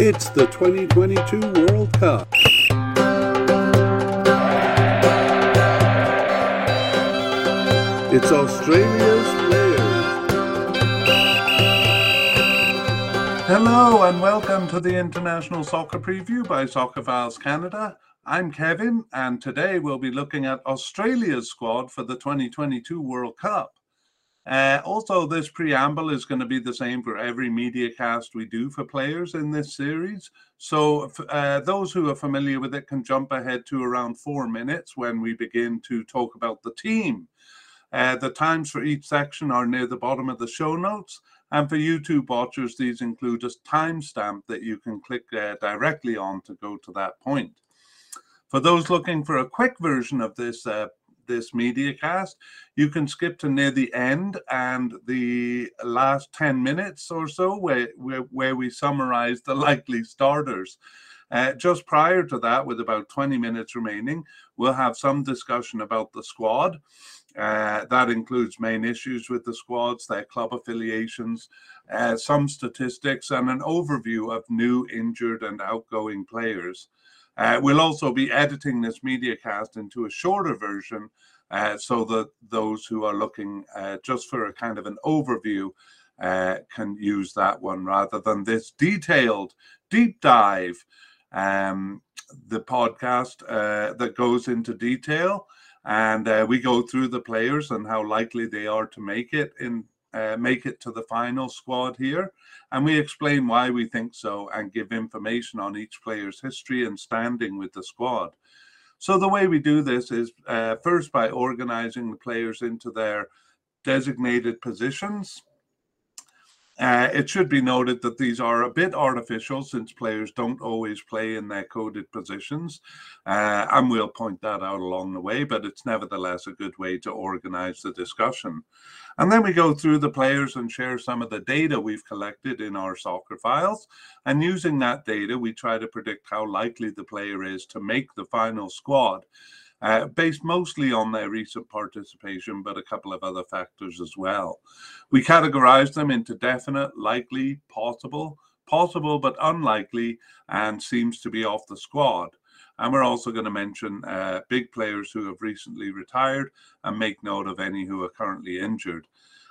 It's the 2022 World Cup. It's Australia's players. Hello and welcome to the International Soccer Preview by Soccerphiles Canada. I'm Kevin, and today we'll be looking at Australia's squad for the 2022 World Cup. Uh, also, this preamble is going to be the same for every media cast we do for players in this series. So, uh, those who are familiar with it can jump ahead to around four minutes when we begin to talk about the team. Uh, the times for each section are near the bottom of the show notes. And for YouTube watchers, these include a timestamp that you can click uh, directly on to go to that point. For those looking for a quick version of this uh, this media cast, you can skip to near the end and the last 10 minutes or so where, where, where we summarize the likely starters. Uh, just prior to that, with about 20 minutes remaining, we'll have some discussion about the squad. Uh, that includes main issues with the squads, their club affiliations, uh, some statistics, and an overview of new, injured, and outgoing players. Uh, we'll also be editing this media cast into a shorter version uh, so that those who are looking uh, just for a kind of an overview uh, can use that one rather than this detailed deep dive um, the podcast that goes into detail. And uh, we go through the players and how likely they are to make it in uh, make it to the final squad here and we explain why we think so and give information on each player's history and standing with the squad. So the way we do this is uh, first by organizing the players into their designated positions uh, it should be noted that these are a bit artificial since players don't always play in their coded positions. Uh, and we'll point that out along the way, but it's nevertheless a good way to organize the discussion. And then we go through the players and share some of the data we've collected in our soccer files. And using that data, we try to predict how likely the player is to make the final squad uh, based mostly on their recent participation, but a couple of other factors as well. We categorize them into definite, likely, possible, possible but unlikely, and seems to be off the squad. And we're also going to mention uh, big players who have recently retired and make note of any who are currently injured.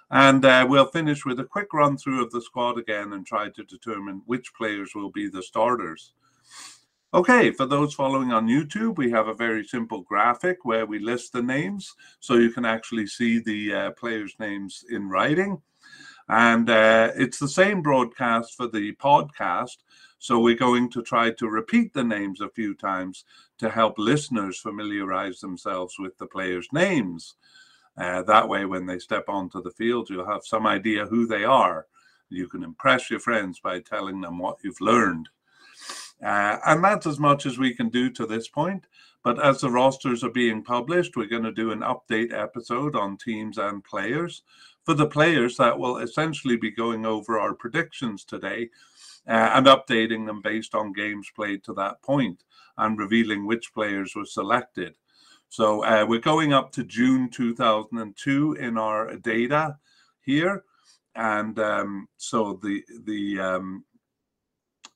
And uh, we'll finish with a quick run through of the squad again and try to determine which players will be the starters. Okay, for those following on YouTube, we have a very simple graphic where we list the names so you can actually see the uh, players' names in writing. And uh, it's the same broadcast for the podcast. So we're going to try to repeat the names a few times to help listeners familiarize themselves with the players' names. Uh, that way, when they step onto the field, you'll have some idea who they are. You can impress your friends by telling them what you've learned. Uh, and that's as much as we can do to this point. But as the rosters are being published, we're going to do an update episode on teams and players. For the players, that will essentially be going over our predictions today uh, and updating them based on games played to that point and revealing which players were selected. So uh, we're going up to June 2002 in our data here. And um, so the the um,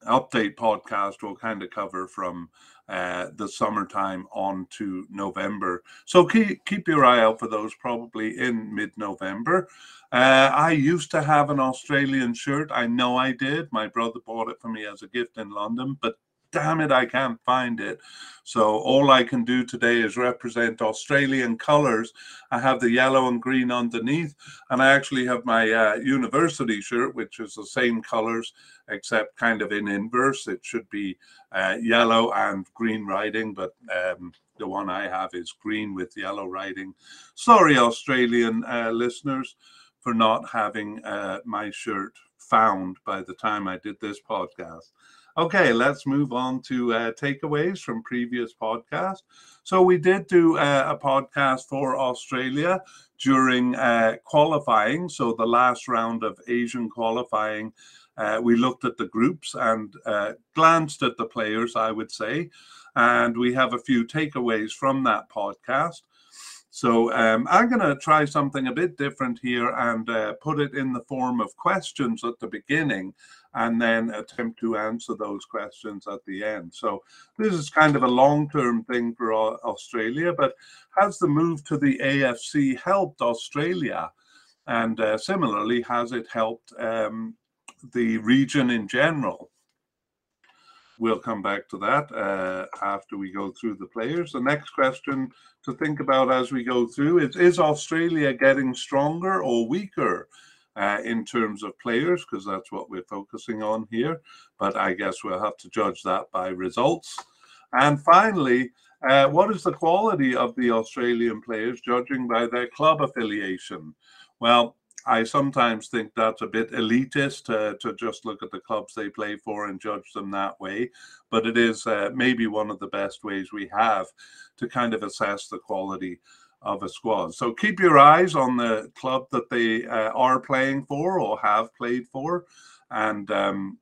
update podcast will kind of cover from uh, the summertime on to November. So keep, keep your eye out for those probably in mid November. Uh, I used to have an Australian shirt. I know I did. My brother bought it for me as a gift in London, but damn it, I can't find it. So all I can do today is represent Australian colors. I have the yellow and green underneath, and I actually have my uh, university shirt, which is the same colors except kind of in inverse. It should be uh, yellow and green writing, but um, the one I have is green with yellow writing. Sorry, Australian uh, listeners, for not having uh, my shirt found by the time I did this podcast. Okay, let's move on to uh, takeaways from previous podcasts. So we did do uh, a podcast for Australia during uh, qualifying. So the last round of Asian qualifying, uh, we looked at the groups and uh, glanced at the players, I would say. And we have a few takeaways from that podcast. So um, I'm going to try something a bit different here and uh, put it in the form of questions at the beginning and then attempt to answer those questions at the end. So this is kind of a long-term thing for Australia, but has the move to the AFC helped Australia? And uh, similarly, has it helped um, the region in general? We'll come back to that uh, after we go through the players. The next question to think about as we go through is Is Australia getting stronger or weaker uh, in terms of players? Because that's what we're focusing on here. But I guess we'll have to judge that by results. And finally, uh, what is the quality of the Australian players judging by their club affiliation? Well, I sometimes think that's a bit elitist to, to just look at the clubs they play for and judge them that way. But it is uh, maybe one of the best ways we have to kind of assess the quality of a squad. So keep your eyes on the club that they uh, are playing for or have played for. And um,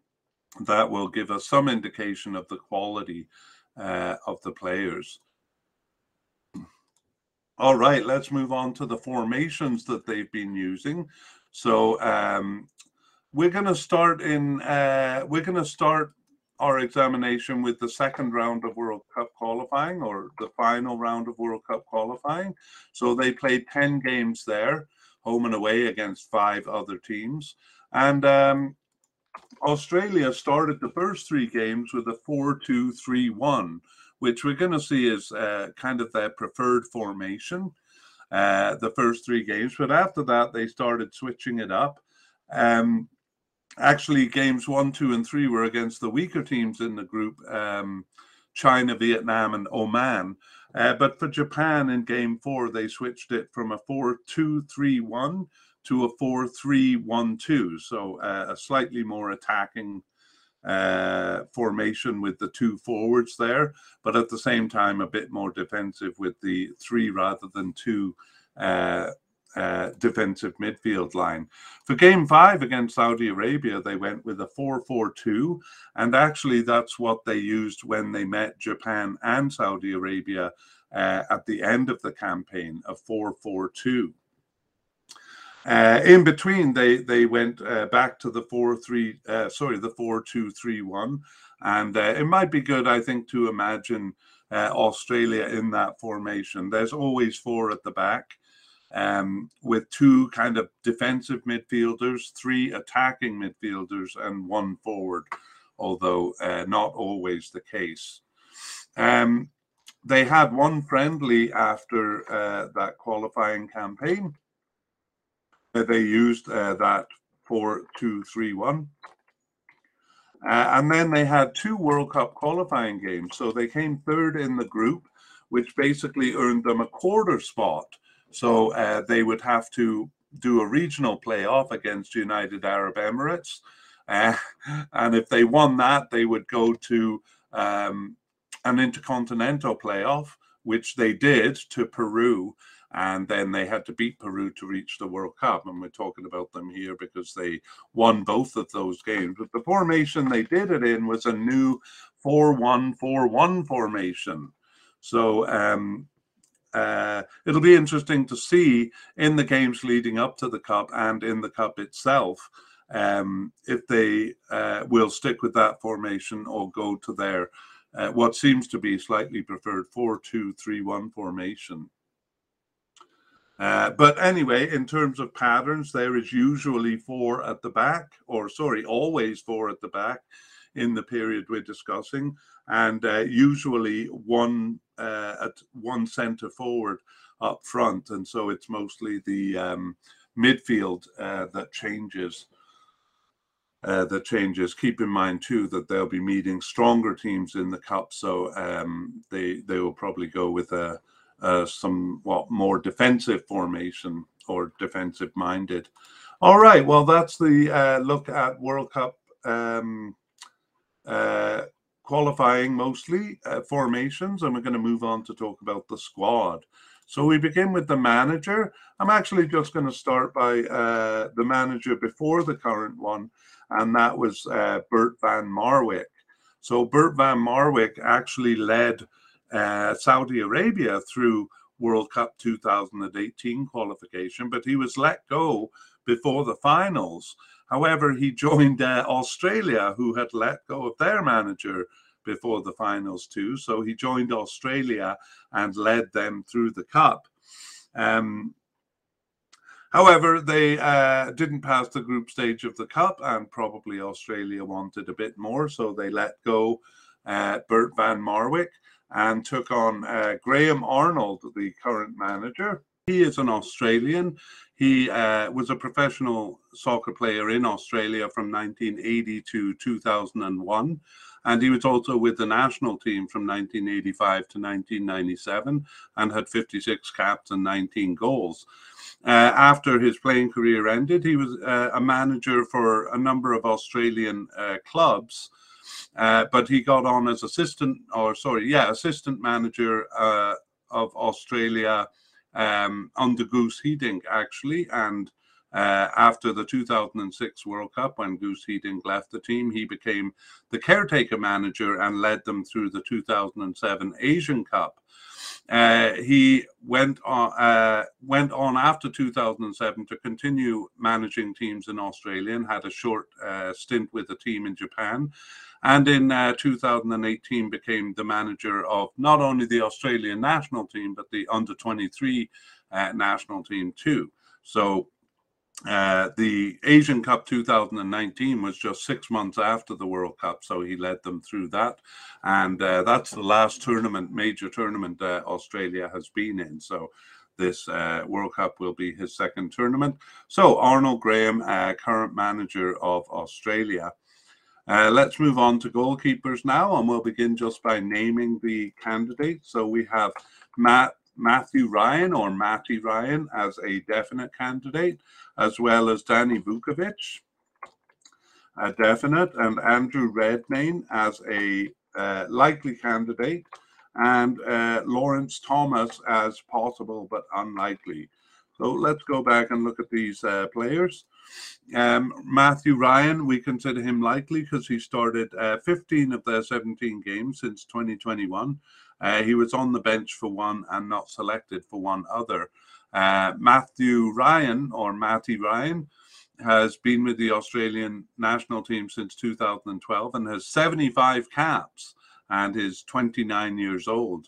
that will give us some indication of the quality uh, of the players. All right, let's move on to the formations that they've been using. So um, we're going to start in. Uh, we're going to start our examination with the second round of World Cup qualifying or the final round of World Cup qualifying. So they played ten games there, home and away against five other teams, and um, Australia started the first three games with a four-two-three-one which we're going to see is uh, kind of their preferred formation uh, the first three games. But after that, they started switching it up. Um, actually, games one, two, and three were against the weaker teams in the group um, China, Vietnam, and Oman. Uh, but for Japan in game four, they switched it from a 4 2 3 1 to a 4 3 1 2. So uh, a slightly more attacking uh, formation with the two forwards there, but at the same time a bit more defensive with the three rather than two uh, defensive midfield line. For game five against Saudi Arabia, they went with a 4 4 2, and actually that's what they used when they met Japan and Saudi Arabia uh, at the end of the campaign, a 4 4 2. Uh, in between, they they went uh, back to the four three, uh, sorry, the four two three one, and uh, it might be good, I think, to imagine uh, Australia in that formation. There's always four at the back, um, with two kind of defensive midfielders, three attacking midfielders, and one forward, although uh, not always the case. Um, they had one friendly after that qualifying campaign they used uh, that four two three one. Uh, and then they had two World Cup qualifying games. So they came third in the group, which basically earned them a quarter spot. So uh, they would have to do a regional playoff against United Arab Emirates. Uh, and if they won that, they would go to um, an intercontinental playoff, which they did to Peru and then they had to beat Peru to reach the World Cup. And we're talking about them here because they won both of those games. But the formation they did it in was a new 4 1 4 1 formation. So um, uh, it'll be interesting to see in the games leading up to the Cup and in the Cup itself. Um, if they uh, will stick with that formation or go to their uh, what seems to be slightly preferred 4 2 3 1 formation. Uh, but anyway, in terms of patterns, there is usually four at the back, or sorry, always four at the back in the period we're discussing, and uh, usually one uh, at one centre forward up front, and so it's mostly the um, midfield uh, that changes. Uh, that changes. Keep in mind too that they'll be meeting stronger teams in the cup, so um, they they will probably go with a uh, somewhat more defensive formation or defensive minded. All right, well, that's the uh, look at World Cup um, uh, qualifying mostly uh, formations, and we're going to move on to talk about the squad. So we begin with the manager. I'm actually just going to start by uh, the manager before the current one, and that was uh, Bert van Marwijk. So Bert van Marwijk actually led uh, Saudi Arabia through World Cup 2018 qualification, but he was let go before the finals. However, he joined uh, Australia, who had let go of their manager before the finals too. So he joined Australia and led them through the cup. Um, however, they uh, didn't pass the group stage of the cup, and probably Australia wanted a bit more, so they let go uh, Bert van Marwijk and took on uh, Graham Arnold, the current manager. He is an Australian. He uh, was a professional soccer player in Australia from 1980 to 2001. And he was also with the national team from 1985 to 1997 and had 56 caps and 19 goals. Uh, after his playing career ended, he was uh, a manager for a number of Australian uh, clubs. Uh, but he got on as assistant, or sorry, yeah, assistant manager uh, of Australia um, under Guus Hiddink, actually. And uh, after the 2006 World Cup, when Guus Hiddink left the team, he became the caretaker manager and led them through the 2007 Asian Cup. Uh, he went on uh, went on after 2007 to continue managing teams in Australia and had a short uh, stint with a team in Japan, and in uh, 2018 became the manager of not only the Australian national team but the under 23 uh, national team too. So uh, the Asian Cup 2019 was just six months after the World Cup, so he led them through that, and uh, that's the last tournament, major tournament uh, Australia has been in. So this uh, World Cup will be his second tournament. So Arnold Graham, uh, current manager of Australia. Let's move on to goalkeepers now, and we'll begin just by naming the candidates. So we have Matt Matthew Ryan or Matty Ryan as a definite candidate, as well as Danny Vukovic, a definite, and Andrew Redmayne as a uh, likely candidate, and uh, Lawrence Thomas as possible but unlikely. So let's go back and look at these uh, players. Um, Matthew Ryan, we consider him likely because he started uh, 15 of their 17 games since 2021. Uh, he was on the bench for one and not selected for one other. Uh, Matthew Ryan, or Matty Ryan, has been with the Australian national team since 2012 and has 75 caps and is 29 years old.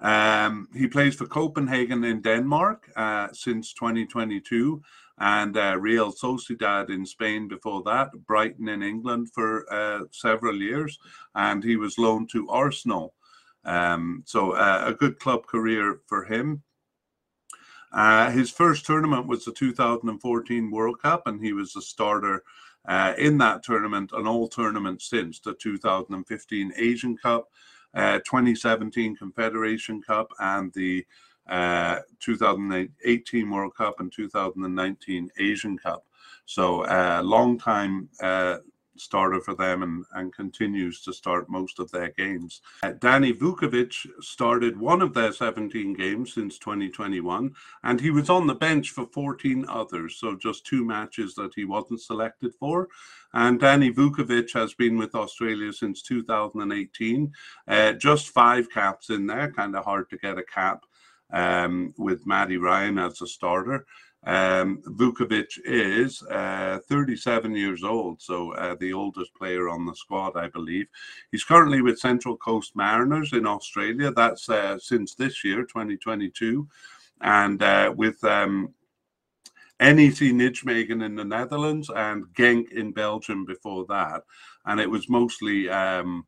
Um, he plays for Copenhagen in Denmark uh, since 2022 and uh, Real Sociedad in Spain before that, Brighton in England for uh, several years, and he was loaned to Arsenal. Um, so uh, a good club career for him. Uh, his first tournament was the 2014 World Cup, and he was a starter uh, in that tournament and all tournaments since the 2015 Asian Cup, uh, 2017 Confederation Cup, and the uh, 2018 World Cup and 2019 Asian Cup. So, uh, long time uh, starter for them and, and continues to start most of their games. Uh, Danny Vukovic started one of their 17 games since 2021, and he was on the bench for 14 others, so just two matches that he wasn't selected for. And Danny Vukovic has been with Australia since 2018, uh, just five caps in there, kind of hard to get a cap um, with Matty Ryan as a starter. Um, Vukovic is uh, 37 years old, so uh, the oldest player on the squad, I believe. He's currently with Central Coast Mariners in Australia. That's uh, since this year, 2022, and uh, with um, NEC Nijmegen in the Netherlands and Genk in Belgium before that. And it was mostly. Um,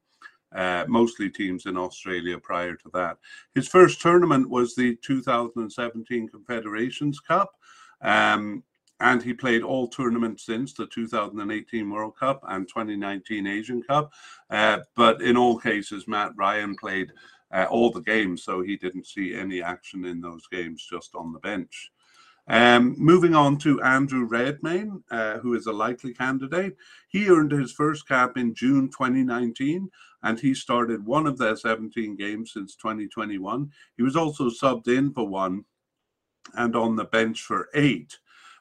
uh, mostly teams in Australia prior to that. His first tournament was the 2017 Confederations Cup, um, and he played all tournaments since the 2018 World Cup and 2019 Asian Cup. Uh, but in all cases, Matt Ryan played uh, all the games, so he didn't see any action in those games, just on the bench. Um, moving on to Andrew Redmayne, uh, who is a likely candidate. He earned his first cap in June 2019, and he started one of their 17 games since 2021. He was also subbed in for one and on the bench for eight.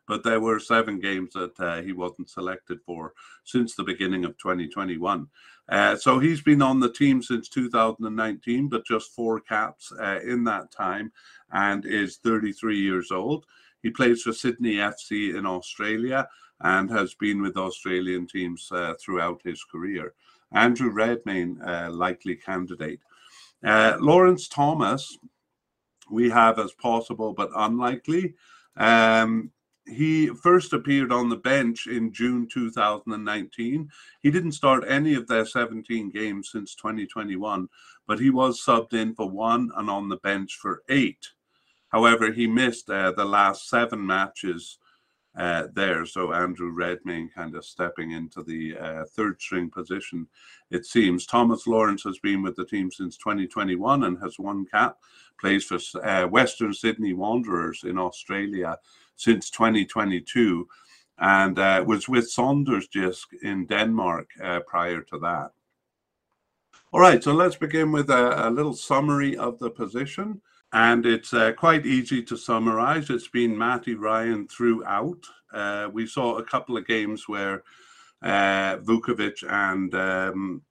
but there were seven games that uh, he wasn't selected for since the beginning of 2021. Uh, so he's been on the team since 2019, but just four caps uh, in that time and is 33 years old. He plays for Sydney FC in Australia and has been with Australian teams uh, throughout his career. Andrew Redmayne, uh, likely candidate. Uh, Lawrence Thomas, we have as possible but unlikely. Um, he first appeared on the bench in June 2019. He didn't start any of their 17 games since 2021, but he was subbed in for one and on the bench for eight. However, he missed uh, the last seven matches uh, there. So Andrew Redmayne kind of stepping into the uh, third string position, it seems. Thomas Lawrence has been with the team since 2021 and has one cap, plays for uh, Western Sydney Wanderers in Australia since 2022 and uh, was with SønderjyskE in Denmark uh, prior to that. All right, so let's begin with a, a little summary of the position. And it's uh, quite easy to summarize. It's been Matty Ryan throughout. Uh, we saw a couple of games where uh, Vukovic and um,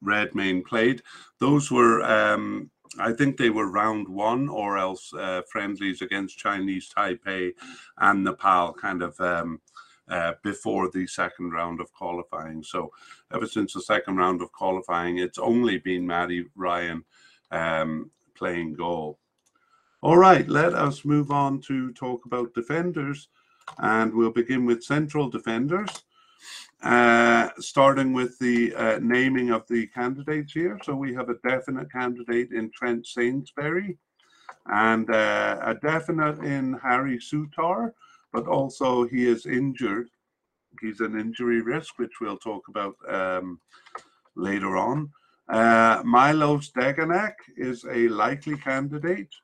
Redmayne played. Those were, um, I think they were round one or else uh, friendlies against Chinese Taipei and Nepal, kind of um, uh, before the second round of qualifying. So ever since the second round of qualifying, it's only been Matty Ryan um, playing goal. All right, let us move on to talk about defenders, and we'll begin with central defenders, uh, starting with the uh, naming of the candidates here. So we have a definite candidate in Trent Sainsbury, and uh, a definite in Harry Souttar, but also he is injured. He's an injury risk, which we'll talk about um, later on. Uh, Milos Degenek is a likely candidate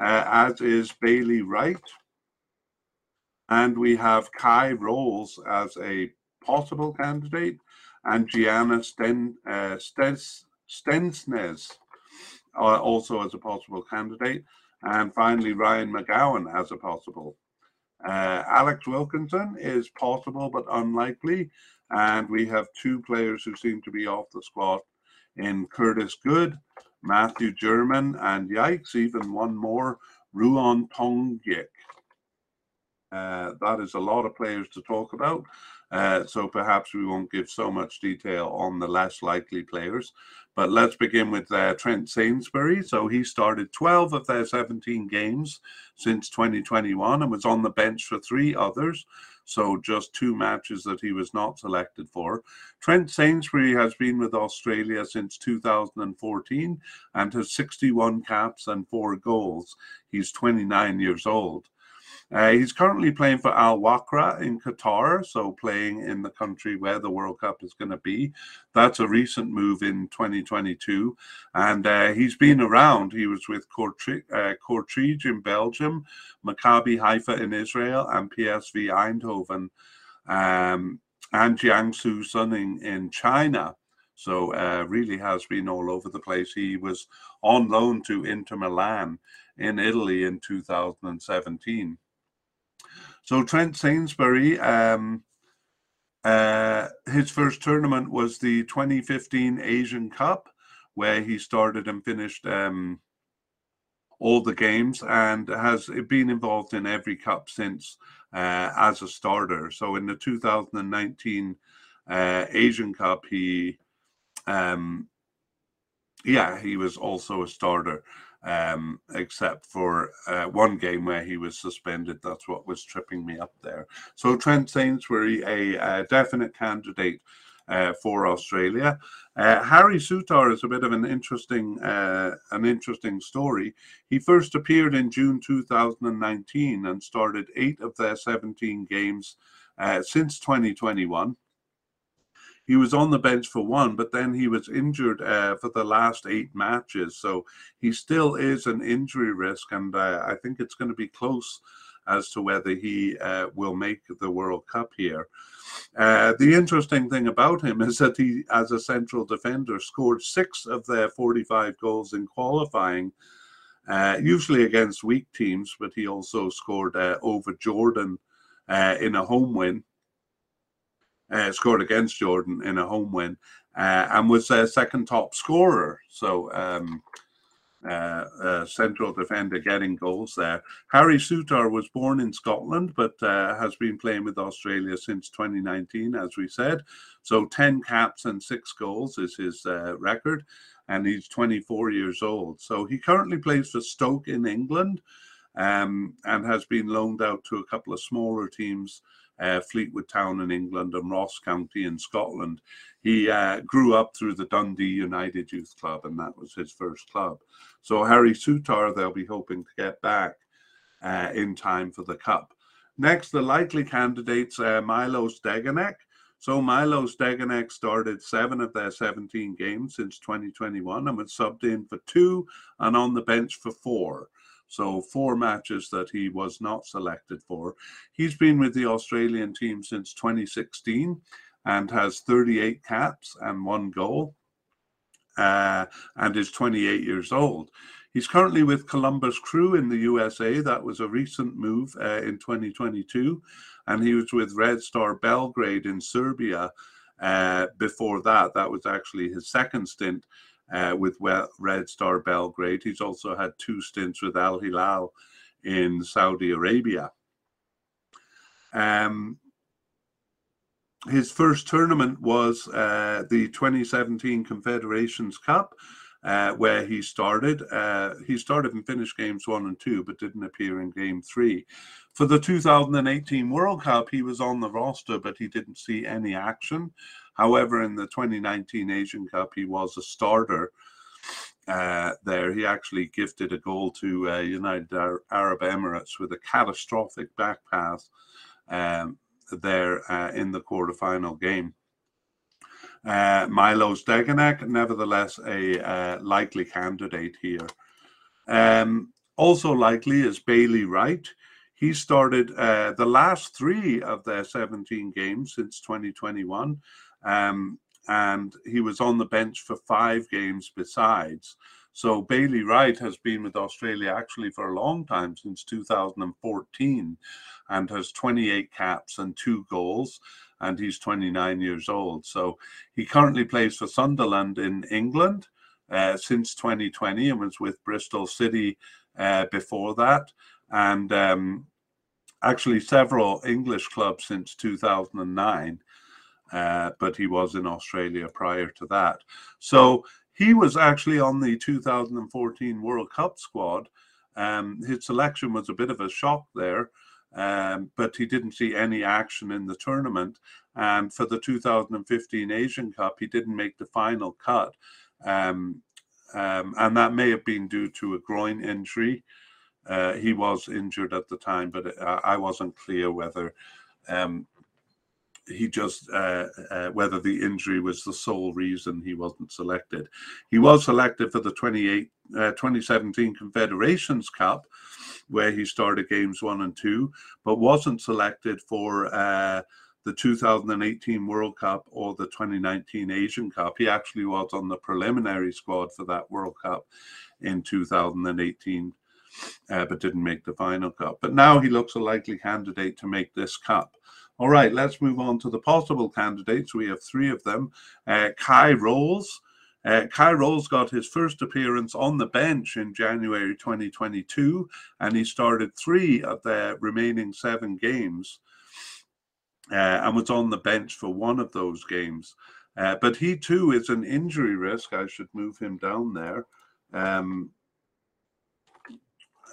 uh, as is Bailey Wright. And we have Kye Rowles as a possible candidate, and Gianna Sten, uh, Stens, Stensness uh, also as a possible candidate. And finally, Ryan McGowan as a possible. Uh, Alex Wilkinson is possible but unlikely. And we have two players who seem to be off the squad in Curtis Good Matthew Jurman, and yikes, even one more, Ruon Tongyik. Uh, that is a lot of players to talk about. Uh, so perhaps we won't give so much detail on the less likely players. But let's begin with uh, Trent Sainsbury. So he started 12 of their 17 games since 2021 and was on the bench for three others. So just two matches that he was not selected for. Trent Sainsbury has been with Australia since 2014 and has 61 caps and four goals. He's 29 years old. Uh, he's currently playing for Al Wakra in Qatar, so playing in the country where the World Cup is going to be. That's a recent move in 2022. And uh, he's been around. He was with Kortrijk uh, in Belgium, Maccabi Haifa in Israel, and PSV Eindhoven, um, and Jiangsu Suning in China. So uh, really has been all over the place. He was on loan to Inter Milan in Italy in 2017. So Trent Sainsbury, um, uh, his first tournament was the 2015 Asian Cup, where he started and finished um, all the games and has been involved in every cup since uh, as a starter. So in the 2019 uh, Asian Cup, he, um, yeah, he was also a starter um, except for uh, one game where he was suspended. That's what was tripping me up there. So Trent Sainsbury, a, a definite candidate uh, for Australia. Uh, Harry Souttar is a bit of an interesting uh, an interesting story. He first appeared in June 2019 and started eight of their 17 games uh, since 2021 he was on the bench for one, but then he was injured uh, for the last eight matches. So he still is an injury risk, and uh, I think it's going to be close as to whether he uh, will make the World Cup here. Uh, the interesting thing about him is that he, as a central defender, scored six of their 45 goals in qualifying. Uh, usually against weak teams, but he also scored uh, over Jordan in a home win. Uh, scored against Jordan in a home win uh, and was a second top scorer. So um, uh, uh, central defender getting goals there. Harry Souttar was born in Scotland, but uh, has been playing with Australia since 2019, as we said. So 10 caps and six goals is his uh, record, and he's 24 years old. So he currently plays for Stoke in England um, and has been loaned out to a couple of smaller teams. Uh, Fleetwood Town in England and Ross County in Scotland. He uh, grew up through the Dundee United Youth Club, and that was his first club. So Harry Souttar, they'll be hoping to get back uh, in time for the Cup. Next, the likely candidates, uh, Milos Degenek. So Milos Degenek started seven of their 17 games since 2021 and was subbed in for two and on the bench for four. So four matches that he was not selected for. He's been with the Australian team since 2016 and has 38 caps and one goal uh, and is 28 years old. He's currently with Columbus Crew in the USA. That was a recent move uh, in 2022. And he was with Red Star Belgrade in Serbia uh, before that. That was actually his second stint uh, with Red Star Belgrade. He's also had two stints with Al Hilal in Saudi Arabia. Um, his first tournament was uh, the 2017 Confederations Cup, uh, where he started. Uh, he started and finished games one and two, but didn't appear in game three. For the 2018 World Cup, he was on the roster, but he didn't see any action. However, in the 2019 Asian Cup, he was a starter. Uh, there, he actually gifted a goal to uh, United Arab Emirates with a catastrophic back pass. Um, there uh, in the quarterfinal game. Uh, Milos Degenek, nevertheless, a uh, likely candidate here. Um, also likely is Bailey Wright. He started uh, the last three of their 17 games since 2021, um, and he was on the bench for five games besides. So Bailey Wright has been with Australia actually for a long time, since 2014, and has 28 caps and two goals. And he's 29 years old. So he currently plays for Sunderland in England uh, since 2020 and was with Bristol City uh, before that. And um, actually, several English clubs since 2009. Uh, but he was in Australia prior to that. So he was actually on the 2014 World Cup squad. Um, his selection was a bit of a shock there, um, but he didn't see any action in the tournament. And for the 2015 Asian Cup, he didn't make the final cut. Um, um, and that may have been due to a groin injury. Uh, he was injured at the time, but I wasn't clear whether um, he just uh, uh, whether the injury was the sole reason he wasn't selected. He was selected for the 28, uh, 2017 Confederations Cup, where he started games one and two, but wasn't selected for uh, the 2018 World Cup or the 2019 Asian Cup. He actually was on the preliminary squad for that World Cup in 2018. Uh, but didn't make the final cup. But now he looks a likely candidate to make this cup. All right, let's move on to the possible candidates. We have three of them. Uh, Kye Rowles. Uh, Kye Rowles got his first appearance on the bench in January 2022, and he started three of the remaining seven games uh, and was on the bench for one of those games. Uh, but he too is an injury risk. I should move him down there. Um,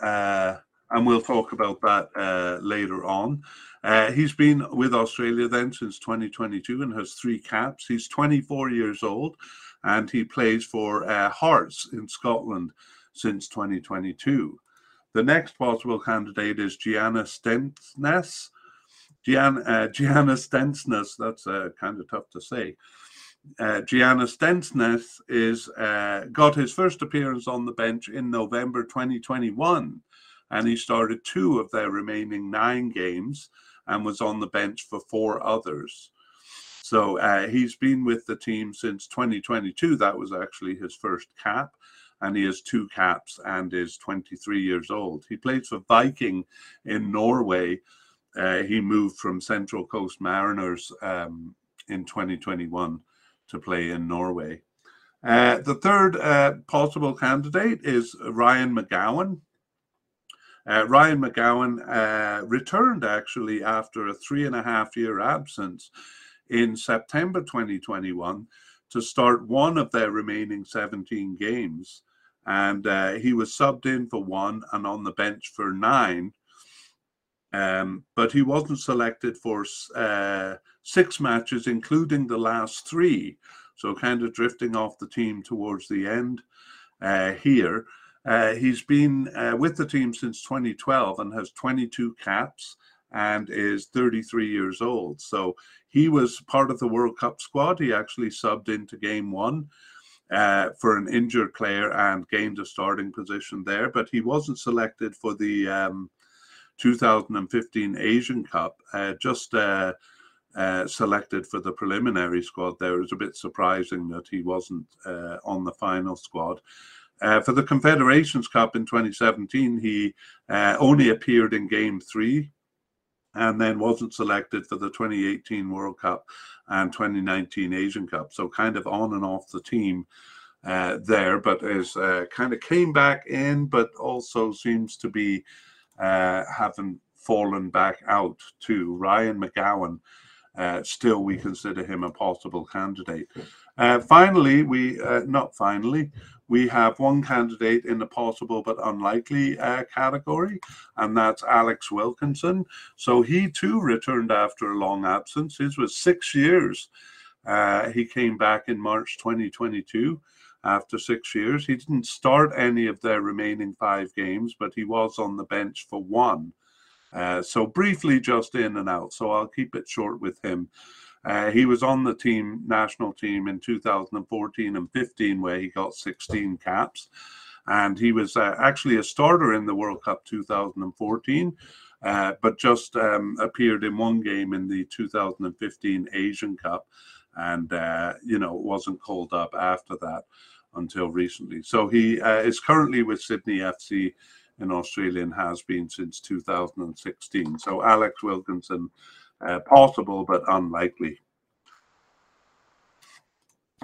uh, and we'll talk about that uh, later on. Uh, he's been with Australia then since 2022 and has three caps. He's 24 years old and he plays for uh, Hearts in Scotland since 2022. The next possible candidate is Gianna Stensness. Gian, uh, Gianna Stensness, that's uh, kind of tough to say. Uh, Gianna Stensness is uh, got his first appearance on the bench in November 2021 and he started two of their remaining nine games and was on the bench for four others. So uh, he's been with the team since 2022. That was actually his first cap, and he has two caps and is 23 years old. He plays for Viking in Norway uh, he moved from Central Coast Mariners um, in 2021 to play in Norway. Uh, the third uh, possible candidate is Ryan McGowan. Uh, Ryan McGowan uh, returned actually after a three and a half year absence in September 2021 to start one of their remaining 17 games. And uh, he was subbed in for one and on the bench for nine. Um, but he wasn't selected for uh, six matches, including the last three. So, kind of drifting off the team towards the end uh, here. Uh, he's been uh, with the team since 2012 and has 22 caps and is 33 years old. So he was part of the World Cup squad. He actually subbed into game one uh, for an injured player and gained a starting position there, but he wasn't selected for the um, 2015 Asian Cup, uh, just uh, uh, selected for the preliminary squad there. It was a bit surprising that he wasn't uh, on the final squad. Uh, for the Confederations Cup in 2017, he uh, only appeared in game three and then wasn't selected for the 2018 World Cup and 2019 Asian Cup. So kind of on and off the team uh, there, but is uh, kind of came back in, but also seems to be uh, having fallen back out too. Ryan McGowan, uh, still we consider him a possible candidate. Uh, finally, we uh, not finally, we have one candidate in the possible but unlikely uh, category, and that's Alex Wilkinson. So he too returned after a long absence. His was six years. Uh, he came back in March 2022 after six years. He didn't start any of their remaining five games, but he was on the bench for one. Uh, so briefly, just in and out. So I'll keep it short with him. Uh, he was on the team, national team in 2014 and 15, where he got 16 caps. And he was uh, actually a starter in the World Cup 2014, uh, but just um, appeared in one game in the 2015 Asian Cup and, uh, you know, wasn't called up after that until recently. So he uh, is currently with Sydney FC in Australia and has been since 2016. So Alex Wilkinson uh, possible but unlikely.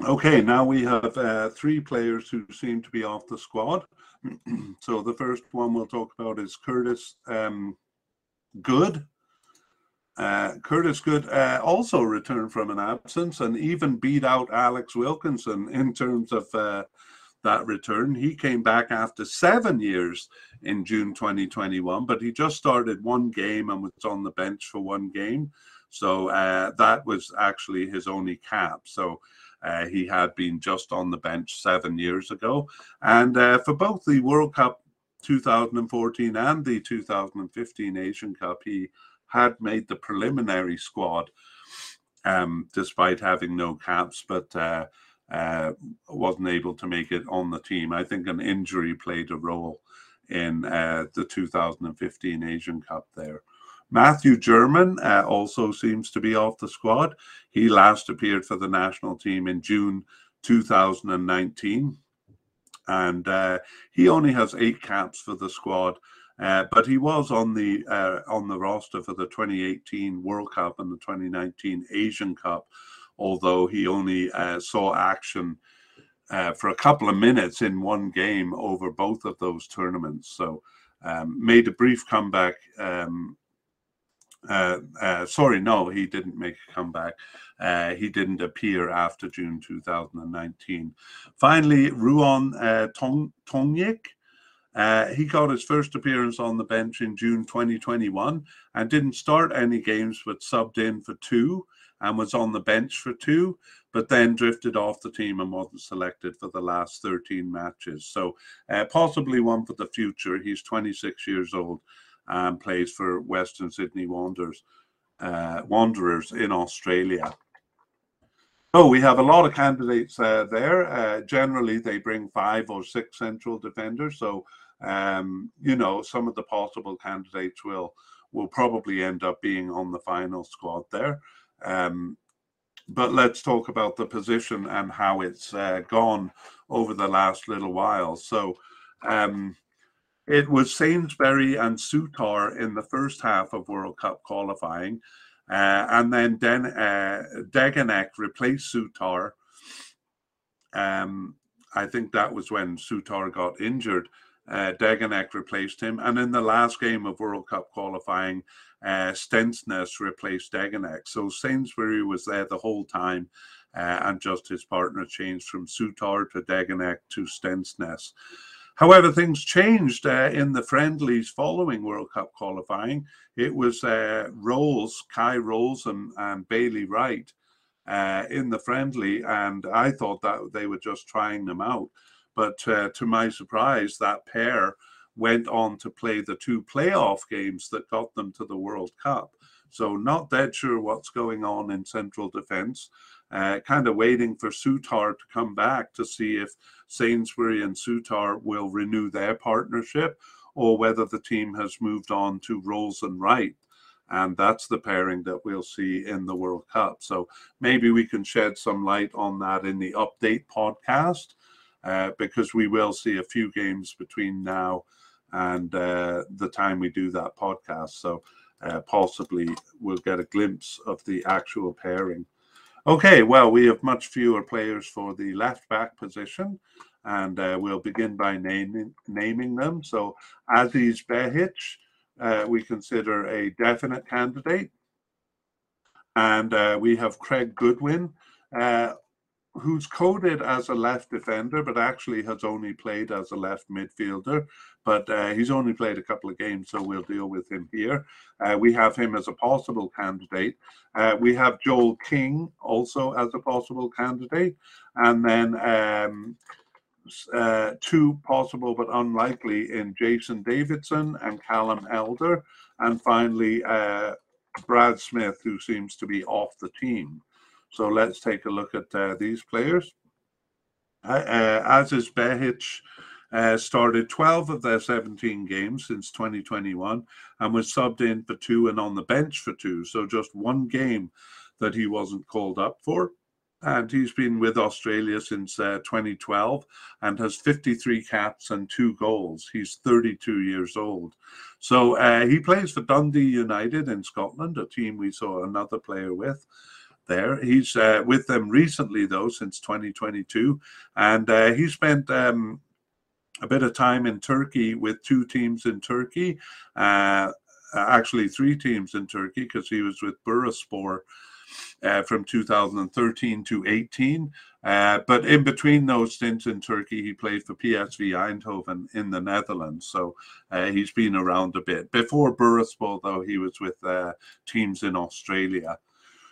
Okay, now we have uh, three players who seem to be off the squad. so the first one we'll talk about is Curtis um, Good. Uh, Curtis Good uh, also returned from an absence and even beat out Alex Wilkinson in terms of uh, that return. He came back after seven years in June 2021, but he just started one game and was on the bench for one game. So uh, that was actually his only cap. So uh, he had been just on the bench seven years ago. And uh, for both the World Cup 2014 and the 2015 Asian Cup, he had made the preliminary squad um, despite having no caps. But uh, wasn't able to make it on the team. I think an injury played a role in uh, the 2015 Asian Cup there. Matthew Jurman uh, also seems to be off the squad. He last appeared for the national team in June 2019. And uh, he only has eight caps for the squad, uh, but he was on the uh, on the roster for the 2018 World Cup and the 2019 Asian Cup although he only uh, saw action uh, for a couple of minutes in one game over both of those tournaments. So um, made a brief comeback. Um, uh, uh sorry, no, he didn't make a comeback. Uh, he didn't appear after June 2019. Finally, Ruon uh, Tong Tongyik. Uh, he got his first appearance on the bench in June 2021 and didn't start any games but subbed in for two and was on the bench for two, but then drifted off the team and wasn't selected for the last 13 matches. So uh, possibly one for the future. He's 26 years old and plays for Western Sydney Wanderers, uh, Wanderers in Australia. Oh, we have a lot of candidates uh, there. Uh, generally, they bring five or six central defenders. So, um, you know, some of the possible candidates will will probably end up being on the final squad there. Um, but let's talk about the position and how it's uh, gone over the last little while. So, um, it was Sainsbury and Souttar in the first half of World Cup qualifying. Uh, and then Den, uh, replaced Souttar. Um, I think that was when Souttar got injured. Uh, replaced him. And in the last game of World Cup qualifying, uh, Stensness replaced Degenek. So Sainsbury was there the whole time, uh, and just his partner changed from Souttar to Degenek to Stensness. However, things changed uh, in the friendlies following World Cup qualifying. It was uh, Rowles, Kye Rowles, and, and Bailey Wright uh, in the friendly, and I thought that they were just trying them out. But uh, to my surprise, that pair went on to play the two playoff games that got them to the World Cup. So, not dead sure what's going on in central defense. Uh, kind of waiting for Souttar to come back to see if Sainsbury and Souttar will renew their partnership or whether the team has moved on to Rowles and Wright. And that's the pairing that we'll see in the World Cup. So maybe we can shed some light on that in the update podcast uh, because we will see a few games between now and uh, the time we do that podcast. So uh, possibly we'll get a glimpse of the actual pairing. Okay, well, we have much fewer players for the left back position, and uh, we'll begin by naming naming them. So, Aziz Behich, uh, we consider a definite candidate, and uh, we have Craig Goodwin, uh, who's coded as a left defender, but actually has only played as a left midfielder but uh, he's only played a couple of games, so we'll deal with him here. Uh, we have him as a possible candidate. Uh, we have Joel King also as a possible candidate, and then um, uh, two possible but unlikely in Jason Davidson and Callum Elder, and finally uh, Brad Smith, who seems to be off the team. So let's take a look at uh, these players. Aziz Behich uh, started 12 of their 17 games since 2021 and was subbed in for two and on the bench for two. So just one game that he wasn't called up for. And he's been with Australia since uh, 2012 and has 53 caps and two goals. He's 32 years old. So uh, he plays for Dundee United in Scotland, a team we saw another player with there. He's uh, with them recently, though, since 2022. And uh, he spent um, a bit of time in Turkey with two teams in Turkey, uh, actually three teams in Turkey because he was with Bursaspor uh, from 2013 to 18. Uh, but in between those stints in Turkey, he played for PSV Eindhoven in the Netherlands. So uh, he's been around a bit. Before Bursaspor, though, he was with teams in Australia.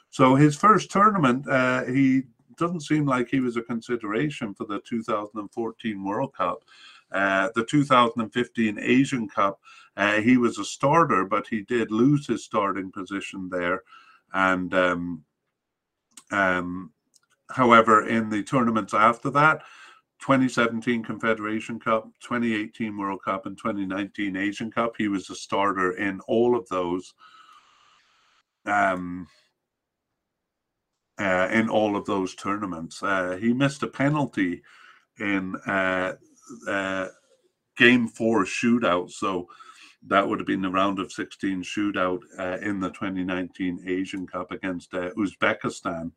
So his first tournament, uh, he doesn't seem like he was a consideration for the 2014 World Cup. Uh, the 2015 Asian Cup, uh, he was a starter, but he did lose his starting position there. And um, um, however, in the tournaments after that, 2017 Confederation Cup, 2018 World Cup, and 2019 Asian Cup, he was a starter in all of those. Um, uh, in all of those tournaments, uh, he missed a penalty in uh, uh, game four shootout. So that would have been the round of 16 shootout uh, in the 2019 Asian Cup against uh, Uzbekistan.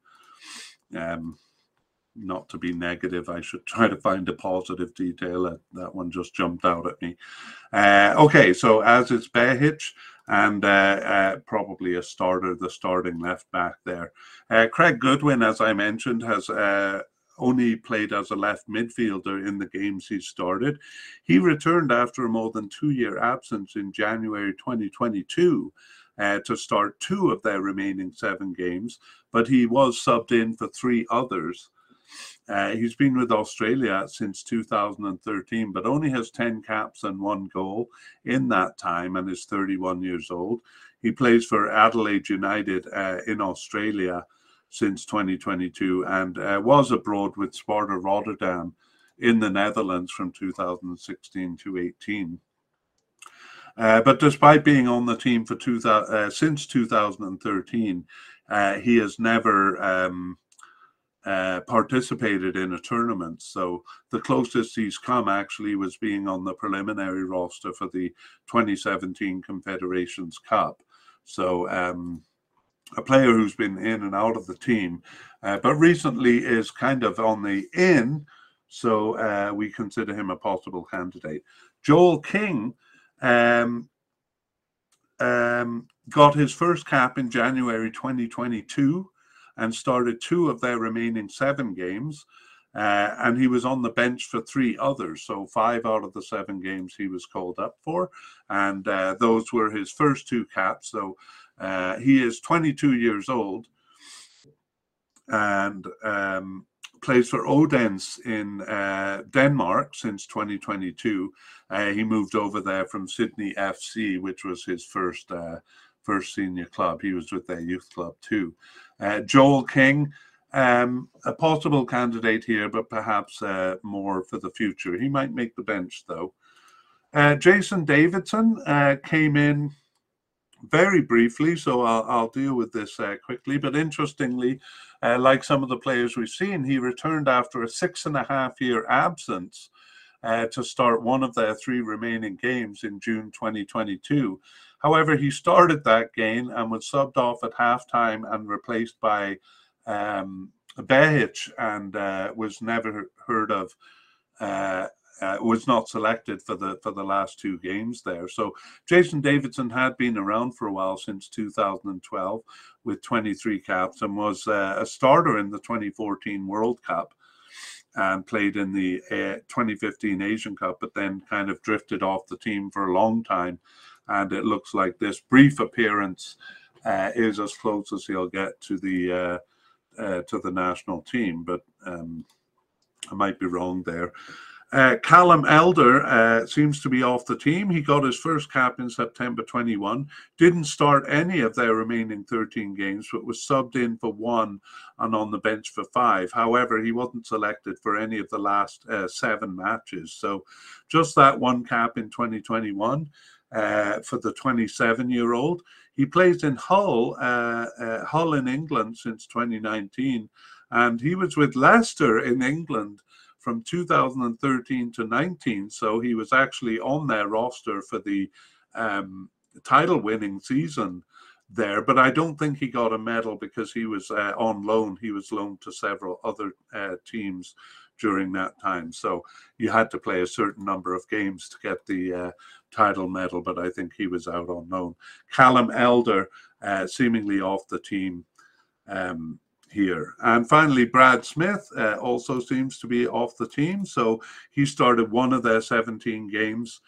Um, not to be negative, I should try to find a positive detail. That, that one just jumped out at me. Okay, so Aziz Behich and uh, uh, probably a starter, the starting left back there. Uh, Craig Goodwin, as I mentioned, has only played as a left midfielder in the games he started. He returned after a more than two year absence in January 2022 uh, to start two of their remaining seven games, but he was subbed in for three others. Uh, he's been with Australia since 2013, but only has 10 caps and one goal in that time and is 31 years old. He plays for Adelaide United uh, in Australia since 2022 and uh, was abroad with Sparta Rotterdam in the Netherlands from 2016 to 18. Uh, but despite being on the team for two, uh, since 2013, uh, he has never um, uh, participated in a tournament. So the closest he's come actually was being on the preliminary roster for the 2017 Confederations Cup. So um, a player who's been in and out of the team, uh, but recently is kind of on the in. So uh, we consider him a possible candidate. Joel King um, um, got his first cap in January 2022 and started two of their remaining seven games. Uh, and he was on the bench for three others. So, five out of the seven games he was called up for. And uh, those were his first two caps. So, uh, he is 22 years old and um, plays for Odense in uh, Denmark since 2022. Uh, he moved over there from Sydney FC, which was his first uh, first senior club. He was with their youth club too. Uh, Joel King, um, a possible candidate here, but perhaps uh, more for the future. He might make the bench though. Uh, Jason Davidson uh, came in very briefly, so I'll, I'll deal with this uh, quickly. But interestingly, uh, like some of the players we've seen, he returned after a six and a half year absence. To start one of their three remaining games in June 2022. However, he started that game and was subbed off at halftime and replaced by um, Behich and uh, was never heard of. Uh, uh, was not selected for the for the last two games there. So Jason Davidson had been around for a while since 2012 with 23 caps and was uh, a starter in the 2014 World Cup and played in the uh, 2015 Asian Cup, but then kind of drifted off the team for a long time and it looks like this brief appearance uh, is as close as he'll get to the uh, uh, to the national team. But um, I might be wrong there. Uh, Callum Elder uh, seems to be off the team. He got his first cap in September 21. Didn't start any of their remaining 13 games, but was subbed in for one and on the bench for five. However, he wasn't selected for any of the last uh, seven matches. So just that one cap in 2021 uh, for the 27 year old. He plays in Hull, uh, uh, Hull in England since 2019, and he was with Leicester in England from 2013 to 19. So he was actually on their roster for the um, title winning season there, but I don't think he got a medal because he was uh, on loan. He was loaned to several other uh, teams during that time. So you had to play a certain number of games to get the uh, title medal, but I think he was out on loan. Callum Elder, uh, seemingly off the team um, here. And finally, Brad Smith uh, also seems to be off the team. So he started one of their 17 games.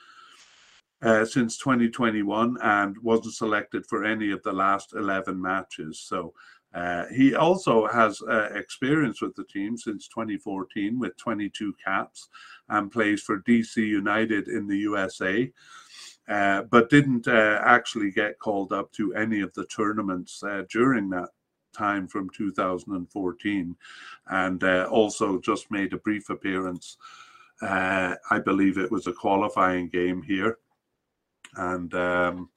Uh, since 2021 and wasn't selected for any of the last 11 matches. So uh, he also has uh, experience with the team since 2014 with 22 caps and plays for DC United in the USA, uh, but didn't uh, actually get called up to any of the tournaments uh, during that time from 2014 and also just made a brief appearance. I believe it was a qualifying game here. And um,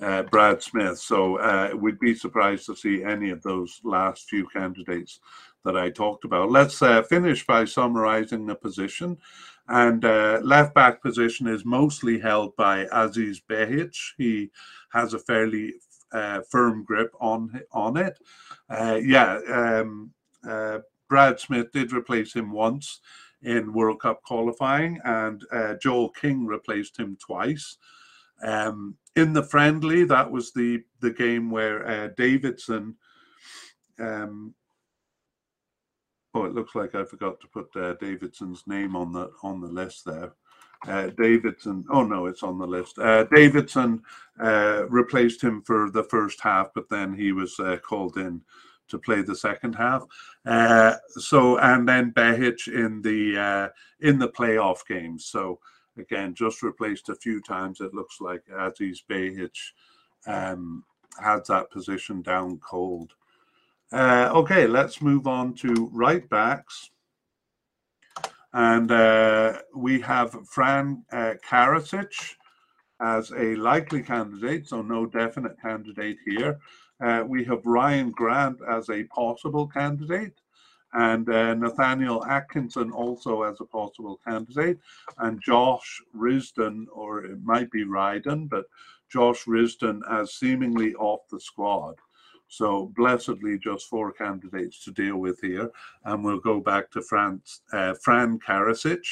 uh, Brad Smith. So uh, we'd be surprised to see any of those last few candidates that I talked about. Let's uh, finish by summarizing the position. And uh, left back position is mostly held by Aziz Behich. He has a fairly uh, firm grip on on it. Uh, yeah, um, Brad Smith did replace him once in World Cup qualifying, and Joel King replaced him twice. Um, in the friendly, that was the the game where uh, Davidson. Um, oh, it looks like I forgot to put uh, Davidson's name on the on the list there. Uh, Davidson. Oh no, it's on the list. Uh, Davidson uh, replaced him for the first half, but then he was uh, called in to play the second half. Uh, so and then Behich in the uh, in the playoff games. So again, just replaced a few times. It looks like Aziz Behich um, had that position down cold. Uh, okay, let's move on to right backs. And uh, we have Fran uh, as a likely candidate, so no definite candidate here. Uh, we have Ryan Grant as a possible candidate and uh, Nathaniel Atkinson also as a possible candidate, and Josh Risdon, or it might be Ryden, but Josh Risdon as seemingly off the squad. So blessedly, just four candidates to deal with here, and we'll go back to France, uh, Fran Karacic.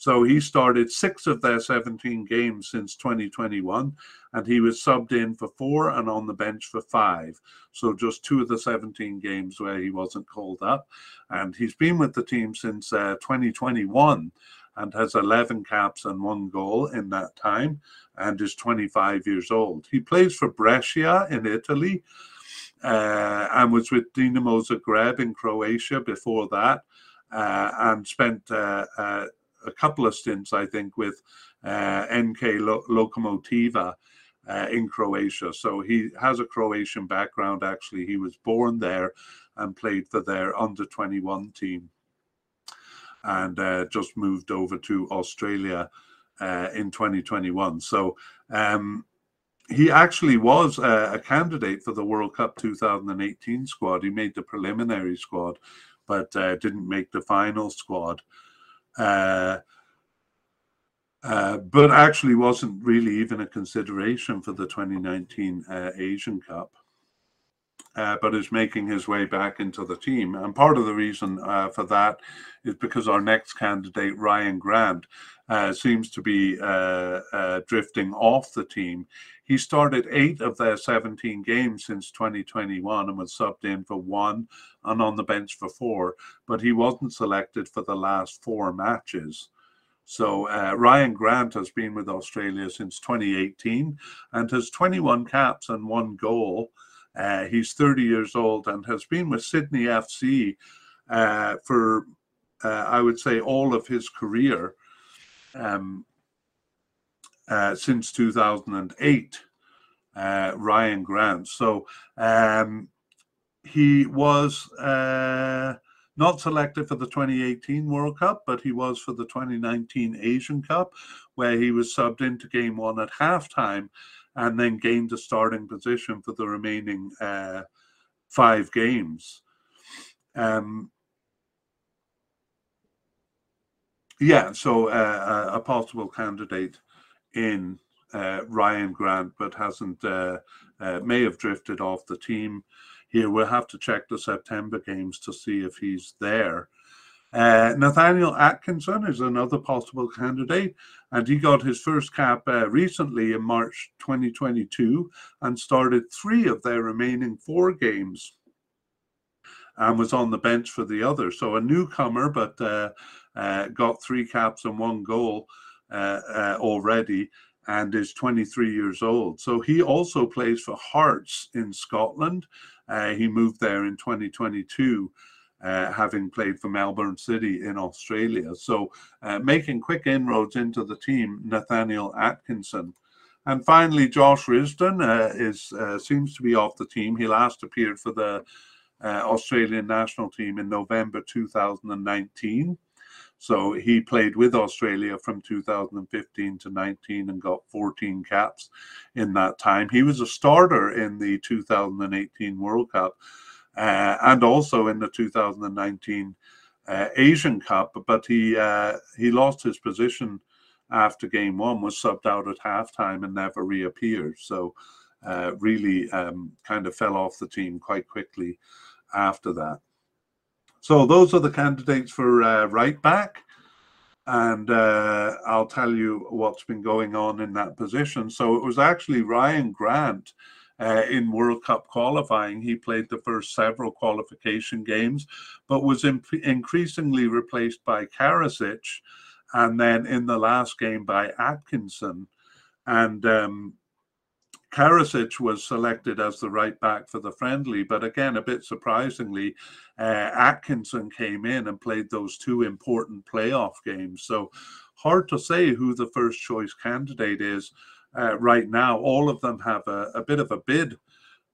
So he started six of their 17 games since 2021, and he was subbed in for four and on the bench for five. So just two of the 17 games where he wasn't called up. And he's been with the team since uh, 2021 and has 11 caps and one goal in that time and is 25 years old. He plays for Brescia in Italy uh, and was with Dinamo Zagreb in Croatia before that uh, and spent uh, uh, a couple of stints, I think, with uh, NK Lo- Lokomotiva uh, in Croatia. So he has a Croatian background, actually. He was born there and played for their under 21 team and uh, just moved over to Australia uh, in 2021. So um, he actually was a, a, candidate for the World Cup 2018 squad. He made the preliminary squad, but uh, didn't make the final squad. Uh, uh, but actually wasn't really even a consideration for the 2019 uh, Asian Cup. Uh, but is making his way back into the team. And part of the reason uh, for that is because our next candidate, Ryan Grant, uh, seems to be drifting off the team. He started eight of their 17 games since 2021 and was subbed in for one and on the bench for four, but he wasn't selected for the last four matches. So uh, Ryan Grant has been with Australia since 2018 and has 21 caps and one goal. Uh, he's 30 years old and has been with Sydney FC uh, for, uh, I would say, all of his career. Um, uh, since 2008, uh, Ryan Grant. So um, he was uh, not selected for the 2018 World Cup, but he was for the 2019 Asian Cup, where he was subbed into game one at halftime and then gained a starting position for the remaining uh, five games. Um, yeah, so uh, a possible candidate in uh, Ryan Grant, but hasn't uh, uh, may have drifted off the team. Here we'll have to check the September games to see if he's there. Uh, Nathaniel Atkinson is another possible candidate, and he got his first cap uh, recently in March 2022 and started three of their remaining four games and was on the bench for the other. So a newcomer, but uh, uh got three caps and one goal uh, uh, already and is 23 years old. So he also plays for Hearts in Scotland. Uh, he moved there in 2022. Uh, having played for Melbourne City in Australia. So, uh, making quick inroads into the team, Nathaniel Atkinson. And finally, Josh Risdon uh, is uh, seems to be off the team. He last appeared for the uh, Australian national team in November 2019. So he played with Australia from 2015 to 19 and got 14 caps in that time. He was a starter in the 2018 World Cup uh, and also in the 2019 uh, Asian Cup, but he uh, he lost his position after game one, was subbed out at halftime and never reappeared. So uh, really um, kind of fell off the team quite quickly after that. So those are the candidates for uh, right back. And uh, I'll tell you what's been going on in that position. So it was actually Ryan Grant uh, in World Cup qualifying. He played the first several qualification games, but was imp- increasingly replaced by Karacic. And then in the last game by Atkinson. And um, Karacic was selected as the right back for the friendly, but again, a bit surprisingly, uh, Atkinson came in and played those two important playoff games. So hard to say who the first choice candidate is uh, right now. All of them have a, a, bit of a bid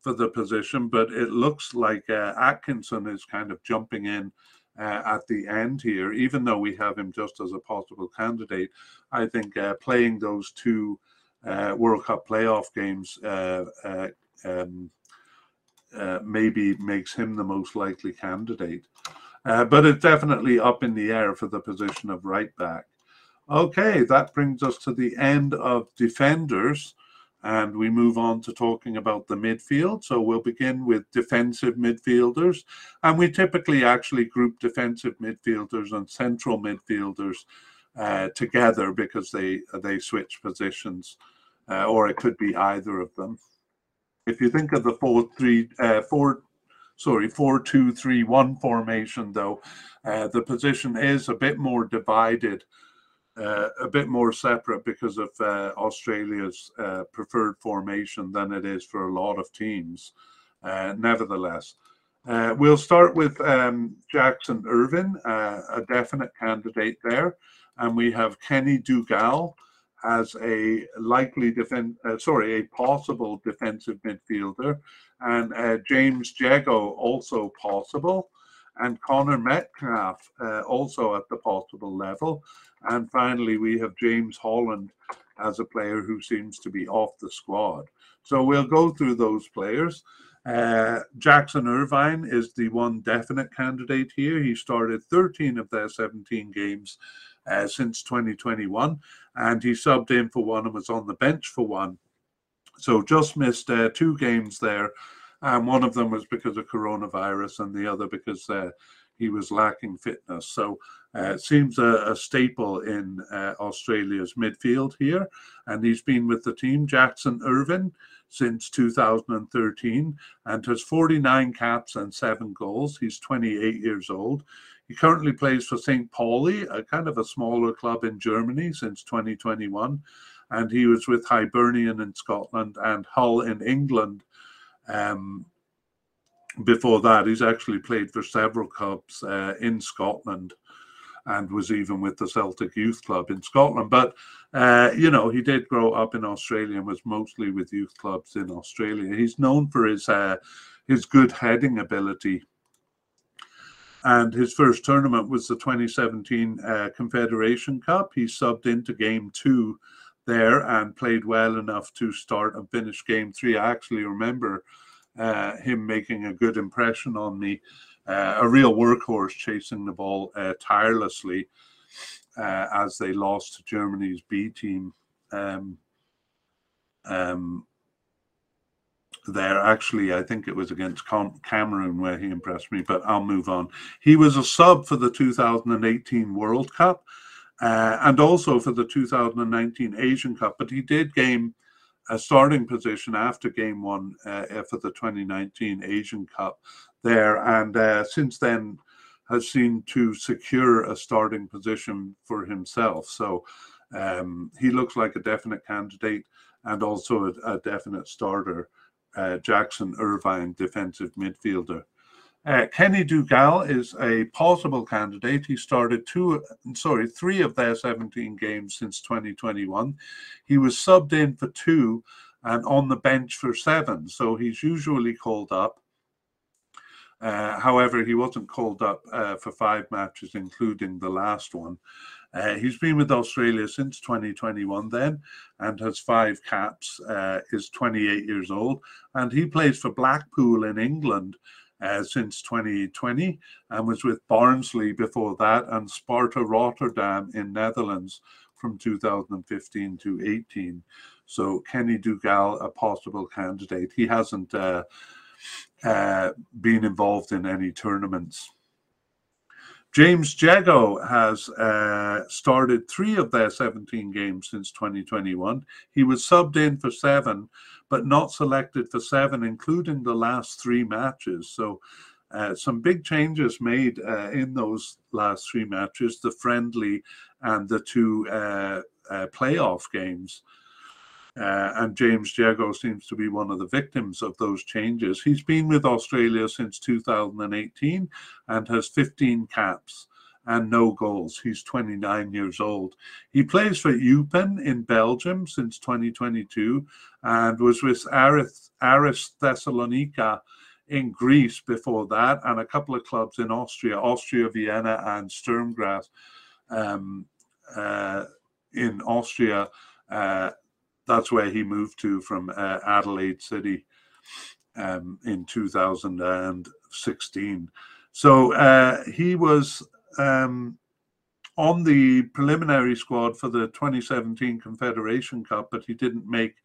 for the position, but it looks like uh, Atkinson is kind of jumping in. Uh, at the end here, even though we have him just as a possible candidate, I think uh, playing those two uh, World Cup playoff games uh, um, maybe makes him the most likely candidate. but it's definitely up in the air for the position of right back. Okay, that brings us to the end of defenders. And we move on to talking about the midfield. So we'll begin with defensive midfielders. And we typically actually group defensive midfielders and central midfielders uh, together because they they switch positions, uh, or it could be either of them. If you think of the four three uh, four, sorry four two three one formation, though, uh, the position is a bit more divided uh, a bit more separate because of uh, Australia's uh, preferred formation than it is for a lot of teams. Uh, nevertheless, uh, we'll start with um, Jackson Irvine, uh, a definite candidate there, and we have Kenny Dougall as a likely defense, sorry, a possible defensive midfielder, and James Jeggo also possible and Connor Metcalfe uh, also at the possible level. And finally, we have James Holland as a player who seems to be off the squad. So we'll go through those players. Uh, Jackson Irvine is the one definite candidate here. He started 13 of their 17 games uh, since 2021, and he subbed in for one and was on the bench for one. So just missed uh, two games there and one of them was because of coronavirus, and the other because uh, he was lacking fitness. So uh, it seems a, a staple in uh, Australia's midfield here, and he's been with the team, Jackson Irvine, since 2013, and has 49 caps and seven goals. He's 28 years old. He currently plays for St. Pauli, a kind of a smaller club in Germany since 2021, and he was with Hibernian in Scotland and Hull in England um, before that, he's actually played for several clubs uh, in Scotland and was even with the Celtic Youth Club in Scotland. But, uh, you know, he did grow up in Australia and was mostly with youth clubs in Australia. He's known for his, uh, his good heading ability. And his first tournament was the 2017 uh, Confederation Cup. He subbed into game two there and played well enough to start and finish game three. I actually remember uh, him making a good impression on me. Uh, a real workhorse chasing the ball uh, tirelessly uh, as they lost to Germany's B team. Um, um, there actually i think it was against cameroon where he impressed me but i'll move on he was a sub for the 2018 world cup uh, and also for the 2019 Asian Cup. But he did game a starting position after game one uh, for the 2019 Asian Cup there, and uh, since then has seemed to secure a starting position for himself. So um, he looks like a definite candidate and also a, a definite starter. Uh, Jackson Irvine, defensive midfielder. Uh, Kenny Dougall is a possible candidate. He started two, sorry, three of their 17 games since 2021. He was subbed in for two and on the bench for seven. So he's usually called up. Uh, however, he wasn't called up uh, for five matches, including the last one. Uh, he's been with Australia since 2021 then and has five caps, uh, is 28 years old, and he plays for Blackpool in England uh, since 2020 and was with Barnsley before that and Sparta Rotterdam in Netherlands from 2015 to 18. So Kenny Dougall, a possible candidate. He hasn't uh, uh, been involved in any tournaments. James Jeggo has uh, started three of their 17 games since 2021. He was subbed in for seven but not selected for seven, including the last three matches. So uh, some big changes made uh, in those last three matches, the friendly and the two uh, uh playoff games. Uh, and James Jeggo seems to be one of the victims of those changes. He's been with Australia since 2018 and has 15 caps and no goals. He's 29 years old. He plays for Eupen in Belgium since 2022 and was with Aris, Aris Thessalonica in Greece before that, and a couple of clubs in Austria, Austria Vienna and Sturm Graz um, uh, in Austria. Uh, that's where he moved to from uh, Adelaide City um, in 2016. So uh, he was um, on the preliminary squad for the 2017 Confederation Cup, but he didn't make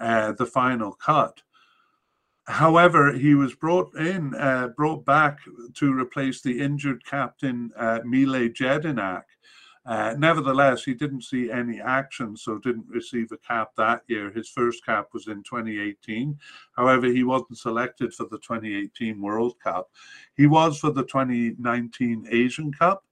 uh, the final cut. However, he was brought in, uh, brought back to replace the injured captain uh, Mile Jedinak. Uh, nevertheless, he didn't see any action, so didn't receive a cap that year. His first cap was in 2018. However, he wasn't selected for the 2018 World Cup. He was for the 2019 Asian Cup,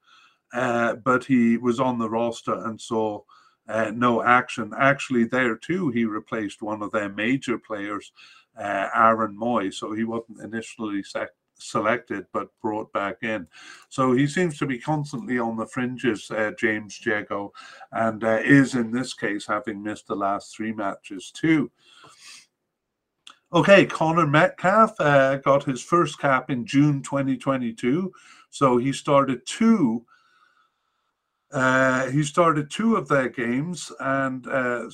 uh, but he was on the roster and saw uh, no action. Actually, there too, he replaced one of their major players, uh, Aaron Mooy, So he wasn't initially sec- selected, but brought back in. So he seems to be constantly on the fringes, uh, James Jeggo, and uh, is in this case having missed the last three matches too. Okay, Connor Metcalfe uh, got his first cap in June 2022. So he started two uh, he started two of their games and uh,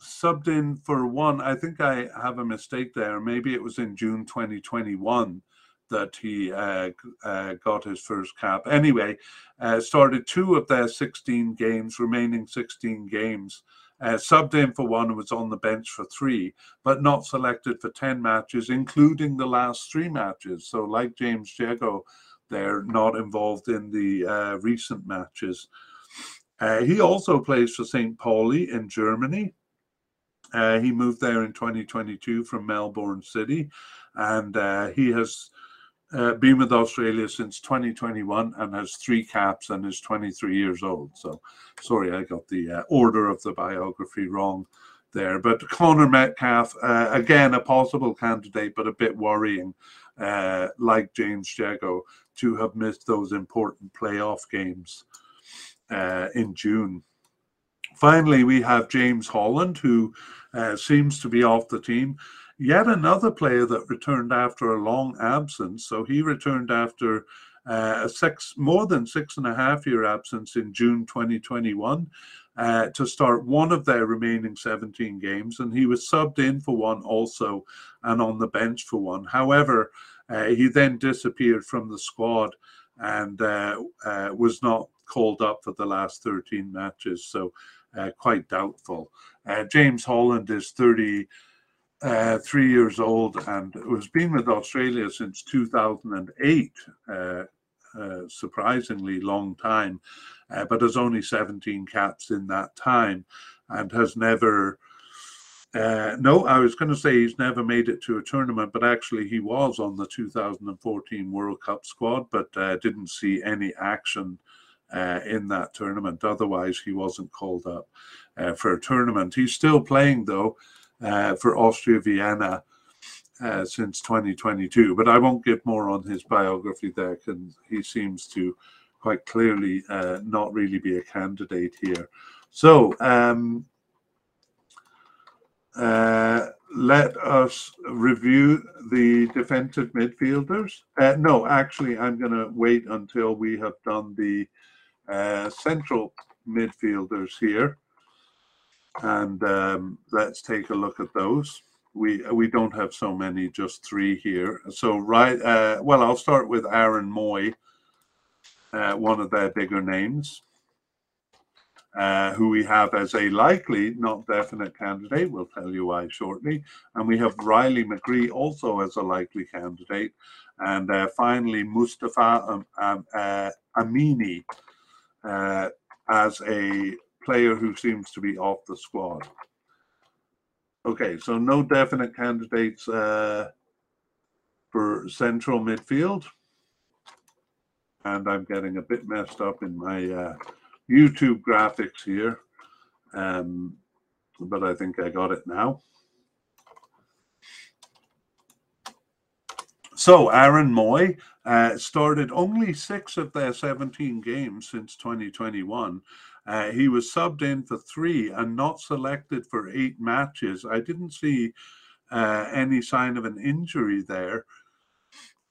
subbed in for one. I think I have a mistake there. Maybe it was in June 2021 that he uh, uh, got his first cap. Anyway, uh, started two of their 16 games, remaining 16 games. Uh, subbed in for one and was on the bench for three, but not selected for 10 matches, including the last three matches. So, like James Jeggo, they're not involved in the uh, recent matches. Uh, he also plays for St. Pauli in Germany. Uh, he moved there in 2022 from Melbourne City, and uh, he has uh, been with Australia since 2021 and has three caps and is 23 years old. So, sorry, I got the uh, order of the biography wrong there. But Connor Metcalfe, again, a possible candidate, but a bit worrying, like James Jeggo to have missed those important playoff games uh, in June. Finally, we have James Holland, who uh, seems to be off the team. Yet another player that returned after a long absence. So he returned after uh, a six, more than six and a half year absence in June 2021 uh, to start one of their remaining 17 games. And he was subbed in for one also and on the bench for one. However, uh, he then disappeared from the squad and uh, uh, was not called up for the last 13 matches, so quite doubtful. James Holland is 33 Uh, years old and has been with Australia since 2008, uh, uh, surprisingly long time, but has only 17 caps in that time and has never uh, no, I was going to say he's never made it to a tournament, but actually he was on the 2014 World Cup squad, but uh, didn't see any action uh, in that tournament. Otherwise, he wasn't called up uh, for a tournament. He's still playing though uh, for Austria Vienna uh, since 2022, but I won't give more on his biography there because he seems to quite clearly not really be a candidate here. So. Um, uh, let us review the defensive midfielders. Uh, no, actually, I'm going to wait until we have done the uh, central midfielders here. And um, let's take a look at those. We we don't have so many, just three here. So right, uh, well, I'll start with Aaron Mooy, uh, one of their bigger names. Uh, who we have as a likely, not definite candidate. We'll tell you why shortly. And we have Riley McGree also as a likely candidate. And uh, finally, Mustafa um, um, uh, Amini uh, as a player who seems to be off the squad. Okay, so no definite candidates uh, for central midfield. And I'm getting a bit messed up in my YouTube graphics here, um, but I think I got it now. So Aaron Mooy uh, started only six of their 17 games since 2021. Uh, he was subbed in for three and not selected for eight matches. I didn't see uh, any sign of an injury there.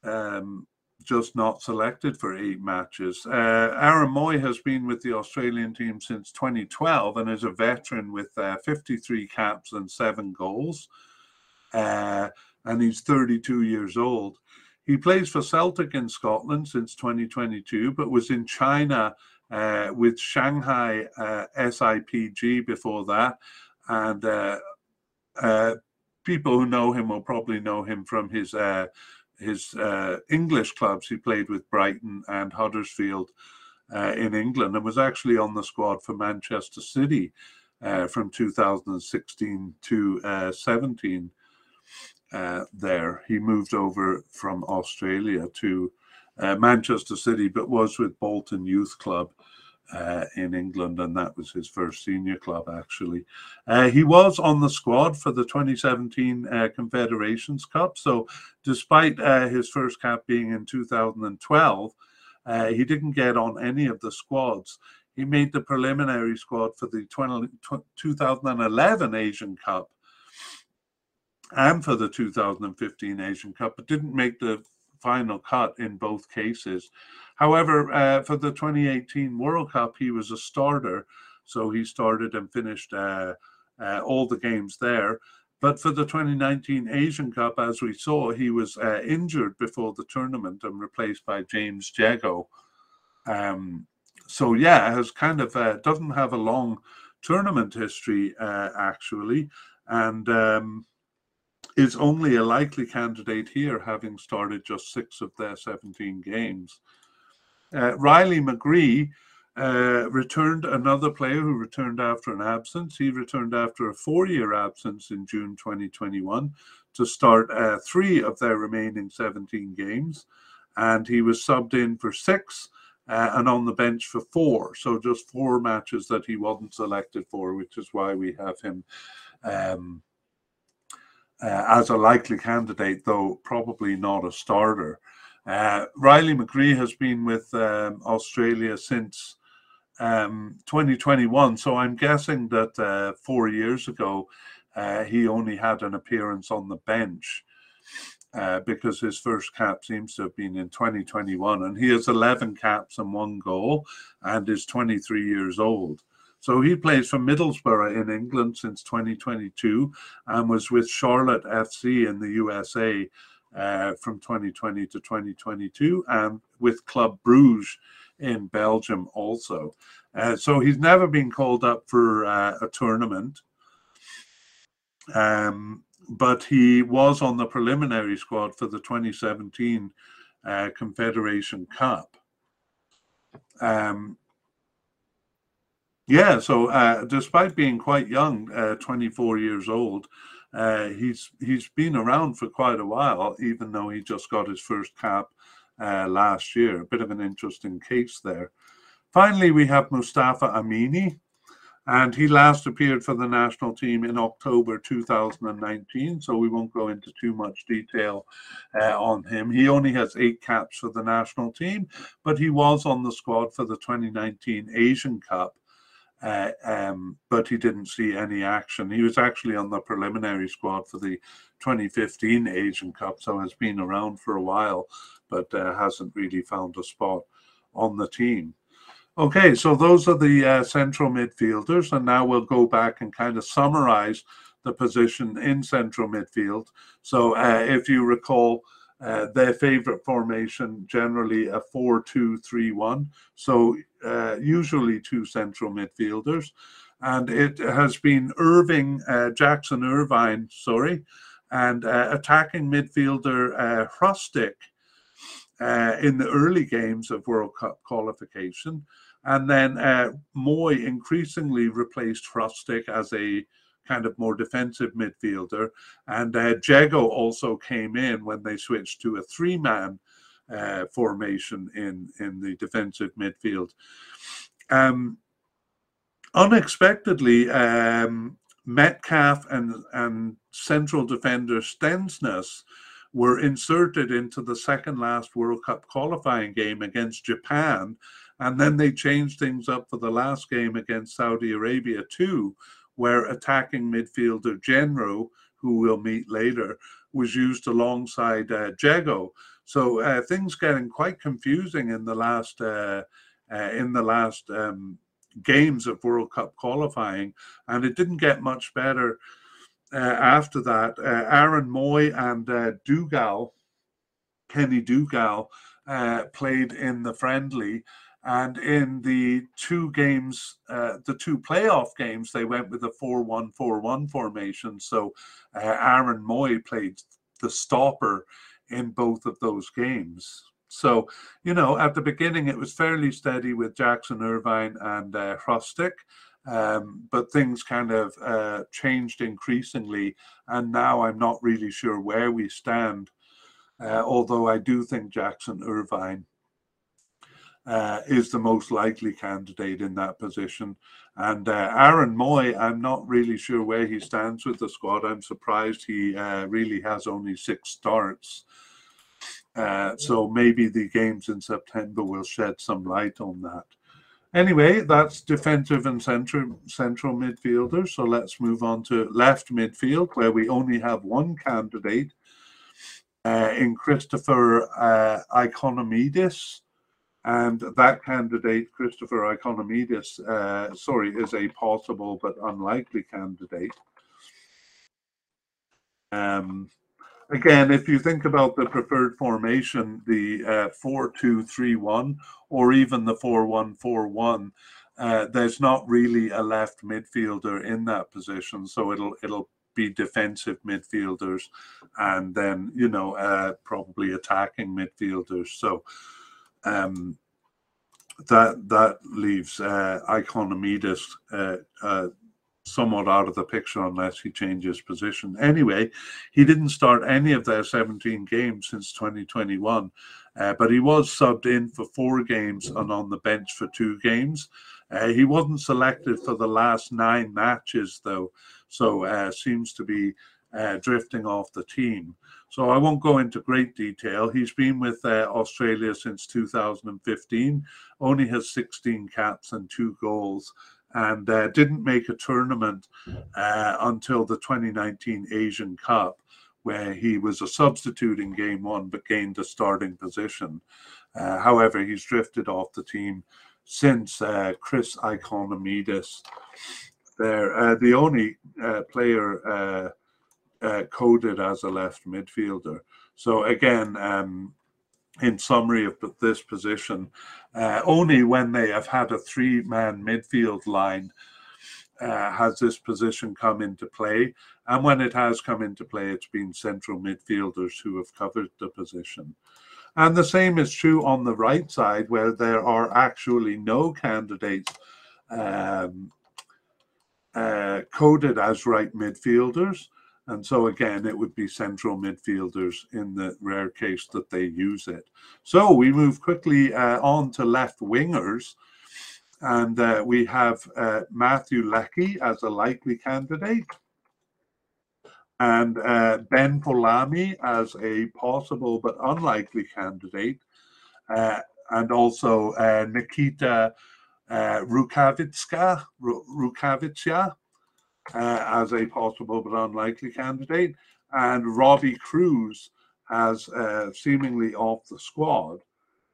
Um, just not selected for eight matches. Uh, Aaron Mooy has been with the Australian team since 2012 and is a veteran with uh, 53 caps and seven goals. Uh, and he's 32 years old. He plays for Celtic in Scotland since 2022, but was in China uh, with Shanghai uh, SIPG before that. And uh, uh, people who know him will probably know him from his uh, his uh, English clubs. He played with Brighton and Huddersfield in England and was actually on the squad for Manchester City from 2016 to 17. There, he moved over from Australia to uh, Manchester City, but was with Bolton Youth Club uh, in England, and that was his first senior club, actually. Uh, he was on the squad for the 2017 uh, Confederations Cup. So, despite uh, his first cap being in 2012, uh, he didn't get on any of the squads. He made the preliminary squad for the 20, 2011 Asian Cup and for the 2015 Asian Cup, but didn't make the final cut in both cases. However, uh, for the 2018 World Cup, he was a starter, so he started and finished uh, uh, all the games there. But for the 2019 Asian Cup, as we saw, he was uh, injured before the tournament and replaced by James Jeggo. Um, so yeah, has kind of uh, doesn't have a long tournament history uh, actually, and um, is only a likely candidate here, having started just six of their 17 games. Uh, Riley McGree uh, returned another player who returned after an absence. He returned after a four year absence in June 2021 to start uh, three of their remaining 17 games. And he was subbed in for six uh, and on the bench for four. So just four matches that he wasn't selected for, which is why we have him. Um, uh, as a likely candidate, though probably not a starter. Uh, Riley McGree has been with um, Australia since um, 2021, so I'm guessing that uh, four years ago uh, he only had an appearance on the bench. Uh, because his first cap seems to have been in 2021, and he has 11 caps and one goal, and is 23 years old. So he plays for Middlesbrough in England since 2022 and was with Charlotte FC in the USA uh, from 2020 to 2022 and with Club Bruges in Belgium also. Uh, so he's never been called up for uh, a tournament. Um, but he was on the preliminary squad for the 2017 uh, Confederation Cup. Um, yeah, so uh, despite being quite young, uh, 24 years old, uh, he's he's been around for quite a while, even though he just got his first cap uh, last year. A bit of an interesting case there. Finally, we have Mustafa Amini, and he last appeared for the national team in October 2019. So we won't go into too much detail uh, on him. He only has eight caps for the national team, but he was on the squad for the 2019 Asian Cup uh, um, but he didn't see any action. He was actually on the preliminary squad for the 2015 Asian Cup, so has been around for a while, but uh, hasn't really found a spot on the team. Okay, so those are the uh, central midfielders, and now we'll go back and kind of summarize the position in central midfield. So, uh, if you recall, uh, their favorite formation generally a 4-2-3-1 so uh, usually two central midfielders. And it has been irving uh, jackson irvine sorry and uh, attacking midfielder uh, uh, in the early games of world cup qualification. And then uh, mooy increasingly replaced Hrustic as a kind of more defensive midfielder. And uh, Jeggo also came in when they switched to a three man uh, formation in, in the defensive midfield. Um, unexpectedly, um, Metcalfe and, and central defender Stensness were inserted into the second last World Cup qualifying game against Japan. And then they changed things up for the last game against Saudi Arabia, too, where attacking midfielder Genro, who we'll meet later, was used alongside uh, Jeggo. So uh, things getting quite confusing in the last uh, uh, in the last um, games of World Cup qualifying, and it didn't get much better uh, after that. Uh, Aaron Mooy and Dougall Kenny Dougall uh, played in the friendly. And in the two games, uh, the two playoff games, they went with a 4 1 4 1 formation. So uh, Aaron Mooy played the stopper in both of those games. So, you know, at the beginning, it was fairly steady with Jackson Irvine and uh, Hrustic. Um, but things kind of uh, changed increasingly, and now I'm not really sure where we stand. Uh, although I do think Jackson Irvine uh, is the most likely candidate in that position. And uh, Aaron Mooy, I'm not really sure where he stands with the squad. I'm surprised he uh, really has only six starts. Uh, so maybe the games in September will shed some light on that. Anyway, that's defensive and central central midfielders. So let's move on to left midfield, where we only have one candidate uh, in Christopher uh, Ikonomidis. And that candidate, Christopher Ikonomidis, uh, sorry, is a possible but unlikely candidate. Um, again, if you think about the preferred formation, the uh, 4 2 3 1, or even the 4 1 4 1, uh, there's not really a left midfielder in that position. So it'll it'll be defensive midfielders and then, you know, uh, probably attacking midfielders. So um, that that leaves uh, Ikonomidis uh, uh, somewhat out of the picture unless he changes position. Anyway, he didn't start any of their 17 games since 2021, uh, but he was subbed in for four games and on the bench for two games. Uh, he wasn't selected for the last nine matches, though, so uh, seems to be uh, drifting off the team. So I won't go into great detail. He's been with uh, Australia since 2015, only has 16 caps and two goals and uh, didn't make a tournament uh, until the 2019 Asian Cup, where he was a substitute in game one but gained a starting position. Uh, however, he's drifted off the team since uh, Chris Ikonomidis. There, the only uh, coded as a left midfielder. So again, um, in summary of this position, uh, only when they have had a three man midfield line uh, has this position come into play. And when it has come into play, it's been central midfielders who have covered the position. And the same is true on the right side, where there are actually no candidates um, uh, coded as right midfielders. And so again, it would be central midfielders in the rare case that they use it. So we move quickly uh, on to left wingers. And uh, we have uh, Matthew Leckie as a likely candidate, and uh, Ben Folami as a possible but unlikely candidate, uh, and also uh, Nikita Rukavitska, Rukavitsia uh, as a possible but unlikely candidate, and Robbie Kruse as uh, seemingly off the squad.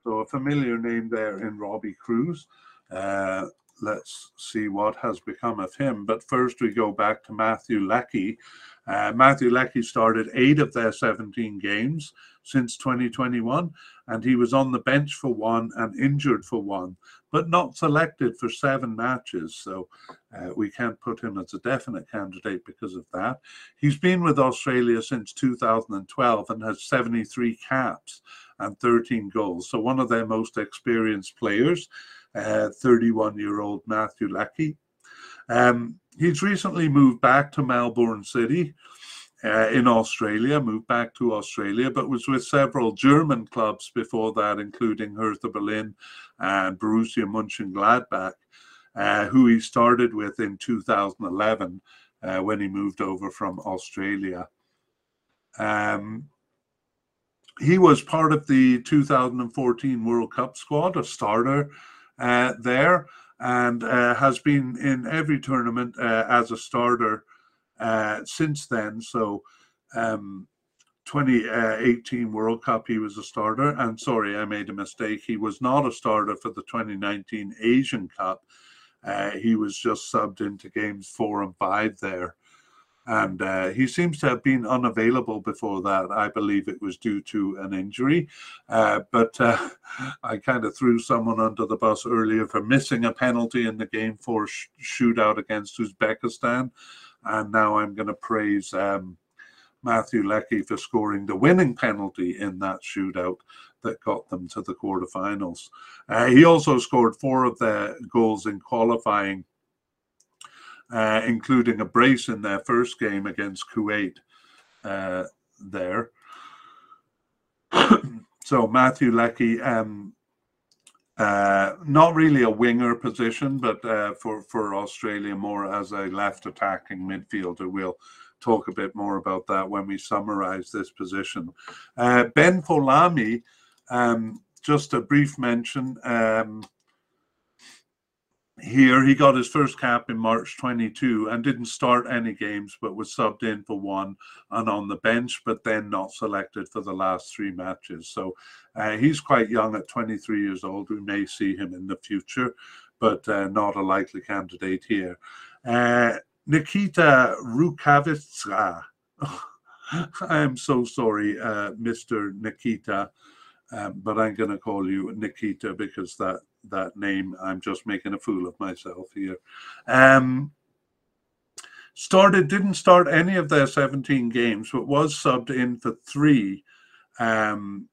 So a familiar name there in Robbie Kruse. Uh, let's see what has become of him. But first, we go back to Matthew Leckie. Uh, Matthew Leckie started eight of their 17 games since 2021, and he was on the bench for one and injured for one but not selected for seven matches. So uh, we can't put him as a definite candidate because of that. He's been with Australia since 2012 and has 73 caps and 13 goals. So one of their most experienced players, 31 uh, year old Matthew Leckie. Um, he's recently moved back to Melbourne City uh, in Australia, moved back to Australia, but was with several German clubs before that, including Hertha Berlin and Borussia Mönchengladbach, uh, who he started with in 2011 uh, when he moved over from Australia. Um, he was part of the 2014 World Cup squad, a starter uh, there, and uh, has been in every tournament uh, as a starter uh, since then. So, um, 2018 World Cup, he was a starter. And sorry, I made a mistake. He was not a starter for the 2019 Asian Cup. Uh, he was just subbed into games four and five there. And uh, he seems to have been unavailable before that. I believe it was due to an injury, uh, but uh, I kind of threw someone under the bus earlier for missing a penalty in the game four sh- shootout against Uzbekistan, and now I'm going to praise um, Matthew Leckie for scoring the winning penalty in that shootout that got them to the quarterfinals. Uh, he also scored four of the goals in qualifying uh, including a brace in their first game against Kuwait uh, there. so Matthew Leckie, um, uh, not really a winger position, but uh, for, for Australia more as a left attacking midfielder. We'll talk a bit more about that when we summarize this position. Uh, ben Folami, um, just a brief mention. Um, here. He got his first cap in March 22 and didn't start any games, but was subbed in for one and on the bench, but then not selected for the last three matches. So uh, he's quite young at 23 years old. We may see him in the future, but uh, not a likely candidate here. Uh, Nikita Rukavitsa. I am so sorry, uh, Mr. Nikita, um, but I'm going to call you Nikita because that that name. I'm just making a fool of myself here. Um, started didn't start any of their 17 games, but was subbed in for three. Um,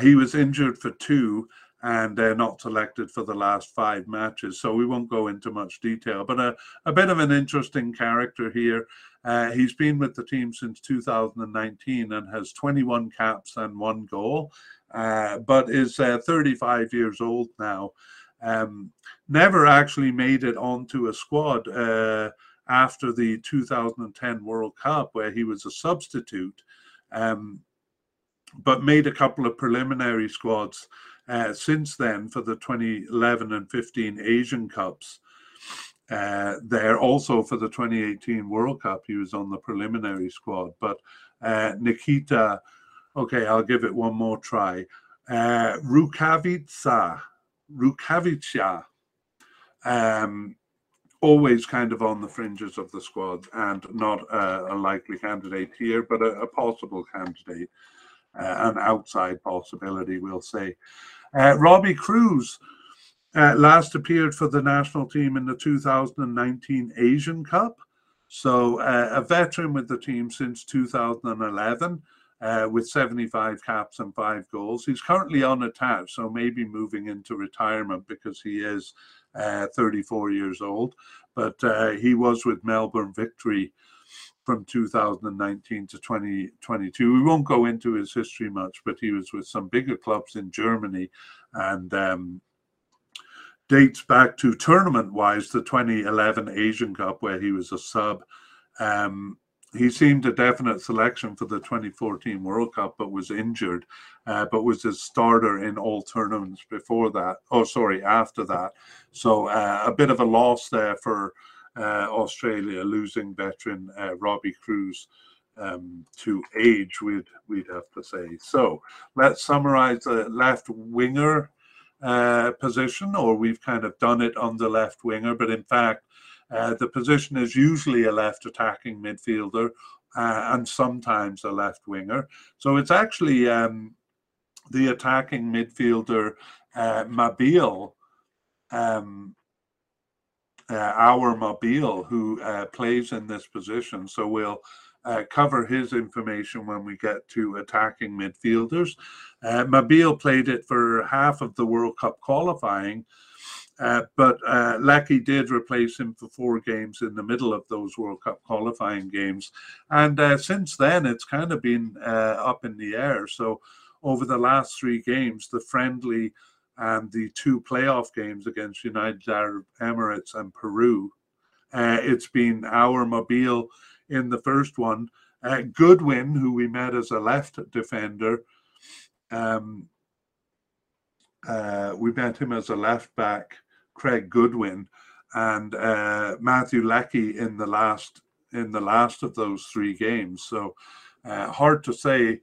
he was injured for two and uh, not selected for the last five matches. So we won't go into much detail, but a, a bit of an interesting character here. Uh, he's been with the team since 2019 and has 21 caps and one goal, uh, but is uh, 35 years old now. Um, never actually made it onto a squad uh, after the 2010 World Cup, where he was a substitute, um, but made a couple of preliminary squads uh, since then for the 2011 and 15 Asian Cups. Uh, there also for the 2018 World Cup, he was on the preliminary squad. But Nikita, okay, I'll give it one more try. Uh, Rukavica, Rukavica, um, always kind of on the fringes of the squad and not a, a likely candidate here, but a, a possible candidate, uh, an outside possibility, we'll say. Uh, Robbie Kruse uh, last appeared for the national team in the 2019 Asian Cup. So uh, a veteran with the team since 2011 uh, with 75 caps and five goals. He's currently unattached, so maybe moving into retirement because he is uh, 34 years old. But uh, he was with Melbourne Victory from 2019 to 2022. We won't go into his history much, but he was with some bigger clubs in Germany and um, dates back to tournament wise the 2011 Asian Cup, where he was a sub. Um, he seemed a definite selection for the 2014 World Cup, but was injured, uh, but was a starter in all tournaments before that. Oh, sorry, after that. So uh, a bit of a loss there for uh, Australia, losing veteran uh, Robbie Kruse um, to age, we'd, we'd have to say. So let's summarize the left winger uh, position, or we've kind of done it on the left winger, but in fact, uh, the position is usually a left attacking midfielder uh, and sometimes a left winger. So it's actually um, the attacking midfielder, uh, Mabil, um, uh, Awer Mabil, who uh, plays in this position. So we'll uh, cover his information when we get to attacking midfielders. Mabil played it for half of the World Cup qualifying uh, but uh, Leckie did replace him for four games in the middle of those World Cup qualifying games. And uh, since then, it's kind of been uh, up in the air. So, over the last three games, the friendly and the two playoff games against United Arab Emirates and Peru, uh, it's been Awer Mabil in the first one. Goodwin, who we met as a left defender, um, we met him as a left back, Craig Goodwin, and uh, Matthew Leckie in the last in the last of those three games. So uh, hard to say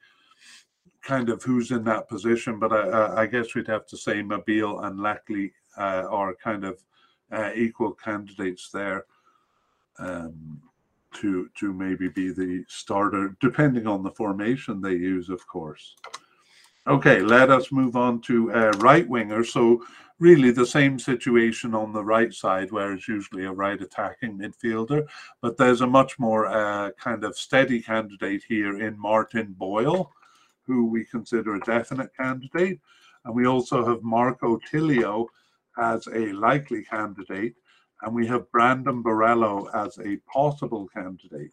kind of who's in that position, but I, I guess we'd have to say Mabil and Leckie uh, are kind of uh, equal candidates there. Um, to to maybe be the starter, depending on the formation they use, of course. Okay, let us move on to uh, right winger. So really the same situation on the right side, where it's usually a right attacking midfielder, but there's a much more uh, kind of steady candidate here in Martin Boyle, who we consider a definite candidate, and we also have Marco Tilio as a likely candidate and we have Brandon Borrello as a possible candidate.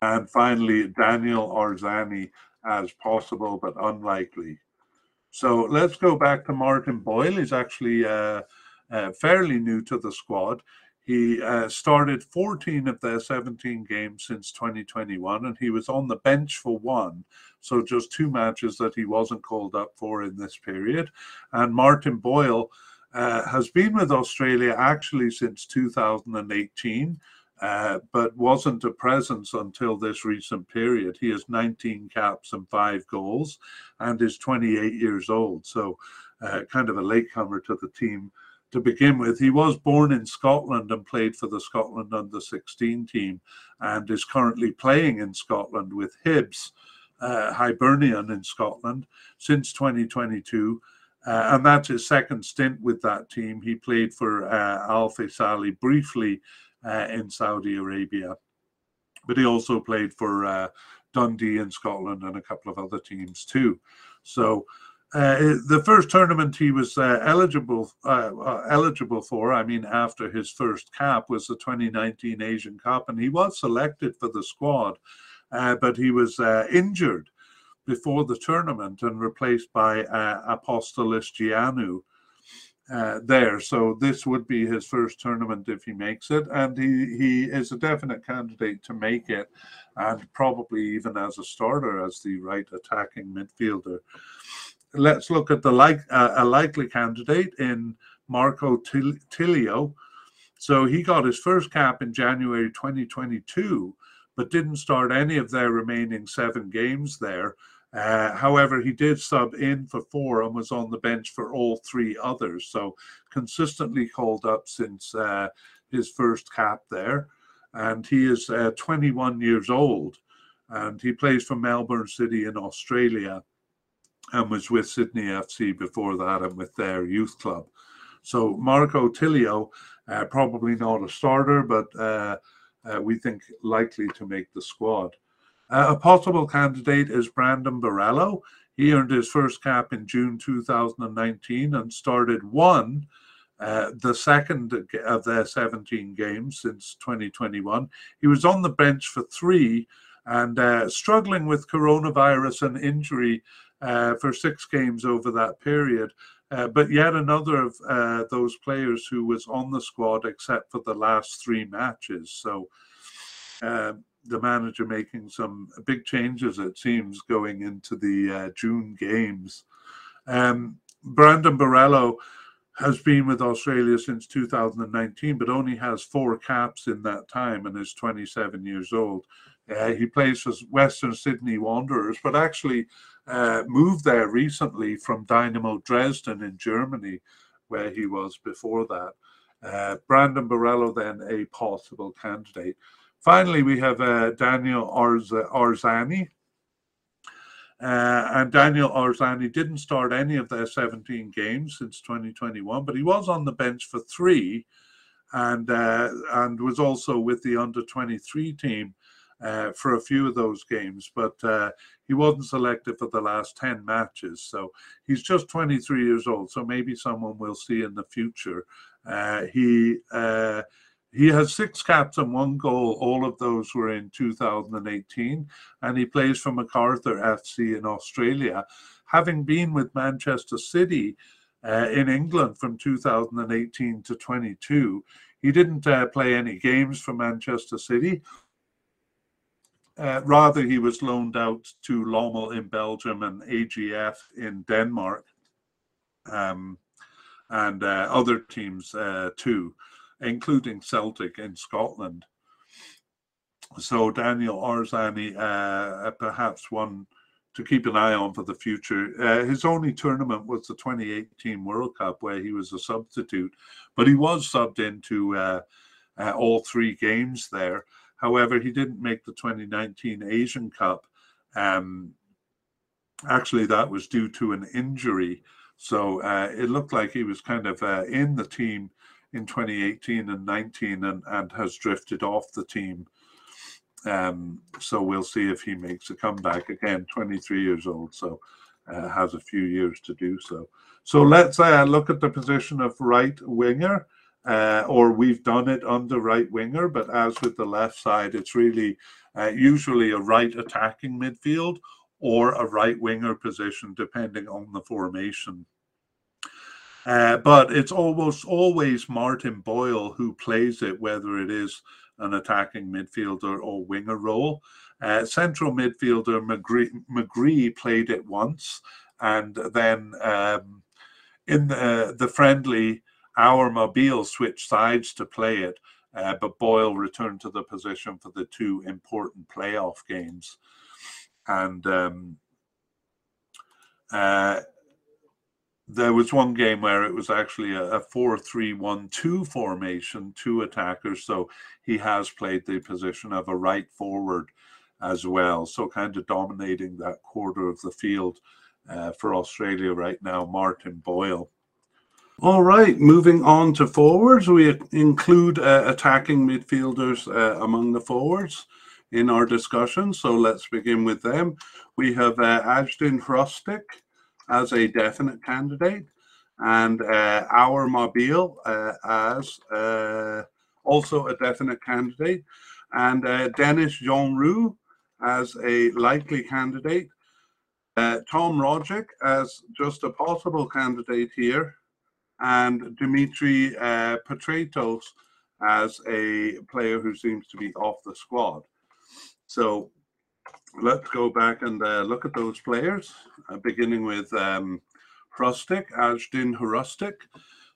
And finally, Daniel Arzani as possible but unlikely. So let's go back to Martin Boyle. He's actually uh, uh, fairly new to the squad. He uh, started 14 of their 17 games since 2021, and he was on the bench for one. So just two matches that he wasn't called up for in this period. And Martin Boyle uh, has been with Australia actually since 2018, uh, but wasn't a presence until this recent period. He has 19 caps and five goals and is 28 years old. So, uh, kind of a latecomer to the team to begin with. He was born in Scotland and played for the Scotland under 16 team and is currently playing in Scotland with Hibs, uh, Hibernian in Scotland since 2022 uh, and that's his second stint with that team. He played for uh, Al Faisaly briefly in Saudi Arabia, but he also played for uh, Dundee in Scotland and a couple of other teams too. So uh, the first tournament he was uh, eligible uh, uh, eligible for, I mean, after his first cap, was the 2019 Asian Cup, and he was selected for the squad, but he was injured before the tournament and replaced by uh, Apostolos Giannou uh, there. So this would be his first tournament if he makes it, and he he is a definite candidate to make it, and probably even as a starter as the right attacking midfielder. Let's look at the like uh, a likely candidate in Marco Tilio. So he got his first cap in January 2022, but didn't start any of their remaining seven games there uh, however, he did sub in for four and was on the bench for all three others. So consistently called up since uh, his first cap there. And he is uh, 21 years old. And he plays for Melbourne City in Australia and was with Sydney FC before that and with their youth club. So Marco Tilio, uh, probably not a starter, but uh, uh, we think likely to make the squad. Uh, a possible candidate is Brandon Borrello. He earned his first cap in June 2019 and started one, uh, the second of their 17 games since 2021. He was on the bench for three and uh, struggling with coronavirus and injury uh, for six games over that period. Uh, but yet another of uh, those players who was on the squad except for the last three matches. So um, the manager making some big changes, it seems, going into the uh, June games. Um, Brandon Borrello has been with Australia since 2019, but only has four caps in that time and is 27 years old. Uh, he plays for Western Sydney Wanderers, but actually uh, moved there recently from Dynamo Dresden in Germany, where he was before that. Uh, Brandon Borrello, then a possible candidate. Finally, we have uh, Daniel Arz- Arzani. Uh, and Daniel Arzani didn't start any of their 17 games since 2021, but he was on the bench for three and uh, and was also with the under 23 team uh, for a few of those games, but uh, he wasn't selected for the last 10 matches. So he's just 23 years old. So maybe someone we'll see in the future. Uh, he uh, he has six caps and one goal. All of those were in 2018. And he plays for MacArthur FC in Australia. Having been with Manchester City uh, in England from 2018 to 22, he didn't uh, play any games for Manchester City. Uh, rather, he was loaned out to Lommel in Belgium and AGF in Denmark um, and uh, other teams uh, too including Celtic in Scotland. So Daniel Arzani, uh, perhaps one to keep an eye on for the future. Uh, his only tournament was the 2018 World Cup, where he was a substitute, but he was subbed into uh, uh, all three games there. However, he didn't make the 2019 Asian Cup. Um, actually, that was due to an injury. So uh, it looked like he was kind of uh, in the team in 2018 and 19 and, and has drifted off the team. Um, so we'll see if he makes a comeback again, 23 years old. So uh, has a few years to do so. So let's uh, look at the position of right winger. Uh, or we've done it under right winger, but as with the left side, it's really uh, usually a right attacking midfield or a right winger position, depending on the formation. Uh, but it's almost always Martin Boyle who plays it, whether it is an attacking midfielder or winger role. Uh, central midfielder McGree, McGree, played it once, and then um, in the, the friendly, Awer Mabil switched sides to play it, uh, but Boyle returned to the position for the two important playoff games. And um, uh, there was one game where it was actually a, a 4-3-1-2 formation, two attackers. So he has played the position of a right forward as well. So kind of dominating that quarter of the field uh, for Australia right now, Martin Boyle. All right, moving on to forwards, we include uh, attacking midfielders uh, among the forwards in our discussion. So let's begin with them. We have uh, Ajdin Hrustic, as a definite candidate, and uh, Awer Mabil uh, as uh, also a definite candidate, and uh, Denis Genreau as a likely candidate, uh, Tom Rogic as just a possible candidate here, and Dimitri uh, Petratos as a player who seems to be off the squad. So let's go back and uh, look at those players, uh, beginning with um, Hrustic, Ajdin.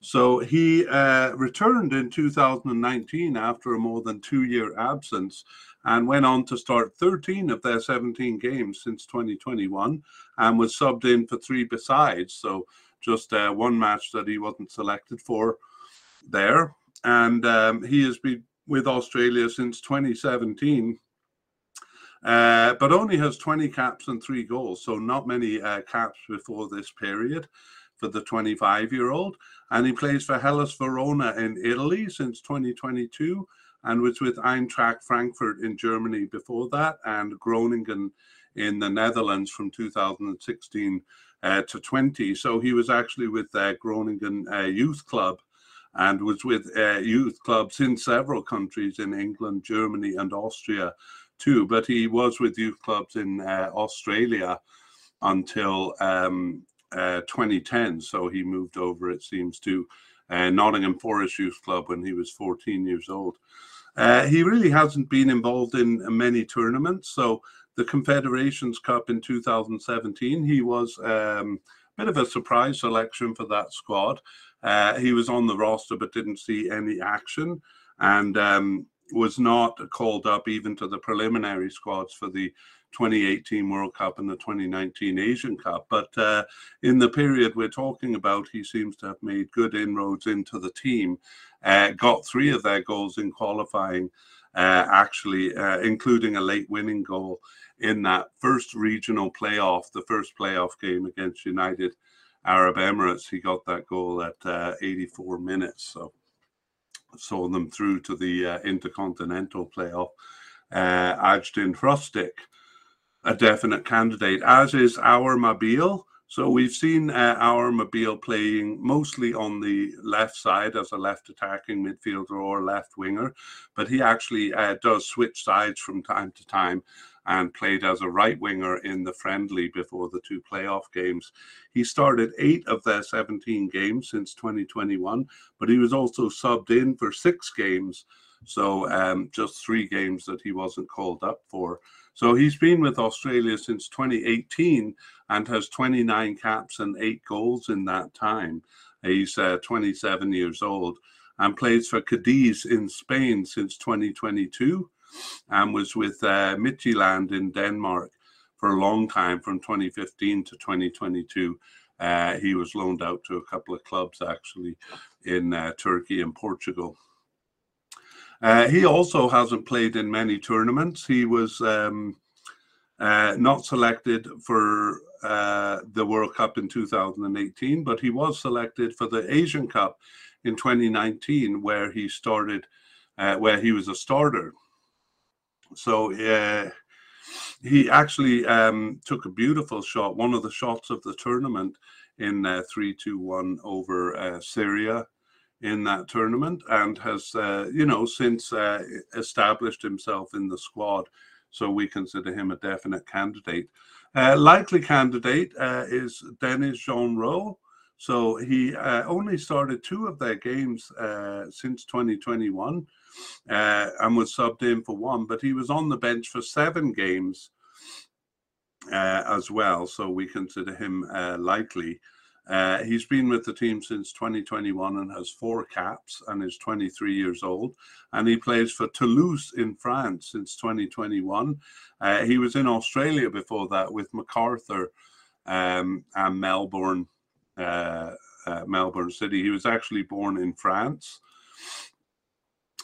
So he uh, returned in 2019 after a more than two year absence and went on to start 13 of their 17 games since 2021 and was subbed in for three besides. So just uh, one match that he wasn't selected for there. And um, he has been with Australia since 2017 uh, but only has 20 caps and three goals. So not many uh, caps before this period for the 25 year old. And he plays for Hellas Verona in Italy since 2022 and was with Eintracht Frankfurt in Germany before that and Groningen in the Netherlands from 2016 uh, to 20. So he was actually with uh, Groningen uh, Youth Club and was with uh, youth clubs in several countries in England, Germany, and Austria too. But he was with youth clubs in uh, Australia until um, uh, 2010. So he moved over, it seems, to uh, Nottingham Forest Youth Club when he was 14 years old. Uh, he really hasn't been involved in many tournaments. So the Confederations Cup in 2017, he was um, a bit of a surprise selection for that squad. Uh, he was on the roster but didn't see any action. And um, was not called up even to the preliminary squads for the 2018 World Cup and the 2019 Asian Cup. But uh, in the period we're talking about, he seems to have made good inroads into the team, uh, got three of their goals in qualifying, uh, actually, uh, including a late winning goal in that first regional playoff, the first playoff game against United Arab Emirates. He got that goal at uh, 84 minutes. So saw them through to the uh, intercontinental playoff. Uh, Ajdin Hrustic, a definite candidate, as is Awer Mabil. So we've seen uh, Awer Mabil playing mostly on the left side as a left attacking midfielder or left winger, but he actually uh, does switch sides from time to time and played as a right winger in the friendly before the two playoff games. He started eight of their 17 games since 2021, but he was also subbed in for six games. So um, just three games that he wasn't called up for. So he's been with Australia since 2018 and has 29 caps and eight goals in that time. He's uh, 27 years old and plays for Cadiz in Spain since 2022 and was with uh, Midtjylland in Denmark for a long time from 2015 to 2022. Uh, he was loaned out to a couple of clubs actually in uh, Turkey and Portugal. Uh, he also hasn't played in many tournaments. He was um, uh, not selected for uh, the World Cup in 2018, but he was selected for the Asian Cup in 2019, where he started, uh, where he was a starter. So uh, he actually um, took a beautiful shot, one of the shots of the tournament in uh, 3 2 1 over uh, Syria in that tournament and has, uh, you know, since uh, established himself in the squad. So we consider him a definite candidate. Uh, likely candidate is Denis Genreau. So he only started two of their games since 2021 and was subbed in for one, but he was on the bench for seven games as well. So we consider him likely. Uh, he's been with the team since 2021 and has four caps and is 23 years old. And he plays for Toulouse in France since 2021. Uh, he was in Australia before that with Macarthur um, and Melbourne, uh, uh Melbourne City. He was actually born in France.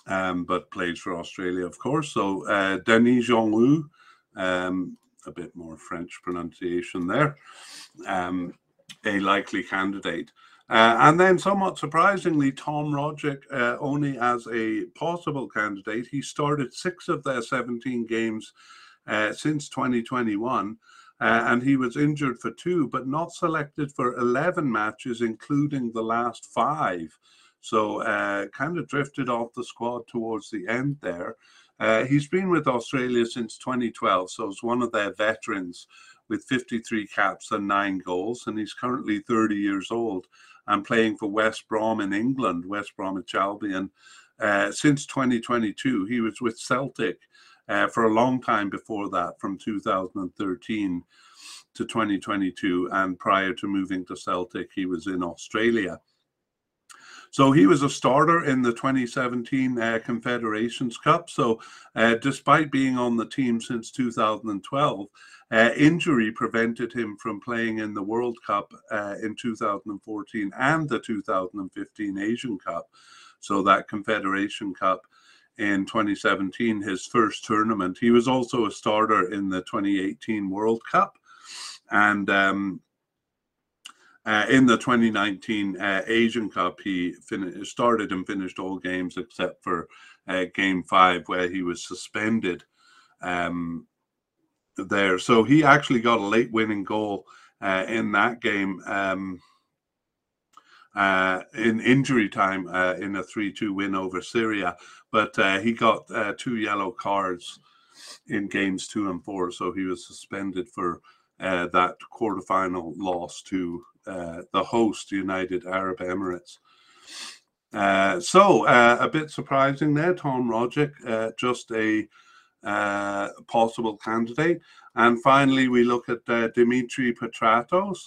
Um, but plays for Australia, of course. So uh, Denis Jean um, a bit more French pronunciation there. Um, a likely candidate. Uh, and then, somewhat surprisingly, Tom Rogic uh, only as a possible candidate. He started six of their 17 games uh, since 2021, uh, and he was injured for two, but not selected for 11 matches, including the last five. So, uh, kind of drifted off the squad towards the end there. Uh, he's been with Australia since 2012, so he's one of their veterans with 53 caps and nine goals, and he's currently 30 years old and playing for West Brom in England, West Bromwich Albion. Uh, since 2022, he was with Celtic uh, for a long time before that, from 2013 to 2022. And prior to moving to Celtic, he was in Australia. So he was a starter in the 2017 uh, Confederations Cup. So, uh, despite being on the team since 2012, uh, injury prevented him from playing in the World Cup uh, in 2014 and the 2015 Asian Cup. So that Confederation Cup in 2017, his first tournament. He was also a starter in the 2018 World Cup. And um, uh, in the 2019 uh, Asian Cup, he started and finished all games except for uh, game five, where he was suspended um, there. So he actually got a late winning goal uh, in that game um, uh, in injury time uh, in a 3 2 win over Syria. But he got two yellow cards in games two and four. So he was suspended for uh, that quarterfinal loss to the host, United Arab Emirates. so a bit surprising there, Tom Rogic, just a uh, possible candidate. And finally, we look at uh, Dimitri Petratos,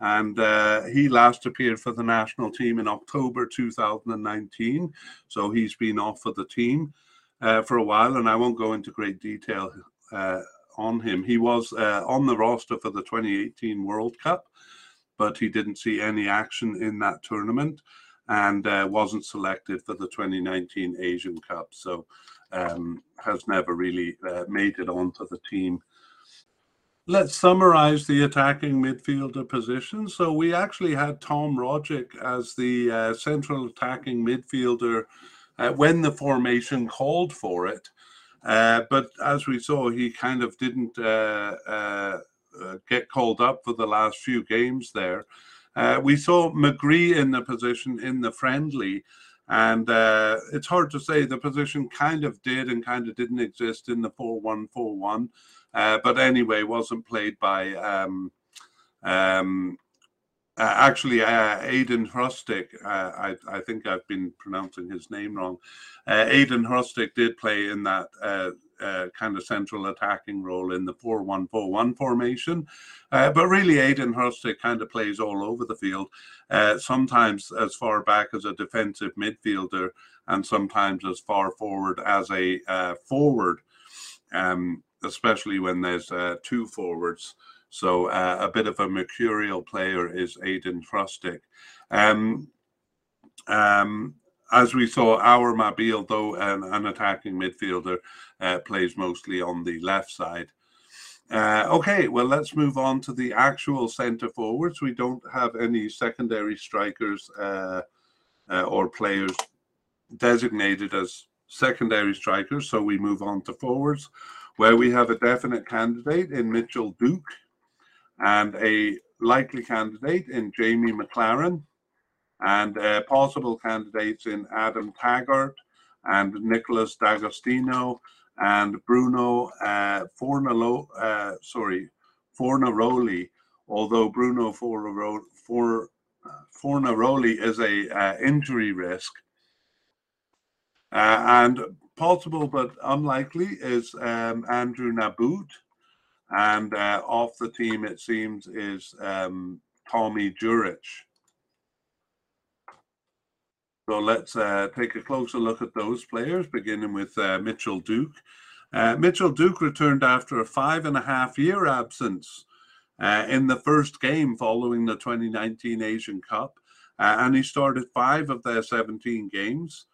and uh, he last appeared for the national team in October 2019. So he's been off for the team uh, for a while, and I won't go into great detail uh, on him. He was uh, on the roster for the 2018 World Cup, but he didn't see any action in that tournament and wasn't selected for the 2019 Asian Cup. So um, has never really uh, made it onto the team. Let's summarize the attacking midfielder position. So we actually had Tom Rogic as the uh, central attacking midfielder uh, when the formation called for it. Uh, but as we saw, he kind of didn't uh, uh, get called up for the last few games there. we saw McGree in the position in the friendly, and uh, it's hard to say. The position kind of did and kind of didn't exist in the 4 1 4 1. Uh, but anyway, wasn't played by um, um, uh, actually uh, Aiden Hrustic. Uh, I, I, think I've been pronouncing his name wrong. Uh, Aiden Hrustic did play in that uh, kind of central attacking role in the 4 1 4 1 formation. Uh, but really, Aiden Hrustic kind of plays all over the field, uh, sometimes as far back as a defensive midfielder, and sometimes as far forward as a uh, forward, um, especially when there's uh, two forwards. So uh, a bit of a mercurial player is Aiden Hrustic. Um, um, as we saw, Awer Mabil, though an, an attacking midfielder, uh, plays mostly on the left side. Uh, okay, well, let's move on to the actual centre forwards. We don't have any secondary strikers uh, uh, or players designated as secondary strikers, so we move on to forwards, where we have a definite candidate in Mitchell Duke and a likely candidate in Jamie Maclaren and uh, possible candidates in Adam Taggart and Nicholas D'Agostino and Bruno uh, Fornalo, uh, sorry, Fornaroli, although Bruno Fornaroli, For, Fornaroli is a uh, injury risk. Uh, and possible but unlikely is um, Andrew Nabbout. And uh, off the team, it seems, is um, Tommy Juric. So let's uh, take a closer look at those players, beginning with uh, Mitchell Duke. Uh, Mitchell Duke returned after a five and a half year absence uh, in the first game following the 2019 Asian Cup, uh, and he started five of their 17 games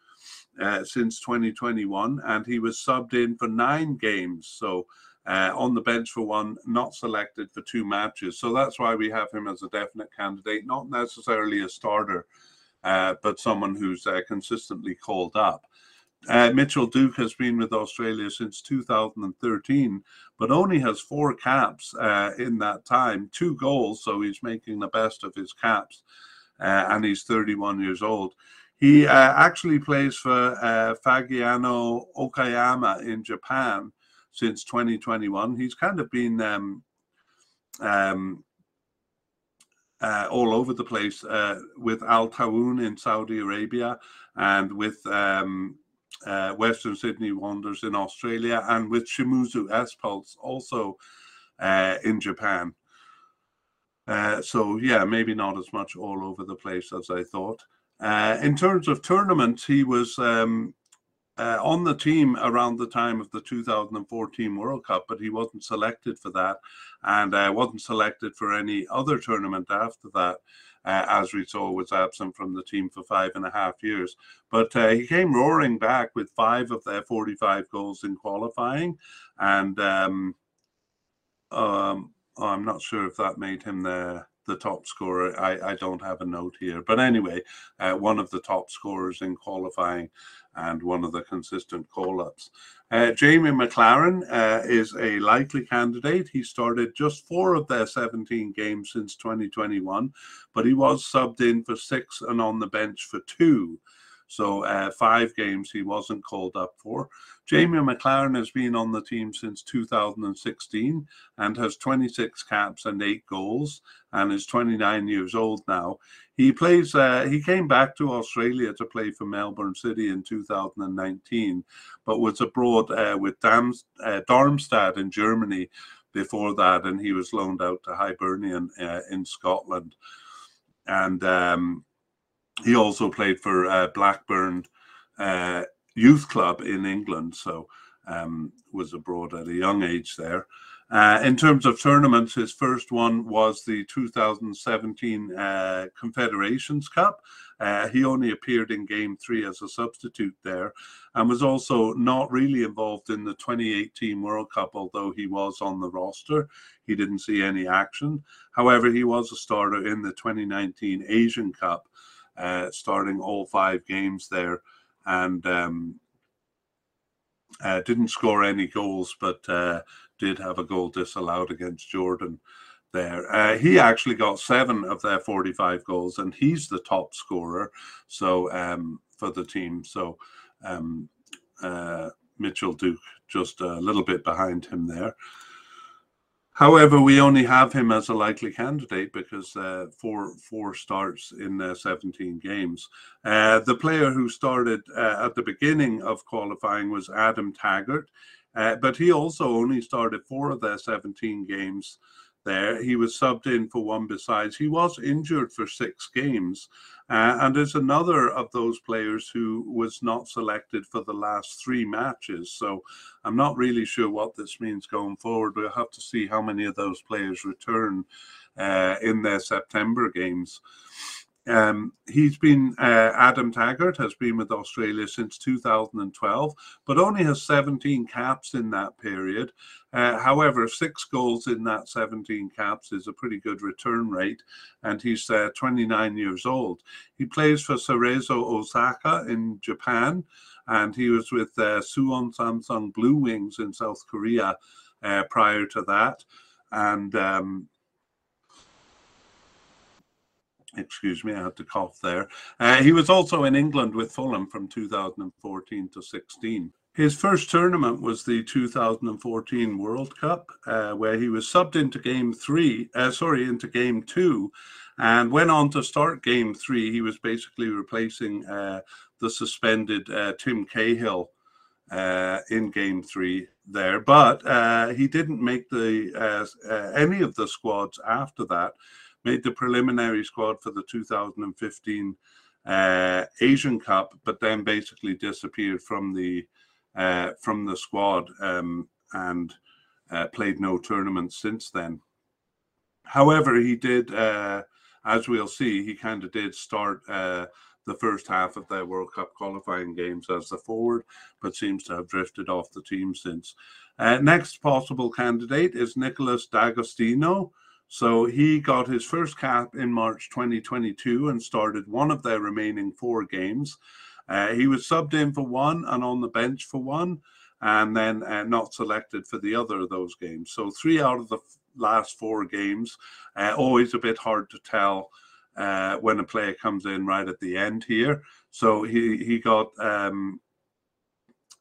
uh, since 2021, and he was subbed in for nine games. So on the bench for one, not selected for two matches. So that's why we have him as a definite candidate, not necessarily a starter uh, but someone who's uh, consistently called up. Uh, Mitchell Duke has been with Australia since 2013, but only has four caps uh, in that time, two goals, so he's making the best of his caps, uh, and he's 31 years old. He uh, actually plays for Fagiano Okayama in Japan since 2021. He's kind of been um, um, uh, all over the place uh, with Al Tawoun in Saudi Arabia and with um, uh, Western Sydney Wanderers in Australia and with Shimizu S-Pulse also uh, in Japan. Uh, so yeah, maybe not as much all over the place as I thought. Uh, in terms of tournaments, he was um, uh, on the team around the time of the 2014 World Cup, but he wasn't selected for that and uh, wasn't selected for any other tournament after that. Uh, as we saw, was absent from the team for five and a half years. But uh, he came roaring back with five of their 45 goals in qualifying. And um, um, oh, I'm not sure if that made him the the top scorer. I, I don't have a note here, but anyway, uh, one of the top scorers in qualifying and one of the consistent call ups. Uh, Jamie Maclaren uh, is a likely candidate. He started just four of their 17 games since 2021, but he was subbed in for six and on the bench for two. So uh, five games he wasn't called up for. Jamie Maclaren has been on the team since 2016 and has 26 caps and eight goals and is 29 years old now. He plays. Uh, he came back to Australia to play for Melbourne City in 2019, but was abroad uh, with Dam- uh, Darmstadt in Germany before that, and he was loaned out to Hibernian uh, in Scotland. And um, he also played for uh, Blackburn uh, Youth Club in England, so um, was abroad at a young age there. Uh, in terms of tournaments, his first one was the 2017 uh, Confederations Cup. Uh, he only appeared in game three as a substitute there and was also not really involved in the 2018 World Cup, although he was on the roster. He didn't see any action. However, he was a starter in the 2019 Asian Cup, uh, starting all five games there and um, uh, didn't score any goals, but uh, did have a goal disallowed against Jordan there. Uh, he actually got seven of their 45 goals, and he's the top scorer. So um, for the team, so um, uh, Mitchell Duke just a little bit behind him there. However, we only have him as a likely candidate because uh, four four starts in uh, 17 games. Uh, the player who started uh, at the beginning of qualifying was Adam Taggart, uh, but he also only started four of their 17 games there. He was subbed in for one besides. He was injured for six games. Uh, and there's another of those players who was not selected for the last three matches. So I'm not really sure what this means going forward. We'll have to see how many of those players return uh, in their September games. Um, he's been uh, Adam Taggart has been with Australia since 2012, but only has 17 caps in that period. Uh, however, six goals in that 17 caps is a pretty good return rate, and he's uh, 29 years old. He plays for Cerezo Osaka in Japan, and he was with uh, Suwon Samsung Blue Wings in South Korea uh, prior to that. And um, excuse me, I had to cough there. Uh, he was also in England with Fulham from 2014 to 16. His first tournament was the 2014 World Cup, uh, where he was subbed into game three, uh, sorry, into game two, and went on to start game three. He was basically replacing uh, the suspended uh, Tim Cahill uh, in game three there, but he didn't make the any of the squads after that made the preliminary squad for the 2015 uh, Asian Cup, but then basically disappeared from the uh, from the squad um, and uh, played no tournaments since then. However, he did, uh, as we'll see, he kind of did start uh, the first half of their World Cup qualifying games as the forward, but seems to have drifted off the team since. Uh, next possible candidate is Nicholas D'Agostino. So he got his first cap in March 2022 and started one of their remaining four games. Uh, he was subbed in for one and on the bench for one, and then uh, not selected for the other of those games. So three out of the last four games. Uh, always a bit hard to tell uh, when a player comes in right at the end here. So he he got um,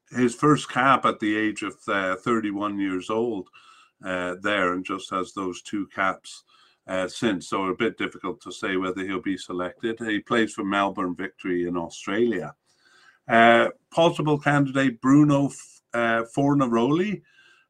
his first cap at the age of uh, 31 years old uh, there and just has those two caps uh, since. So a bit difficult to say whether he'll be selected. He plays for Melbourne Victory in Australia. Uh, possible candidate Bruno uh, Fornaroli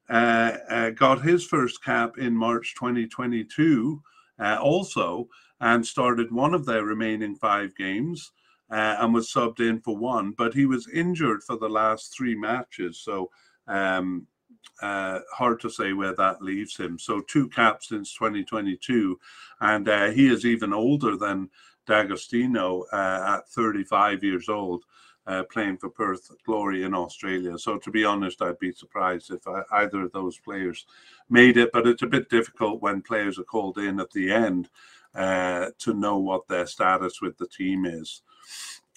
uh, uh, got his first cap in March 2022 uh, also and started one of their remaining five games. and was subbed in for one, but he was injured for the last three matches. So um, uh, hard to say where that leaves him. So two caps since 2022, and uh, he is even older than D'Agostino uh, at 35 years old, uh, playing for Perth Glory in Australia. So to be honest, I'd be surprised if I, either of those players made it. But it's a bit difficult when players are called in at the end uh, to know what their status with the team is.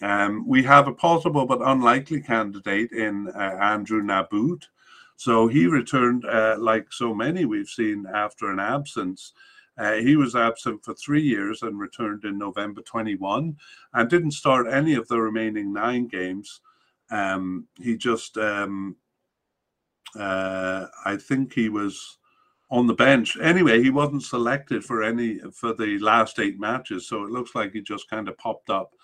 Um, we have a possible but unlikely candidate in uh, Andrew Nabbout. So he returned, uh, like so many we've seen after an absence. Uh, he was absent for three years and returned in November 21 and didn't start any of the remaining nine games. Um, he just, um, uh, I think he was on the bench. Anyway, he wasn't selected for any for the last eight matches, so it looks like he just kind of popped up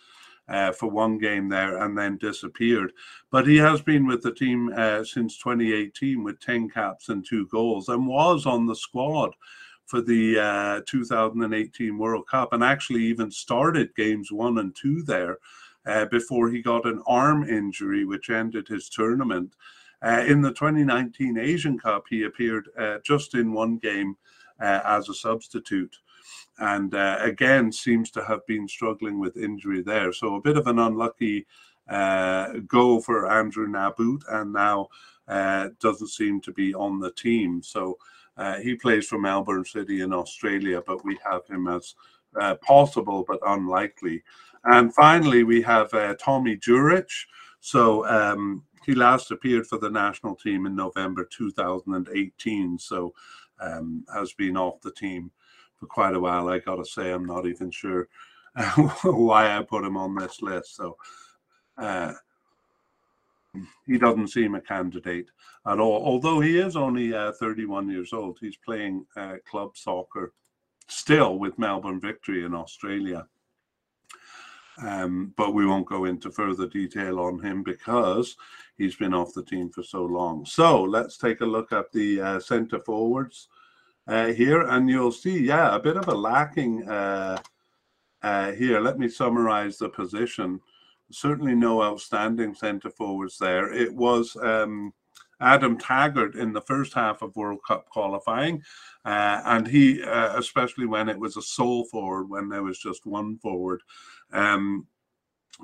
uh, for one game there and then disappeared. But he has been with the team uh, since 2018 with 10 caps and two goals and was on the squad for the uh, 2018 World Cup and actually even started games one and two there uh, before he got an arm injury, which ended his tournament. Uh, in the 2019 Asian Cup, he appeared uh, just in one game as a substitute and uh, again seems to have been struggling with injury there. So a bit of an unlucky uh, go for Andrew Nabbout, and now uh, doesn't seem to be on the team. So uh, he plays for Melbourne City in Australia, but we have him as uh, possible but unlikely. And finally, we have uh, Tomi Juric. So um, he last appeared for the national team in November 2018. So um, has been off the team for quite a while. I got to say, I'm not even sure why I put him on this list. So uh, he doesn't seem a candidate at all. Although he is only uh, 31 years old, he's playing uh, club soccer still with Melbourne Victory in Australia. Um, but we won't go into further detail on him because he's been off the team for so long. So let's take a look at the uh, centre forwards uh, here, and you'll see, yeah, a bit of a lacking uh, uh, here. Let me summarize the position. Certainly no outstanding centre forwards there. It was um, Adam Taggart in the first half of World Cup qualifying. Uh, and he, uh, especially when it was a sole forward, when there was just one forward, um,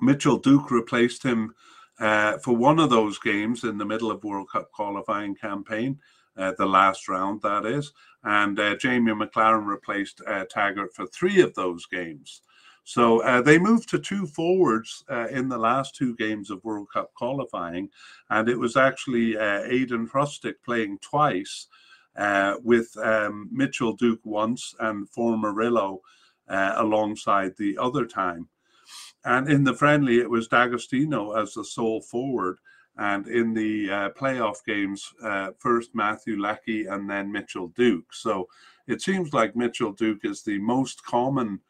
Mitchell Duke replaced him uh, for one of those games in the middle of World Cup qualifying campaign, uh, the last round, that is. And uh, Jamie Maclaren replaced uh, Taggart for three of those games. So uh, they moved to two forwards uh, in the last two games of World Cup qualifying, and it was actually uh, Ajdin Hrustic playing twice uh, with um, Mitchell Duke once and Fornaroli alongside the other time. And in the friendly, it was D'Agostino as the sole forward. And in the uh, playoff games, first Matthew Leckie and then Mitchell Duke. So it seems like Mitchell Duke is the most common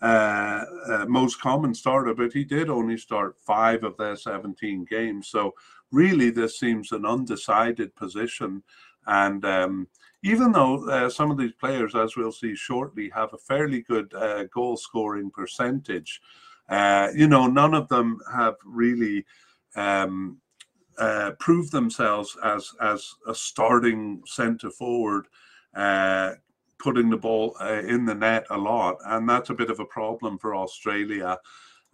uh, uh, most common starter, but he did only start five of their 17 games. So really, this seems an undecided position. And um, even though uh, some of these players, as we'll see shortly, have a fairly good uh, goal scoring percentage, uh, you know, none of them have really um, uh, proved themselves as as a starting centre forward uh, putting the ball uh, in the net a lot, and that's a bit of a problem for Australia.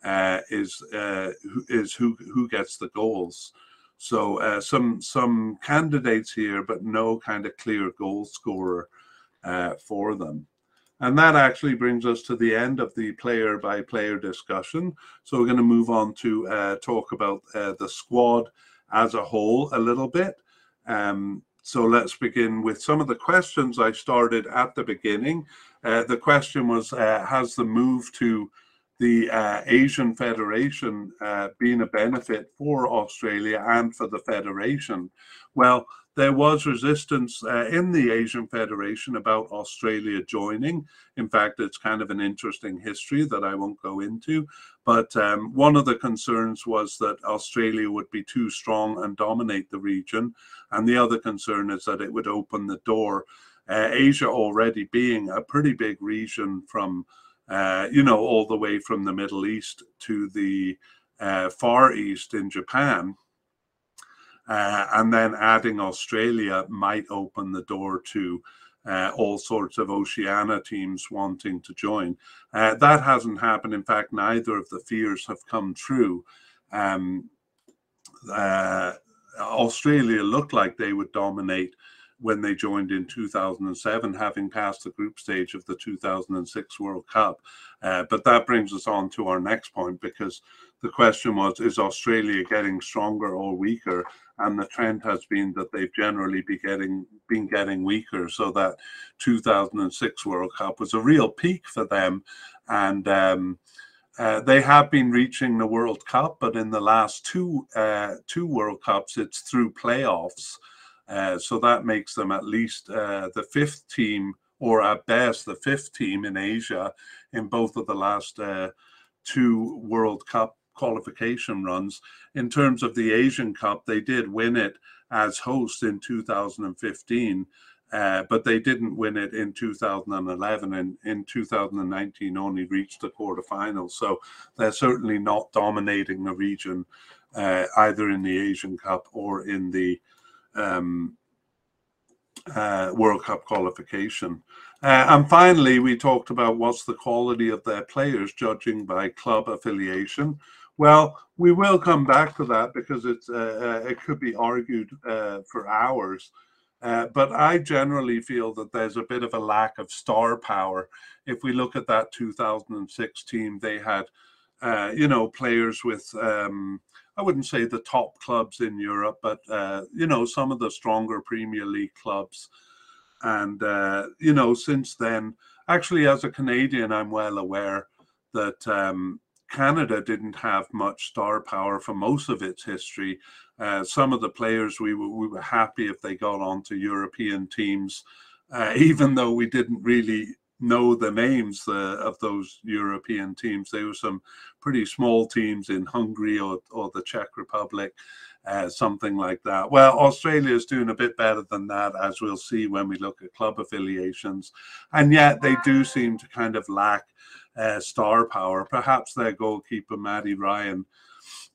Uh, is uh, is who who gets the goals? So uh, some some candidates here, but no kind of clear goal scorer for them. And that actually brings us to the end of the player by player discussion. So we're going to move on to talk about the squad as a whole a little bit. Um, so let's begin with some of the questions I started at the beginning. Uh, the question was uh, Has the move to the uh, Asian Federation uh, been a benefit for Australia and for the Federation? Well, there was resistance uh, in the Asian Federation about Australia joining. In fact, it's kind of an interesting history that I won't go into. But um, one of the concerns was that Australia would be too strong and dominate the region. And the other concern is that it would open the door. Uh, Asia already being a pretty big region from, uh, you know, all the way from the Middle East to the uh, Far East in Japan uh, and then adding Australia might open the door to uh, all sorts of Oceania teams wanting to join. Uh, that hasn't happened. In fact, neither of the fears have come true. Um, uh, Australia looked like they would dominate when they joined in 2007, having passed the group stage of the 2006 World Cup. Uh, but that brings us on to our next point because the question was Is Australia getting stronger or weaker? and the trend has been that they've generally be getting been getting weaker. So that 2006 World Cup was a real peak for them, and um, uh, they have been reaching the World Cup, but in the last two uh, two World Cups, it's through playoffs. Uh, so that makes them at least uh, the fifth team, or at best the fifth team in Asia in both of the last uh, two World Cup qualification runs. In terms of the Asian Cup, they did win it as hosts in 2015. Uh, but they didn't win it in 2011 and in 2019 only reached the quarterfinals. So they're certainly not dominating the region uh, either in the Asian Cup or in the um, uh, World Cup qualification. Uh, and finally, we talked about what's the quality of their players, judging by club affiliation. Well, we will come back to that because it's uh, uh, it could be argued uh, for hours. Uh, but I generally feel that there's a bit of a lack of star power. If we look at that 2006 team, they had, uh, you know, players with, um, I wouldn't say the top clubs in Europe, but, you know, some of the stronger Premier League clubs. And, you know, since then, actually, as a Canadian, I'm well aware that um, Canada didn't have much star power for most of its history. Uh, some of the players we were, we were happy if they got onto European teams, uh, even though we didn't really know the names uh, of those European teams. There were some pretty small teams in Hungary or, or the Czech Republic, uh, something like that. Well, Australia is doing a bit better than that, as we'll see when we look at club affiliations. And yet they do seem to kind of lack uh, star power. Perhaps their goalkeeper, Matty Ryan,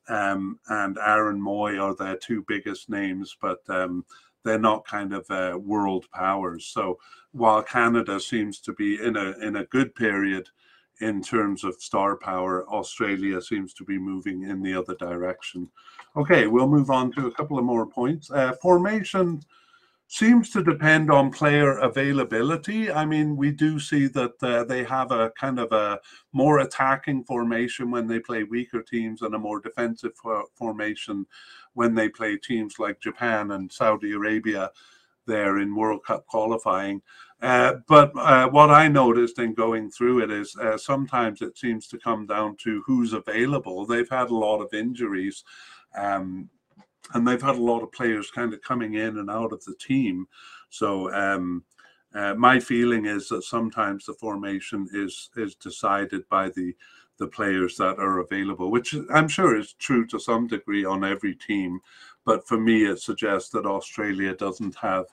um, and Aaron Mooy are their two biggest names, but um, they're not kind of uh, world powers. So while Canada seems to be in a in a good period in terms of star power, Australia seems to be moving in the other direction. Okay, we'll move on to a couple of more points. Uh, formation seems to depend on player availability. I mean, we do see that uh, they have a kind of a more attacking formation when they play weaker teams and a more defensive for formation when they play teams like Japan and Saudi Arabia there in World Cup qualifying. Uh, but uh, what I noticed in going through it is uh, sometimes it seems to come down to who's available. They've had a lot of injuries. Um, and they've had a lot of players kind of coming in and out of the team. So um, uh, my feeling is that sometimes the formation is is decided by the the players that are available, which I'm sure is true to some degree on every team. But for me, it suggests that Australia doesn't have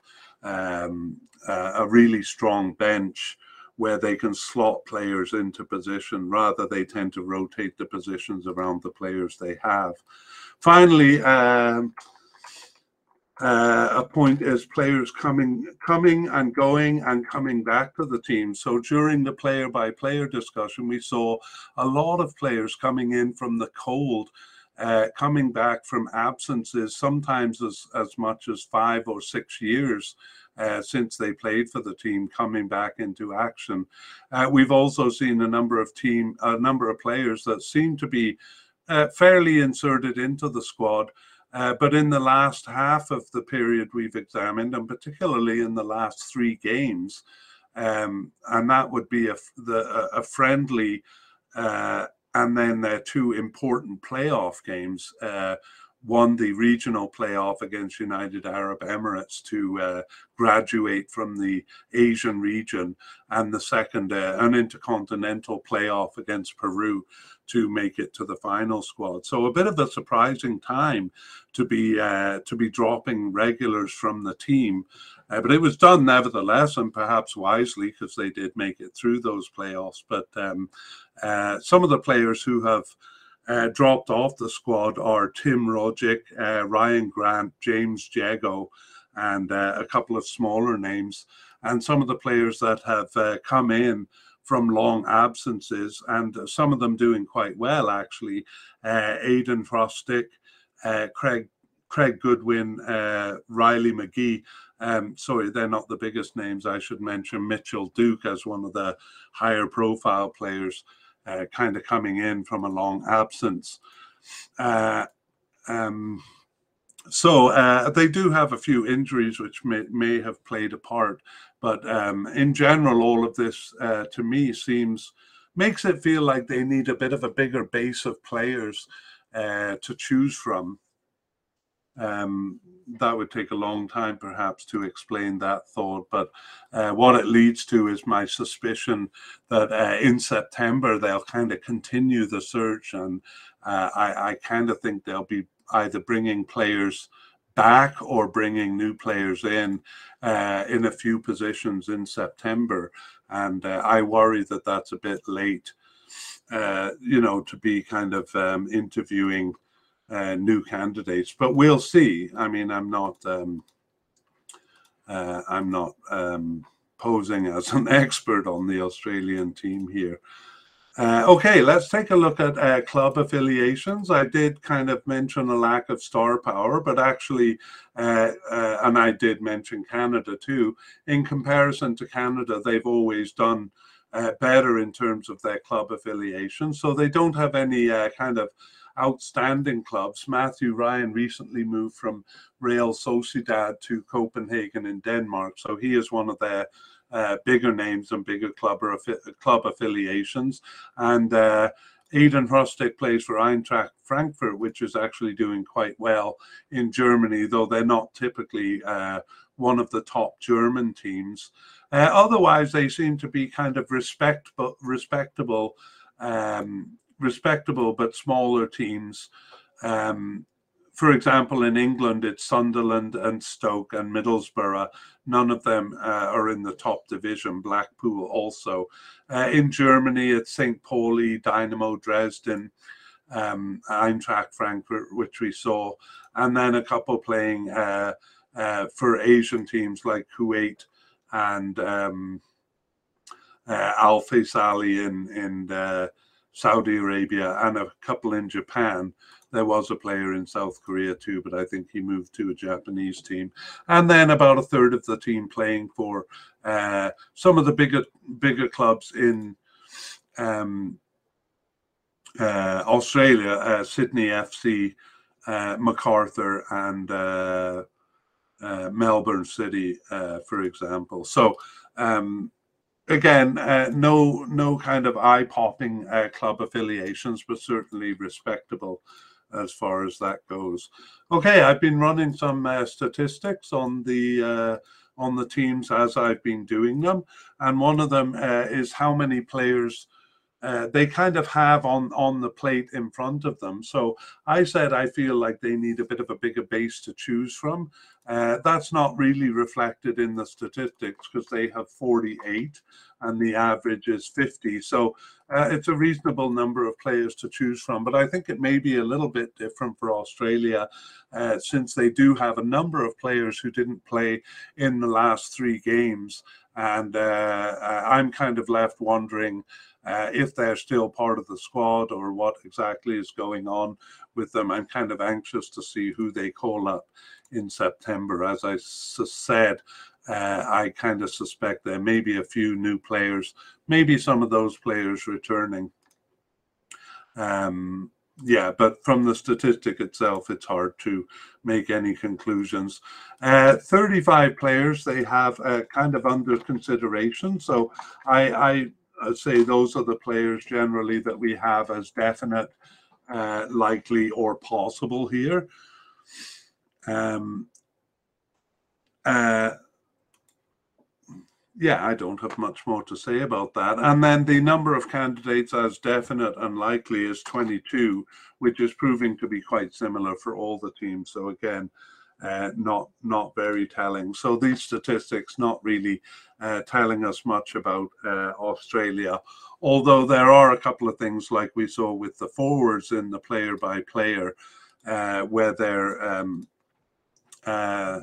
um, a really strong bench where they can slot players into position. Rather, they tend to rotate the positions around the players they have. Finally, um, uh, a point is players coming coming and going and coming back to the team. So during the player by player discussion, we saw a lot of players coming in from the cold, uh, coming back from absences, sometimes as, as much as five or six years. Uh, since they played for the team, coming back into action, uh, we've also seen a number of team, a number of players that seem to be uh, fairly inserted into the squad. Uh, but in the last half of the period we've examined, and particularly in the last three games, um, and that would be a, the, a friendly uh, and then their two important playoff games. Won the regional playoff against United Arab Emirates to uh, graduate from the Asian region, and the second, uh, an intercontinental playoff against Peru to make it to the final squad. So a bit of a surprising time to be uh, to be dropping regulars from the team, uh, but it was done nevertheless, and perhaps wisely because they did make it through those playoffs. But um, uh, some of the players who have uh, dropped off the squad are Tim Rogic, uh, Ryan Grant, James Jeggo, and uh, a couple of smaller names. And some of the players that have uh, come in from long absences, and some of them doing quite well actually. Uh, Ajdin Hrustic, uh, Craig Craig Goodwin, Riley McGree. Um, sorry, they're not the biggest names. I should mention Mitchell Duke as one of the higher profile players uh, kind of coming in from a long absence. Uh, um, so uh, they do have a few injuries which may, may have played a part, but um, in general, all of this uh, to me seems makes it feel like they need a bit of a bigger base of players uh, to choose from. Um, that would take a long time, perhaps, to explain that thought. But uh, what it leads to is my suspicion that uh, in September they'll kind of continue the search, and uh, I, I kind of think they'll be either bringing players back or bringing new players in uh, in a few positions in September. And uh, I worry that that's a bit late, uh, you know, to be kind of um, interviewing uh, new candidates. But we'll see. I mean, I'm not. Um, uh, I'm not um, posing as an expert on the Australian team here. Uh, okay, let's take a look at uh, club affiliations. I did kind of mention a lack of star power, but actually, uh, uh and I did mention Canada too. In comparison to Canada, they've always done uh, better in terms of their club affiliation. So they don't have any uh, kind of outstanding clubs. Matthew Ryan recently moved from Real Sociedad to Copenhagen in Denmark, so he is one of their uh, bigger names and bigger club or club affiliations. And uh, Ajdin Hrustic plays for Eintracht Frankfurt, which is actually doing quite well in Germany, though they're not typically uh, one of the top German teams. Uh, otherwise, they seem to be kind of respectable, respectable um, respectable but smaller teams. Um, for example, in England, it's Sunderland and Stoke and Middlesbrough. None of them uh, are in the top division. Blackpool also. Uh, in Germany, it's St. Pauli, Dynamo Dresden. um, Eintracht Frankfurt, which we saw, and then a couple playing uh, uh, for Asian teams like Kuwait and um, uh, Al Faisaly in in uh, Saudi Arabia, and a couple in Japan. There was a player in South Korea too, but I think he moved to a Japanese team. And then about a third of the team playing for uh, some of the bigger bigger clubs in um, uh, Australia, uh, Sydney FC, uh, Macarthur, and uh, uh, Melbourne City, for example. So. Um, again, uh, no no kind of eye popping uh, club affiliations, but certainly respectable as far as that goes. Okay, I've been running some uh, statistics on the uh, on the teams as I've been doing them, and one of them uh, is how many players. Uh, they kind of have on on the plate in front of them. So I said I feel like they need a bit of a bigger base to choose from. Uh, that's not really reflected in the statistics because they have 48 and the average is 50. So uh, it's a reasonable number of players to choose from. But I think it may be a little bit different for Australia uh, since they do have a number of players who didn't play in the last three games. And uh, I'm kind of left wondering. Uh, if they're still part of the squad or what exactly is going on with them. I'm kind of anxious to see who they call up in September. As I said, uh, I kind of suspect there may be a few new players, maybe some of those players returning. Um, yeah, but from the statistic itself, it's hard to make any conclusions. Uh, 35 players they have uh, kind of under consideration. So I, I uh, say those are the players generally that we have as definite, uh, likely, or possible here. Um, uh, yeah, I don't have much more to say about that. And then the number of candidates as definite and likely is 22, which is proving to be quite similar for all the teams. So again, uh, not not very telling. So these statistics not really uh, telling us much about uh, Australia, although there are a couple of things like we saw with the forwards in the player by player, where they're um, uh,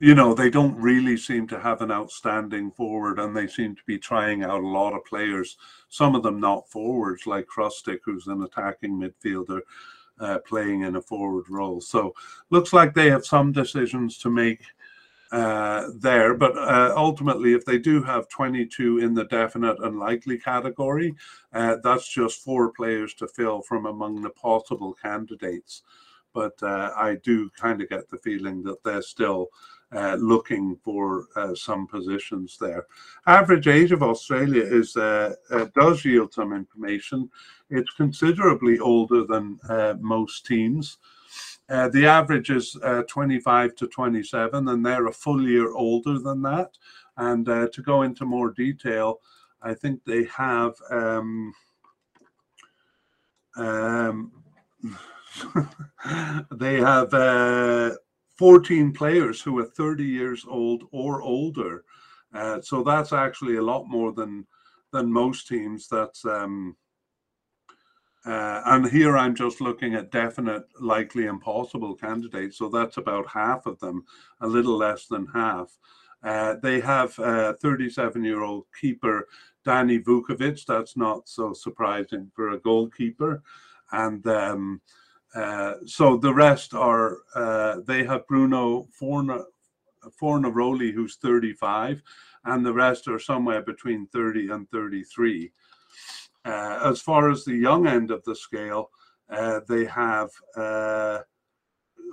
you know, they don't really seem to have an outstanding forward, and they seem to be trying out a lot of players. Some of them not forwards, like Hrustic, who's an attacking midfielder, uh, playing in a forward role. So looks like they have some decisions to make uh, there. But uh, ultimately, if they do have 22 in the definite and likely category, uh, that's just four players to fill from among the possible candidates. But uh, I do kind of get the feeling that they're still uh, looking for uh, some positions there. Average age of Australia is uh, uh does yield some information. It's considerably older than uh, most teams. Uh, the average is 25 to 27, and they're a full year older than that. And to go into more detail, I think they have. Um, um, they have 14 players who are 30 years old or older. Uh, so that's actually a lot more than than most teams. That's um, uh, and here I'm just looking at definite, likely, impossible candidates. So that's about half of them, a little less than half. Uh, they have 37 year old keeper Danny Vukovic. That's not so surprising for a goalkeeper. And um, uh, so the rest are uh, they have Bruno Forna, Fornaroli, who's 35, and the rest are somewhere between 30 and 33. Uh, as far as the young end of the scale, uh, they have uh,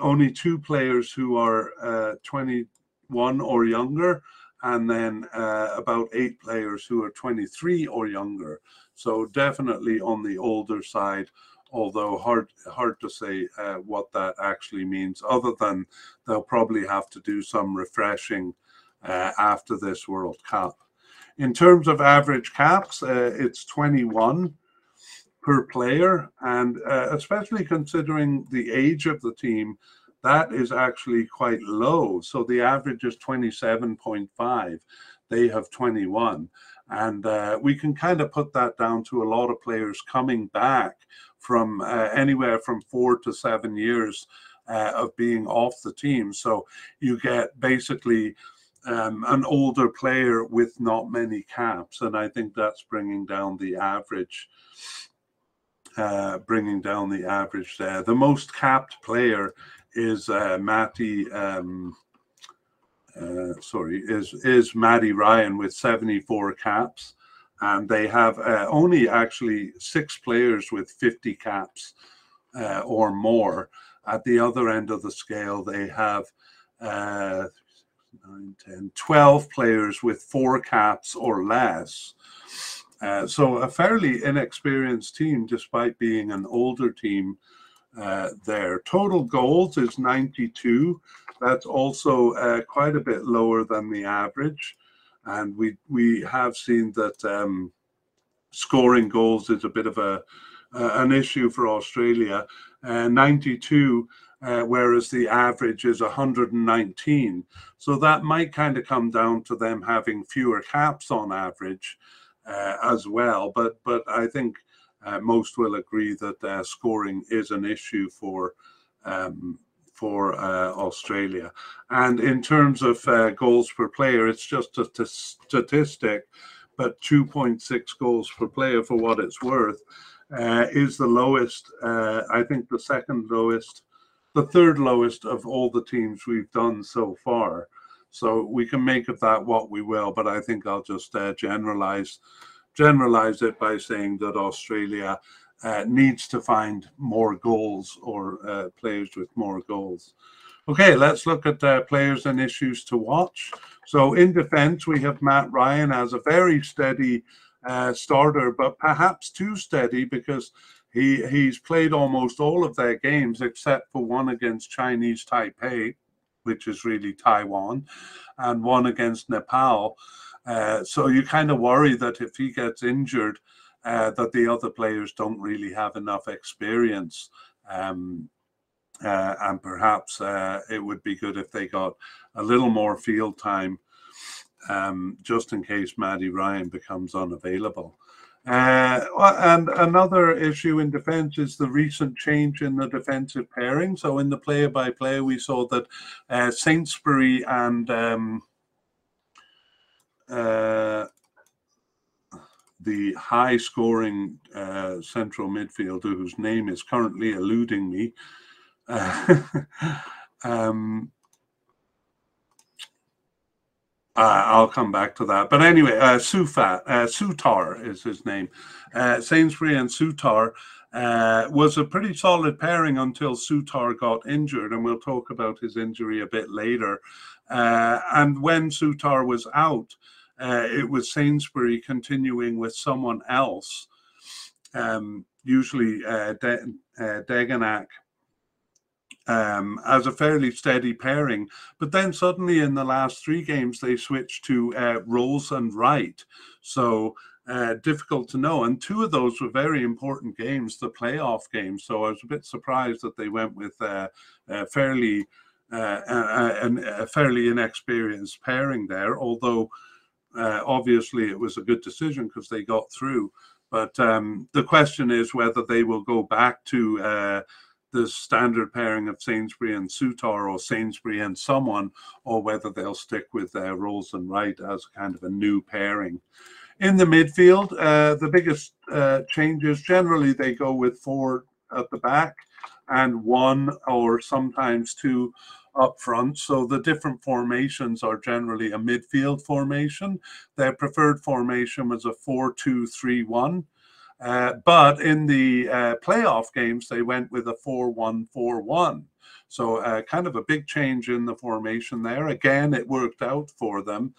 only two players who are 21 or younger, and then about eight players who are 23 or younger. So definitely on the older side although hard hard to say uh, what that actually means. Other than they'll probably have to do some refreshing uh, after this World Cup. In terms of average caps, uh, it's 21 per player, and uh, especially considering the age of the team, that is actually quite low. So the average is 27.5. They have 21. And uh, we can kind of put that down to a lot of players coming back from uh, anywhere from four to seven years uh, of being off the team. So you get basically um, an older player with not many caps, and I think that's bringing down the average. Uh, bringing down the average there. The most capped player is uh, Matty. Um, uh, sorry, is is Matty Ryan with 74 caps, and they have uh, only actually six players with 50 caps uh, or more. At the other end of the scale, they have uh, 9, 10, 12 players with four caps or less. Uh, so a fairly inexperienced team, despite being an older team. Uh, there, total goals is 92. That's also uh, quite a bit lower than the average, and we we have seen that um, scoring goals is a bit of a an issue for Australia. Uh, 92 uh, whereas the average is 119. So that might kind of come down to them having fewer caps on average uh, as well. But but I think uh, most will agree that uh, scoring is an issue for. Um, for uh, Australia, and in terms of uh, goals per player, it's just a t- statistic, but 2.6 goals per player, for what it's worth, is the lowest. I think the second lowest the third lowest of all the teams we've done so far. So we can make of that what we will, but I think I'll just uh, generalize generalize it by saying that Australia uh, needs to find more goals or uh, players with more goals. Okay, let's look at uh, players and issues to watch. So in defense, we have Matt Ryan as a very steady uh, starter, but perhaps too steady because he he's played almost all of their games except for one against Chinese Taipei, which is really Taiwan, and one against Nepal. Uh, so you kind of worry that if he gets injured, uh, that the other players don't really have enough experience. Um, uh, and perhaps uh, it would be good if they got a little more field time um, just in case Matty Ryan becomes unavailable. Uh, and another issue in defense is the recent change in the defensive pairing. So in the player by player, we saw that uh, and um, uh, the high scoring uh, central midfielder, whose name is currently eluding me, um, uh, I'll come back to that. But anyway, uh, Sufat, uh, Souttar is his name. Uh, Sainsbury and Souttar uh, was a pretty solid pairing until Souttar got injured, and we'll talk about his injury a bit later. Uh, and when Souttar was out, uh, it was Sainsbury continuing with someone else, um, usually De- Degenek um, as a fairly steady pairing. But then suddenly in the last three games, they switched to uh, Rowles and Wright. So uh, difficult to know. And two of those were very important games, the playoff games. So I was a bit surprised that they went with uh, a fairly uh, a, a, fairly inexperienced pairing there. Although uh, obviously it was a good decision because they got through. But um, the question is whether they will go back to uh, the standard pairing of Sainsbury and Souttar or Sainsbury and someone, or whether they'll stick with their Rowles and Wright as kind of a new pairing. In the midfield, uh, the biggest uh, changes generally they go with four at the back and one or sometimes two up front. So the different formations are generally a midfield formation. Their preferred formation was a 4 2 3 1. Uh, but in the uh, playoff games, they went with a 4 1 4 1. So, uh, kind of a big change in the formation there. Again, it worked out for them.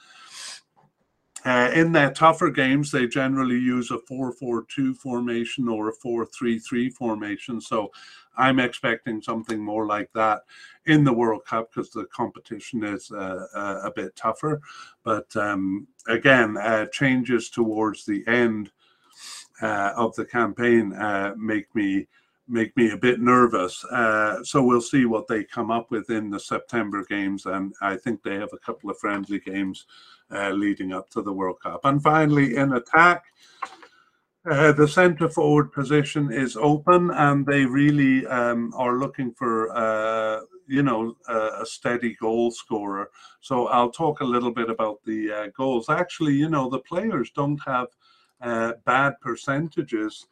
Uh, in their tougher games, they generally use a 4 4 2 formation or a 4 3 3 formation. So, I'm expecting something more like that in the World Cup because the competition is uh, a bit tougher. But um, again, changes towards the end uh, of the campaign uh, make me make me a bit nervous. Uh, so we'll see what they come up with in the September games, and I think they have a couple of friendly games uh, leading up to the World Cup. And finally, in attack, uh, the centre forward position is open, and they really um, are looking for, uh, you know, a steady goal scorer. So I'll talk a little bit about the uh, goals. Actually, you know, the players don't have uh, bad percentages,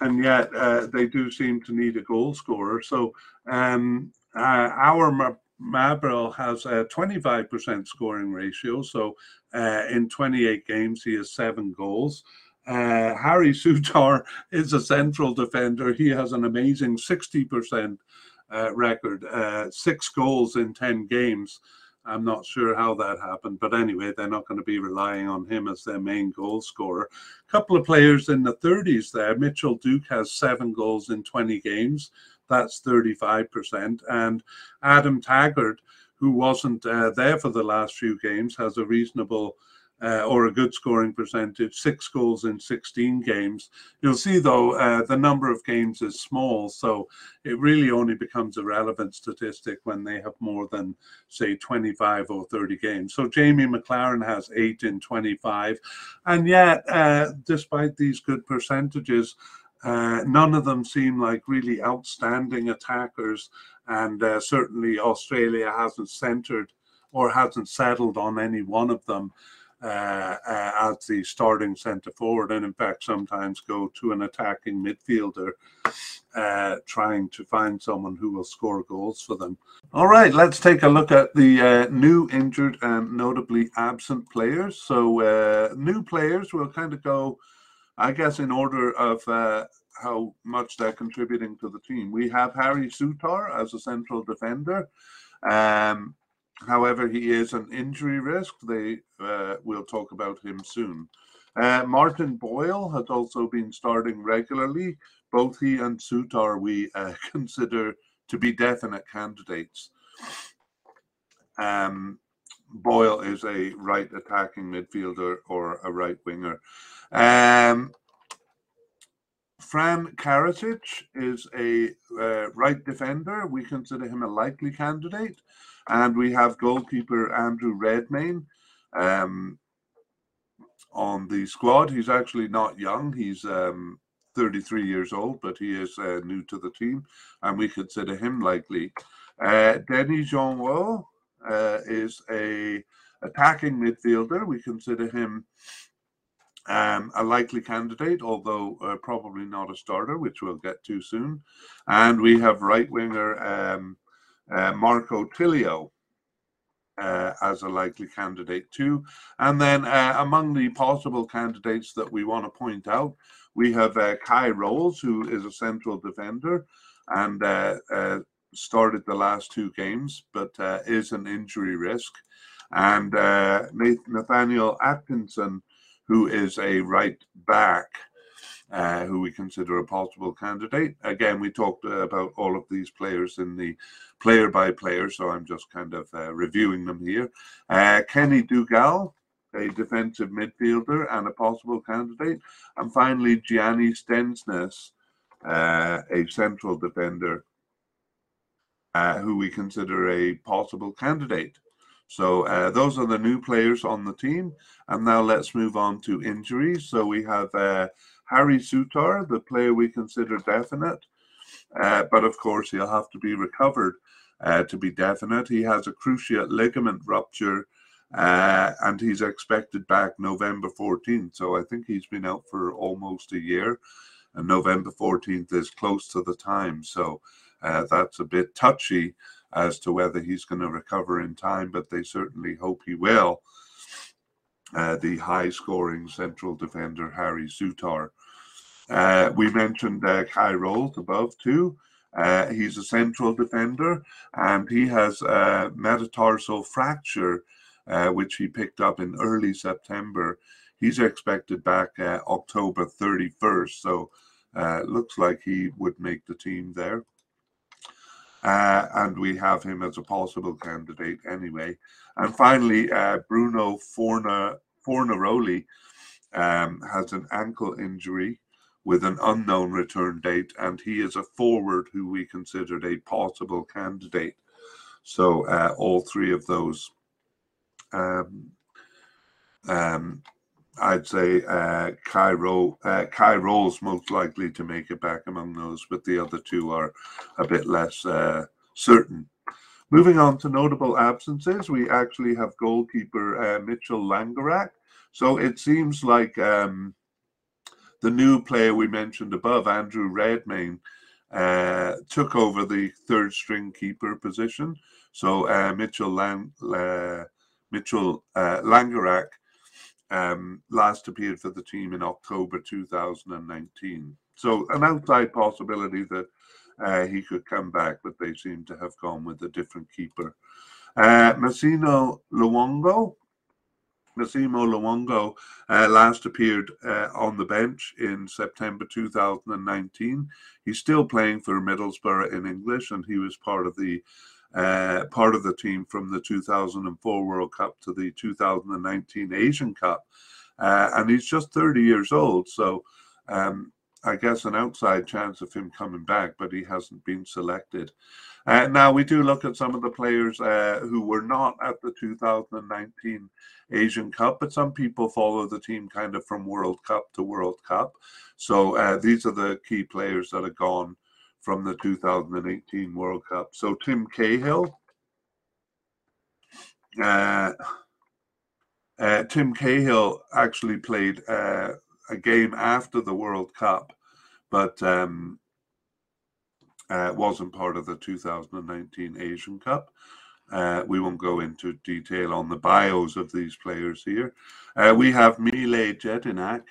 and yet uh, they do seem to need a goal scorer. So um, Awer Mabil has a 25% scoring ratio. So in 28 games, he has seven goals. Uh, Harry Souttar is a central defender. He has an amazing 60% uh, record, uh, six goals in 10 games. I'm not sure how that happened, but anyway, they're not going to be relying on him as their main goal scorer. A couple of players in the 30s there. Mitchell Duke has seven goals in 20 games. That's 35%. And Adam Taggart, who wasn't uh, there for the last few games, has a reasonable uh, or a good scoring percentage, six goals in 16 games. You'll see, though, uh, the number of games is small, so it really only becomes a relevant statistic when they have more than, say, 25 or 30 games. So Jamie McLaren has eight in 25, and yet, uh, despite these good percentages, uh, none of them seem like really outstanding attackers, and uh, certainly Australia hasn't centered or hasn't settled on any one of them uh, uh, as the starting centre forward, and in fact, sometimes go to an attacking midfielder, uh, trying to find someone who will score goals for them. All right, let's take a look at the uh, new, injured, and notably absent players. So, uh, new players will kind of go, I guess, in order of uh, how much they're contributing to the team. We have Harry Souttar as a central defender. Um, However, he is an injury risk. They uh, will talk about him soon. Uh, Martin Boyle has also been starting regularly. Both he and Souttar we uh, consider to be definite candidates. Um, Boyle is a right attacking midfielder or a right winger. Um, Fran Karacic is a uh, right defender. We consider him a likely candidate. And we have goalkeeper Andrew Redmayne um, on the squad. He's actually not young. He's um, 33 years old, but he is uh, new to the team, and we consider him likely. Uh, Denis Genreau uh, is a attacking midfielder. We consider him um, a likely candidate, although uh, probably not a starter, which we'll get to soon. And we have right winger um, uh, Marco Tilio uh, as a likely candidate too. And then uh, among the possible candidates that we want to point out, we have uh, Kye Rowles, who is a central defender and uh, started the last two games, but is an injury risk. And Nathaniel Atkinson, who is a right back uh, who we consider a possible candidate. Again, we talked uh, about all of these players in the player by player, so I'm just kind of uh, reviewing them here. Uh, Kenny Dougall, a defensive midfielder and a possible candidate. And finally, Gianni Stensness, uh, a central defender who we consider a possible candidate. So uh, those are the new players on the team. And now let's move on to injuries. So we have uh, Harry Souttar, the player we consider definite, uh, but of course he'll have to be recovered uh, to be definite. He has a cruciate ligament rupture. Uh, and he's expected back November 14th. So I think he's been out for almost a year, and November 14th is close to the time. So uh, that's a bit touchy as to whether he's going to recover in time, but they certainly hope he will. Uh, the high scoring central defender, Harry Souttar. Uh, we mentioned uh, Kye Rowles above too. Uh, he's a central defender and he has a metatarsal fracture, uh, which he picked up in early September. He's expected back uh, October 31st. So uh, looks like he would make the team there. Uh, and we have him as a possible candidate anyway. And finally, uh, Bruno Forna, Fornaroli um, has an ankle injury, with an unknown return date, and he is a forward who we considered a possible candidate. So uh, all three of those, um, um, I'd say uh, Cairo, uh, Cairo's most likely to make it back among those, but the other two are a bit less uh, certain. Moving on to notable absences, we actually have goalkeeper uh, Mitchell Langerak. So it seems like um, the new player we mentioned above, Andrew Redmayne, uh, took over the third string keeper position. So uh, Mitchell Lang, uh, Mitchell uh, Langerak um, last appeared for the team in October 2019. So an outside possibility that uh, he could come back, but they seem to have gone with a different keeper. Uh, Massimo Luongo, Massimo Luongo uh, last appeared uh, on the bench in September 2019. He's still playing for Middlesbrough in English, and he was part of the uh, part of the team from the 2004 World Cup to the 2019 Asian Cup, uh, and he's just 30 years old. So um, I guess, an outside chance of him coming back, but he hasn't been selected. Uh, now, we do look at some of the players uh, who were not at the 2019 Asian Cup, but some people follow the team kind of from World Cup to World Cup. So uh, these are the key players that have gone from the 2018 World Cup. So Tim Cahill. Uh, uh, Tim Cahill actually played uh, a game after the World Cup, but um, uh, wasn't part of the 2019 Asian Cup. Uh, we won't go into detail on the bios of these players here. Uh, we have Mile Jedinak.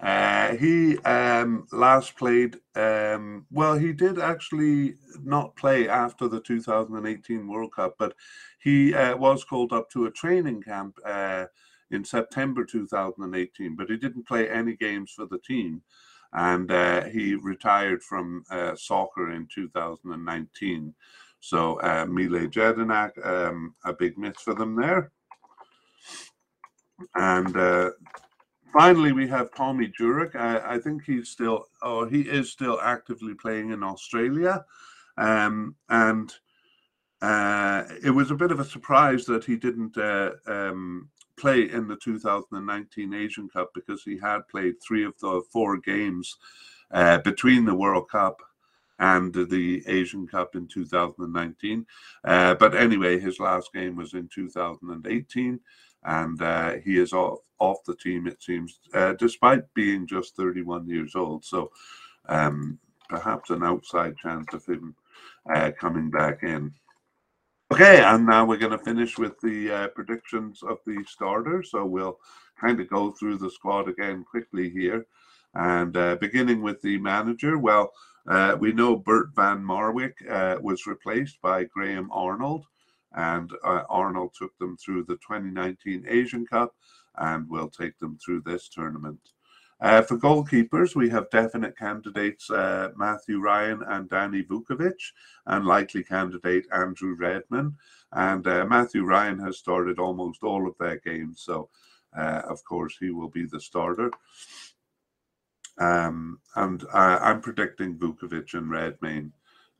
Uh, he um, last played, um, well, he did actually not play after the 2018 World Cup, but he uh, was called up to a training camp uh, in September 2018, but he didn't play any games for the team. And uh, he retired from uh, soccer in 2019. So uh, Mile Jedinak, um, a big miss for them there. And uh, finally, we have Tomi Juric. I, I, think he's still, or he is still actively playing in Australia. Um, and uh, it was a bit of a surprise that he didn't uh, um, play in the 2019 Asian Cup because he had played three of the four games uh, between the World Cup and the Asian Cup in 2019. Uh, but anyway, his last game was in 2018, and uh, he is off, off the team, it seems, uh, despite being just 31 years old. So um, perhaps an outside chance of him uh, coming back in. Okay, and now we're going to finish with the uh, predictions of the starters. So we'll kind of go through the squad again quickly here. And uh, beginning with the manager, well, uh, we know Bert Van Marwijk uh, was replaced by Graham Arnold, and uh, Arnold took them through the 2019 Asian Cup and will take them through this tournament. Uh, for goalkeepers, we have definite candidates uh, Matthew Ryan and Danny Vukovic, and likely candidate Andrew Redmayne. And uh, Matthew Ryan has started almost all of their games, so uh, of course he will be the starter. Um, and I'm predicting Vukovic and Redmayne.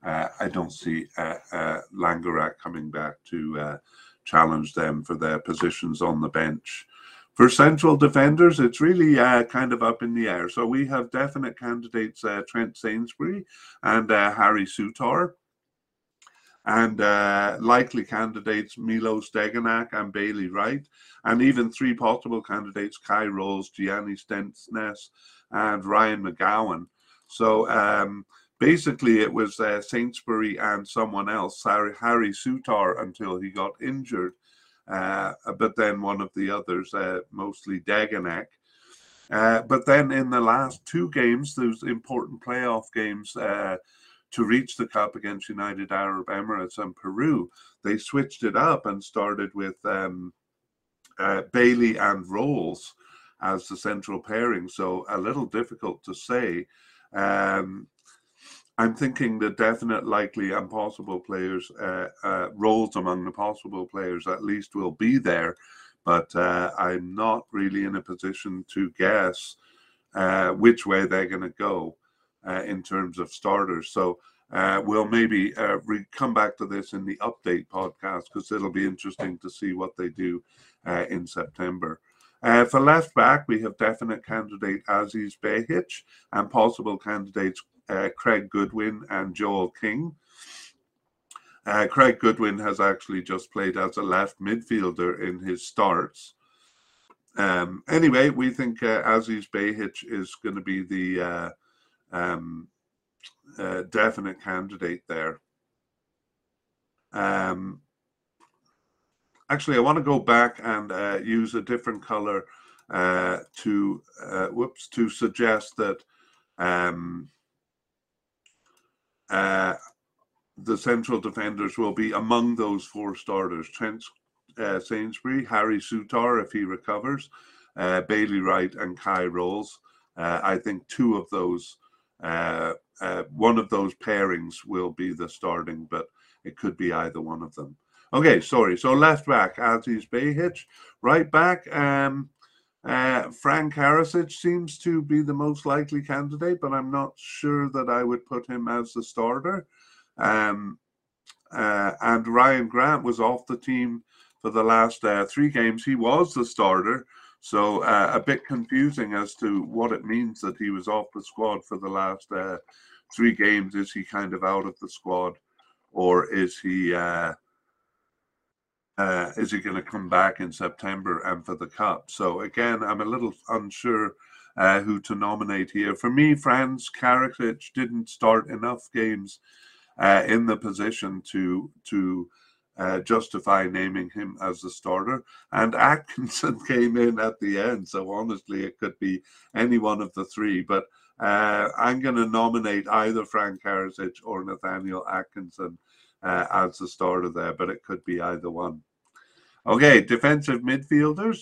Uh, I don't see uh, Langerak coming back to challenge them for their positions on the bench. For central defenders, it's really uh, kind of up in the air. So we have definite candidates uh, Trent Sainsbury and uh, Harry Souttar. And uh, likely candidates Milos Degenek and Bailey Wright. And even three possible candidates Kye Rowles, Gianni Stensness, and Ryan McGowan. So um, basically, it was uh, Sainsbury and someone else, Harry Souttar, until he got injured uh, but then one of the others, uh, mostly Degenek. Uh, but then in the last two games, those important playoff games uh, to reach the cup against United Arab Emirates and Peru, they switched it up and started with um, uh, Bailey and Rowles as the central pairing. So a little difficult to say. Um, I'm thinking the definite, likely, and possible players, uh, uh, Rowles among the possible players at least will be there, but uh, I'm not really in a position to guess uh, which way they're going to go uh, in terms of starters. So uh, we'll maybe re- come back to this in the update podcast because it'll be interesting to see what they do in September. Uh, for left back, we have definite candidate Aziz Behich and possible candidates uh, Craig Goodwin and Joel King. Uh, Craig Goodwin has actually just played as a left midfielder in his starts. Um, anyway, we think uh, Aziz Behich is going to be the uh, um, uh, definite candidate there. Um, actually, I want to go back and uh, use a different color uh, to uh, whoops to suggest that um, uh, the central defenders will be among those four starters: Trent uh, Sainsbury, Harry Souttar, if he recovers, uh, Bailey Wright, and Kye Rowles. Uh, I think two of those, uh, one of those pairings will be the starting, but it could be either one of them. Okay, sorry. So left back, Aziz Behich. Right back, um, uh, Frank Karacic seems to be the most likely candidate, but I'm not sure that I would put him as the starter. Um, uh, and Ryan Grant was off the team for the last uh, three games. He was the starter, so uh, a bit confusing as to what it means that he was off the squad for the last uh, three games. Is he kind of out of the squad, or is he? Uh, is he going to come back in September and for the cup? So again, I'm a little unsure uh, who to nominate here. For me, Franz Karacic didn't start enough games uh, in the position to to uh, justify naming him as the starter. And Atkinson came in at the end, so honestly, it could be any one of the three. But uh, I'm going to nominate either Frank Karacic or Nathaniel Atkinson uh, as the starter there, but it could be either one. Okay, defensive midfielders.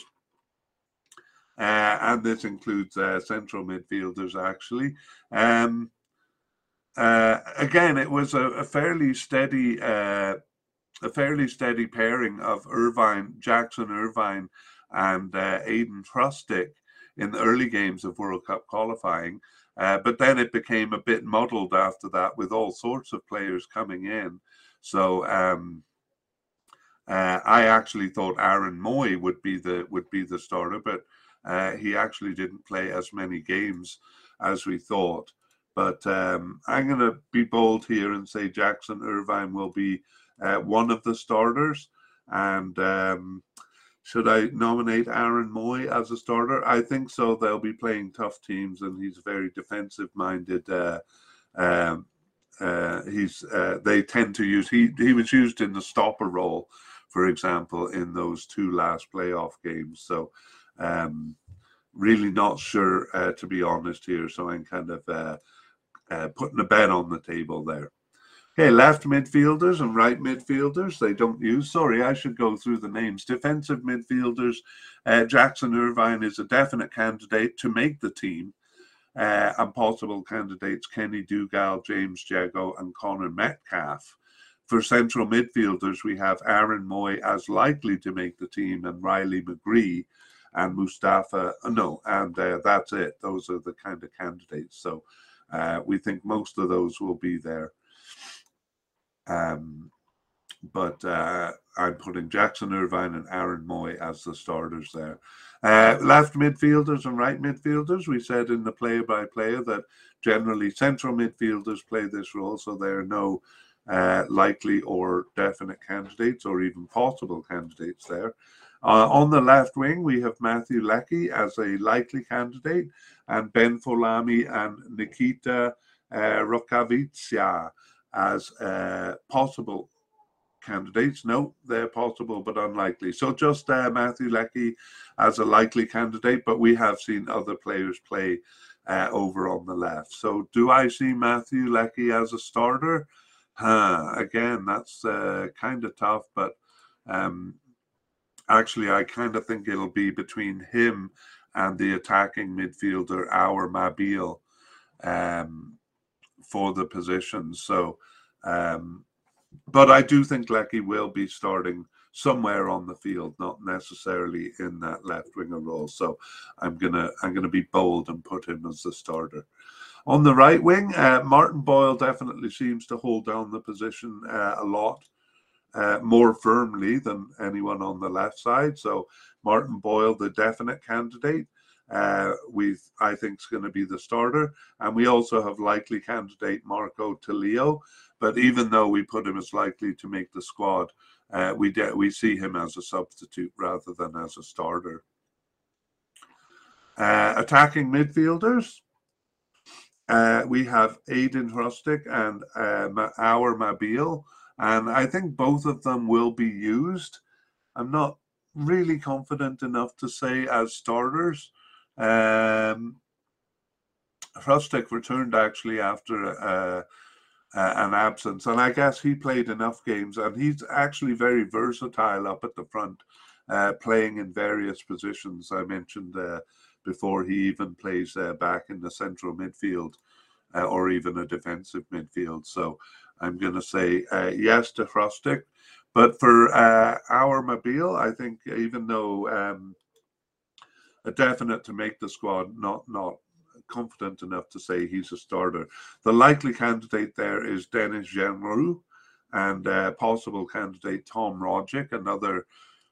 Uh, and this includes uh, central midfielders, actually. Um, uh, again, it was a, a fairly steady, uh, a fairly steady pairing of Irvine, Jackson Irvine, and uh, Ajdin Hrustic in the early games of World Cup qualifying. Uh, but then it became a bit muddled after that, with all sorts of players coming in. So um, uh, I actually thought Aaron Mooy would be the would be the starter, but uh, he actually didn't play as many games as we thought. But um, I'm going to be bold here and say Jackson Irvine will be uh, one of the starters. And um, should I nominate Aaron Mooy as a starter? I think so. They'll be playing tough teams, and he's very defensive-minded. Uh, um, uh, he's uh, they tend to use he he was used in the stopper role, for example, in those two last playoff games. So. Um, really not sure uh, to be honest here so i'm kind of uh, uh, putting a bet on the table there. Okay, left midfielders and right midfielders, they don't use. Sorry, I should go through the names. Defensive midfielders, uh, Jackson Irvine is a definite candidate to make the team. Uh, and possible candidates Kenny Dougall, James Jeggo, and Connor Metcalfe. For central midfielders, we have Aaron Mooy as likely to make the team, and Riley McGree and Mustafa. No, and uh, that's it. Those are the kind of candidates. So uh, we think most of those will be there. Um, but uh, I'm putting Jackson Irvine and Aaron Mooy as the starters there. Uh, left midfielders and right midfielders, we said in the player by player that generally central midfielders play this role, so there are no uh, likely or definite candidates or even possible candidates there. Uh, on the left wing, we have Matthew Leckie as a likely candidate, and Ben Folami and Nikita uh, as uh, possible candidates. No, they're possible but unlikely. So just uh, Matthew Leckie as a likely candidate, but we have seen other players play uh, over on the left. So do I see Matthew Leckie as a starter? Huh, again, that's uh, kind of tough, but um, actually, I kind of think it'll be between him and the attacking midfielder, Awer Mabil, um, for the position. So, um, but I do think Leckie will be starting somewhere on the field, not necessarily in that left winger role. So I'm gonna I'm gonna be bold and put him as the starter. On the right wing, uh, Martin Boyle definitely seems to hold down the position uh, a lot uh, more firmly than anyone on the left side. So Martin Boyle, the definite candidate, uh, we I think is going to be the starter, and we also have likely candidate Marco Tilio. But even though we put him as likely to make the squad, uh, we de- we see him as a substitute rather than as a starter. Uh, attacking midfielders, uh, we have Ajdin Hrustic and uh, Awer Mabil, and I think both of them will be used. I'm not really confident enough to say as starters. Um, returned actually after uh, uh, an absence, and I guess he played enough games, and he's actually very versatile up at the front, uh, playing in various positions. I mentioned uh, before he even plays uh, back in the central midfield uh, or even a defensive midfield. So I'm going to say yes to Hrustic. But for Awer Mabil, I think even though um, a definite to make the squad, not not confident enough to say he's a starter. The likely candidate there is Denis Genreau and uh, possible candidate Tom Rogic, another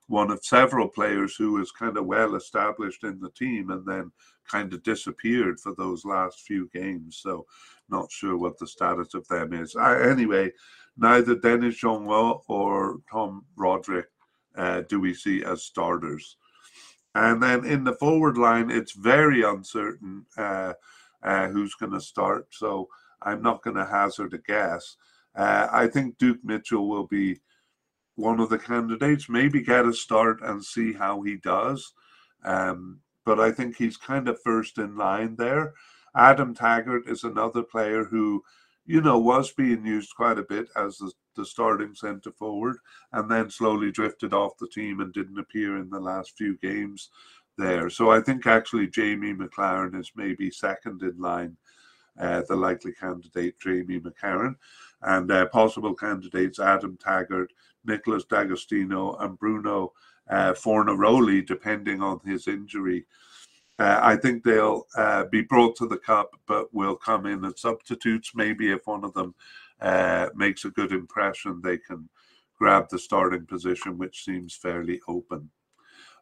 one of several players who is kind of well established in the team and then kind of disappeared for those last few games. So, not sure what the status of them is. Uh, anyway, neither Denis Genreau or Tom Rogic uh, do we see as starters. And then in the forward line, it's very uncertain uh, uh, who's going to start. So I'm not going to hazard a guess. Uh, I think Duke Mitchell will be one of the candidates. Maybe get a start and see how he does. Um, but I think he's kind of first in line there. Adam Taggart is another player who, you know, was being used quite a bit as the the starting centre forward, and then slowly drifted off the team and didn't appear in the last few games there. So I think actually Jamie Maclaren is maybe second in line, uh, the likely candidate Jamie Maclaren, and uh, possible candidates Adam Taggart, Nicholas D'Agostino, and Bruno uh, Fornaroli, depending on his injury. Uh, I think they'll uh, be brought to the cup, but will come in as substitutes. Maybe if one of them uh, makes a good impression, they can grab the starting position, which seems fairly open.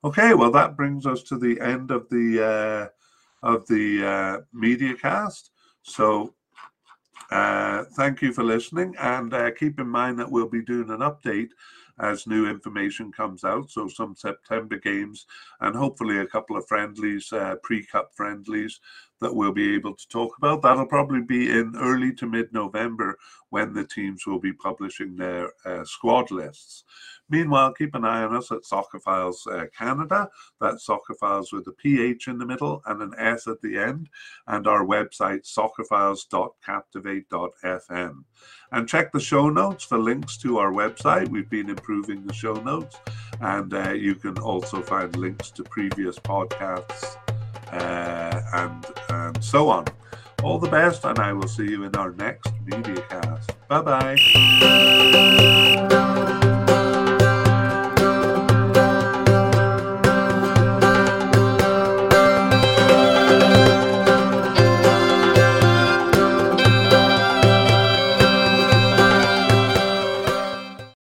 Okay, well that brings us to the end of the uh, of the uh, media cast. So uh, thank you for listening, and uh, keep in mind that we'll be doing an update as new information comes out. So some September games, and hopefully a couple of friendlies, uh, pre-cup friendlies that we'll be able to talk about. That'll probably be in early to mid November when the teams will be publishing their uh, squad lists. Meanwhile, keep an eye on us at Soccerphiles uh, Canada. That's Soccerphiles with a PH in the middle and an S at the end, and our website, soccerphiles.captivate.fm. And check the show notes for links to our website. We've been improving the show notes, and uh, you can also find links to previous podcasts uh, and, and so on. All the best, and I will see you in our next media cast. Bye bye.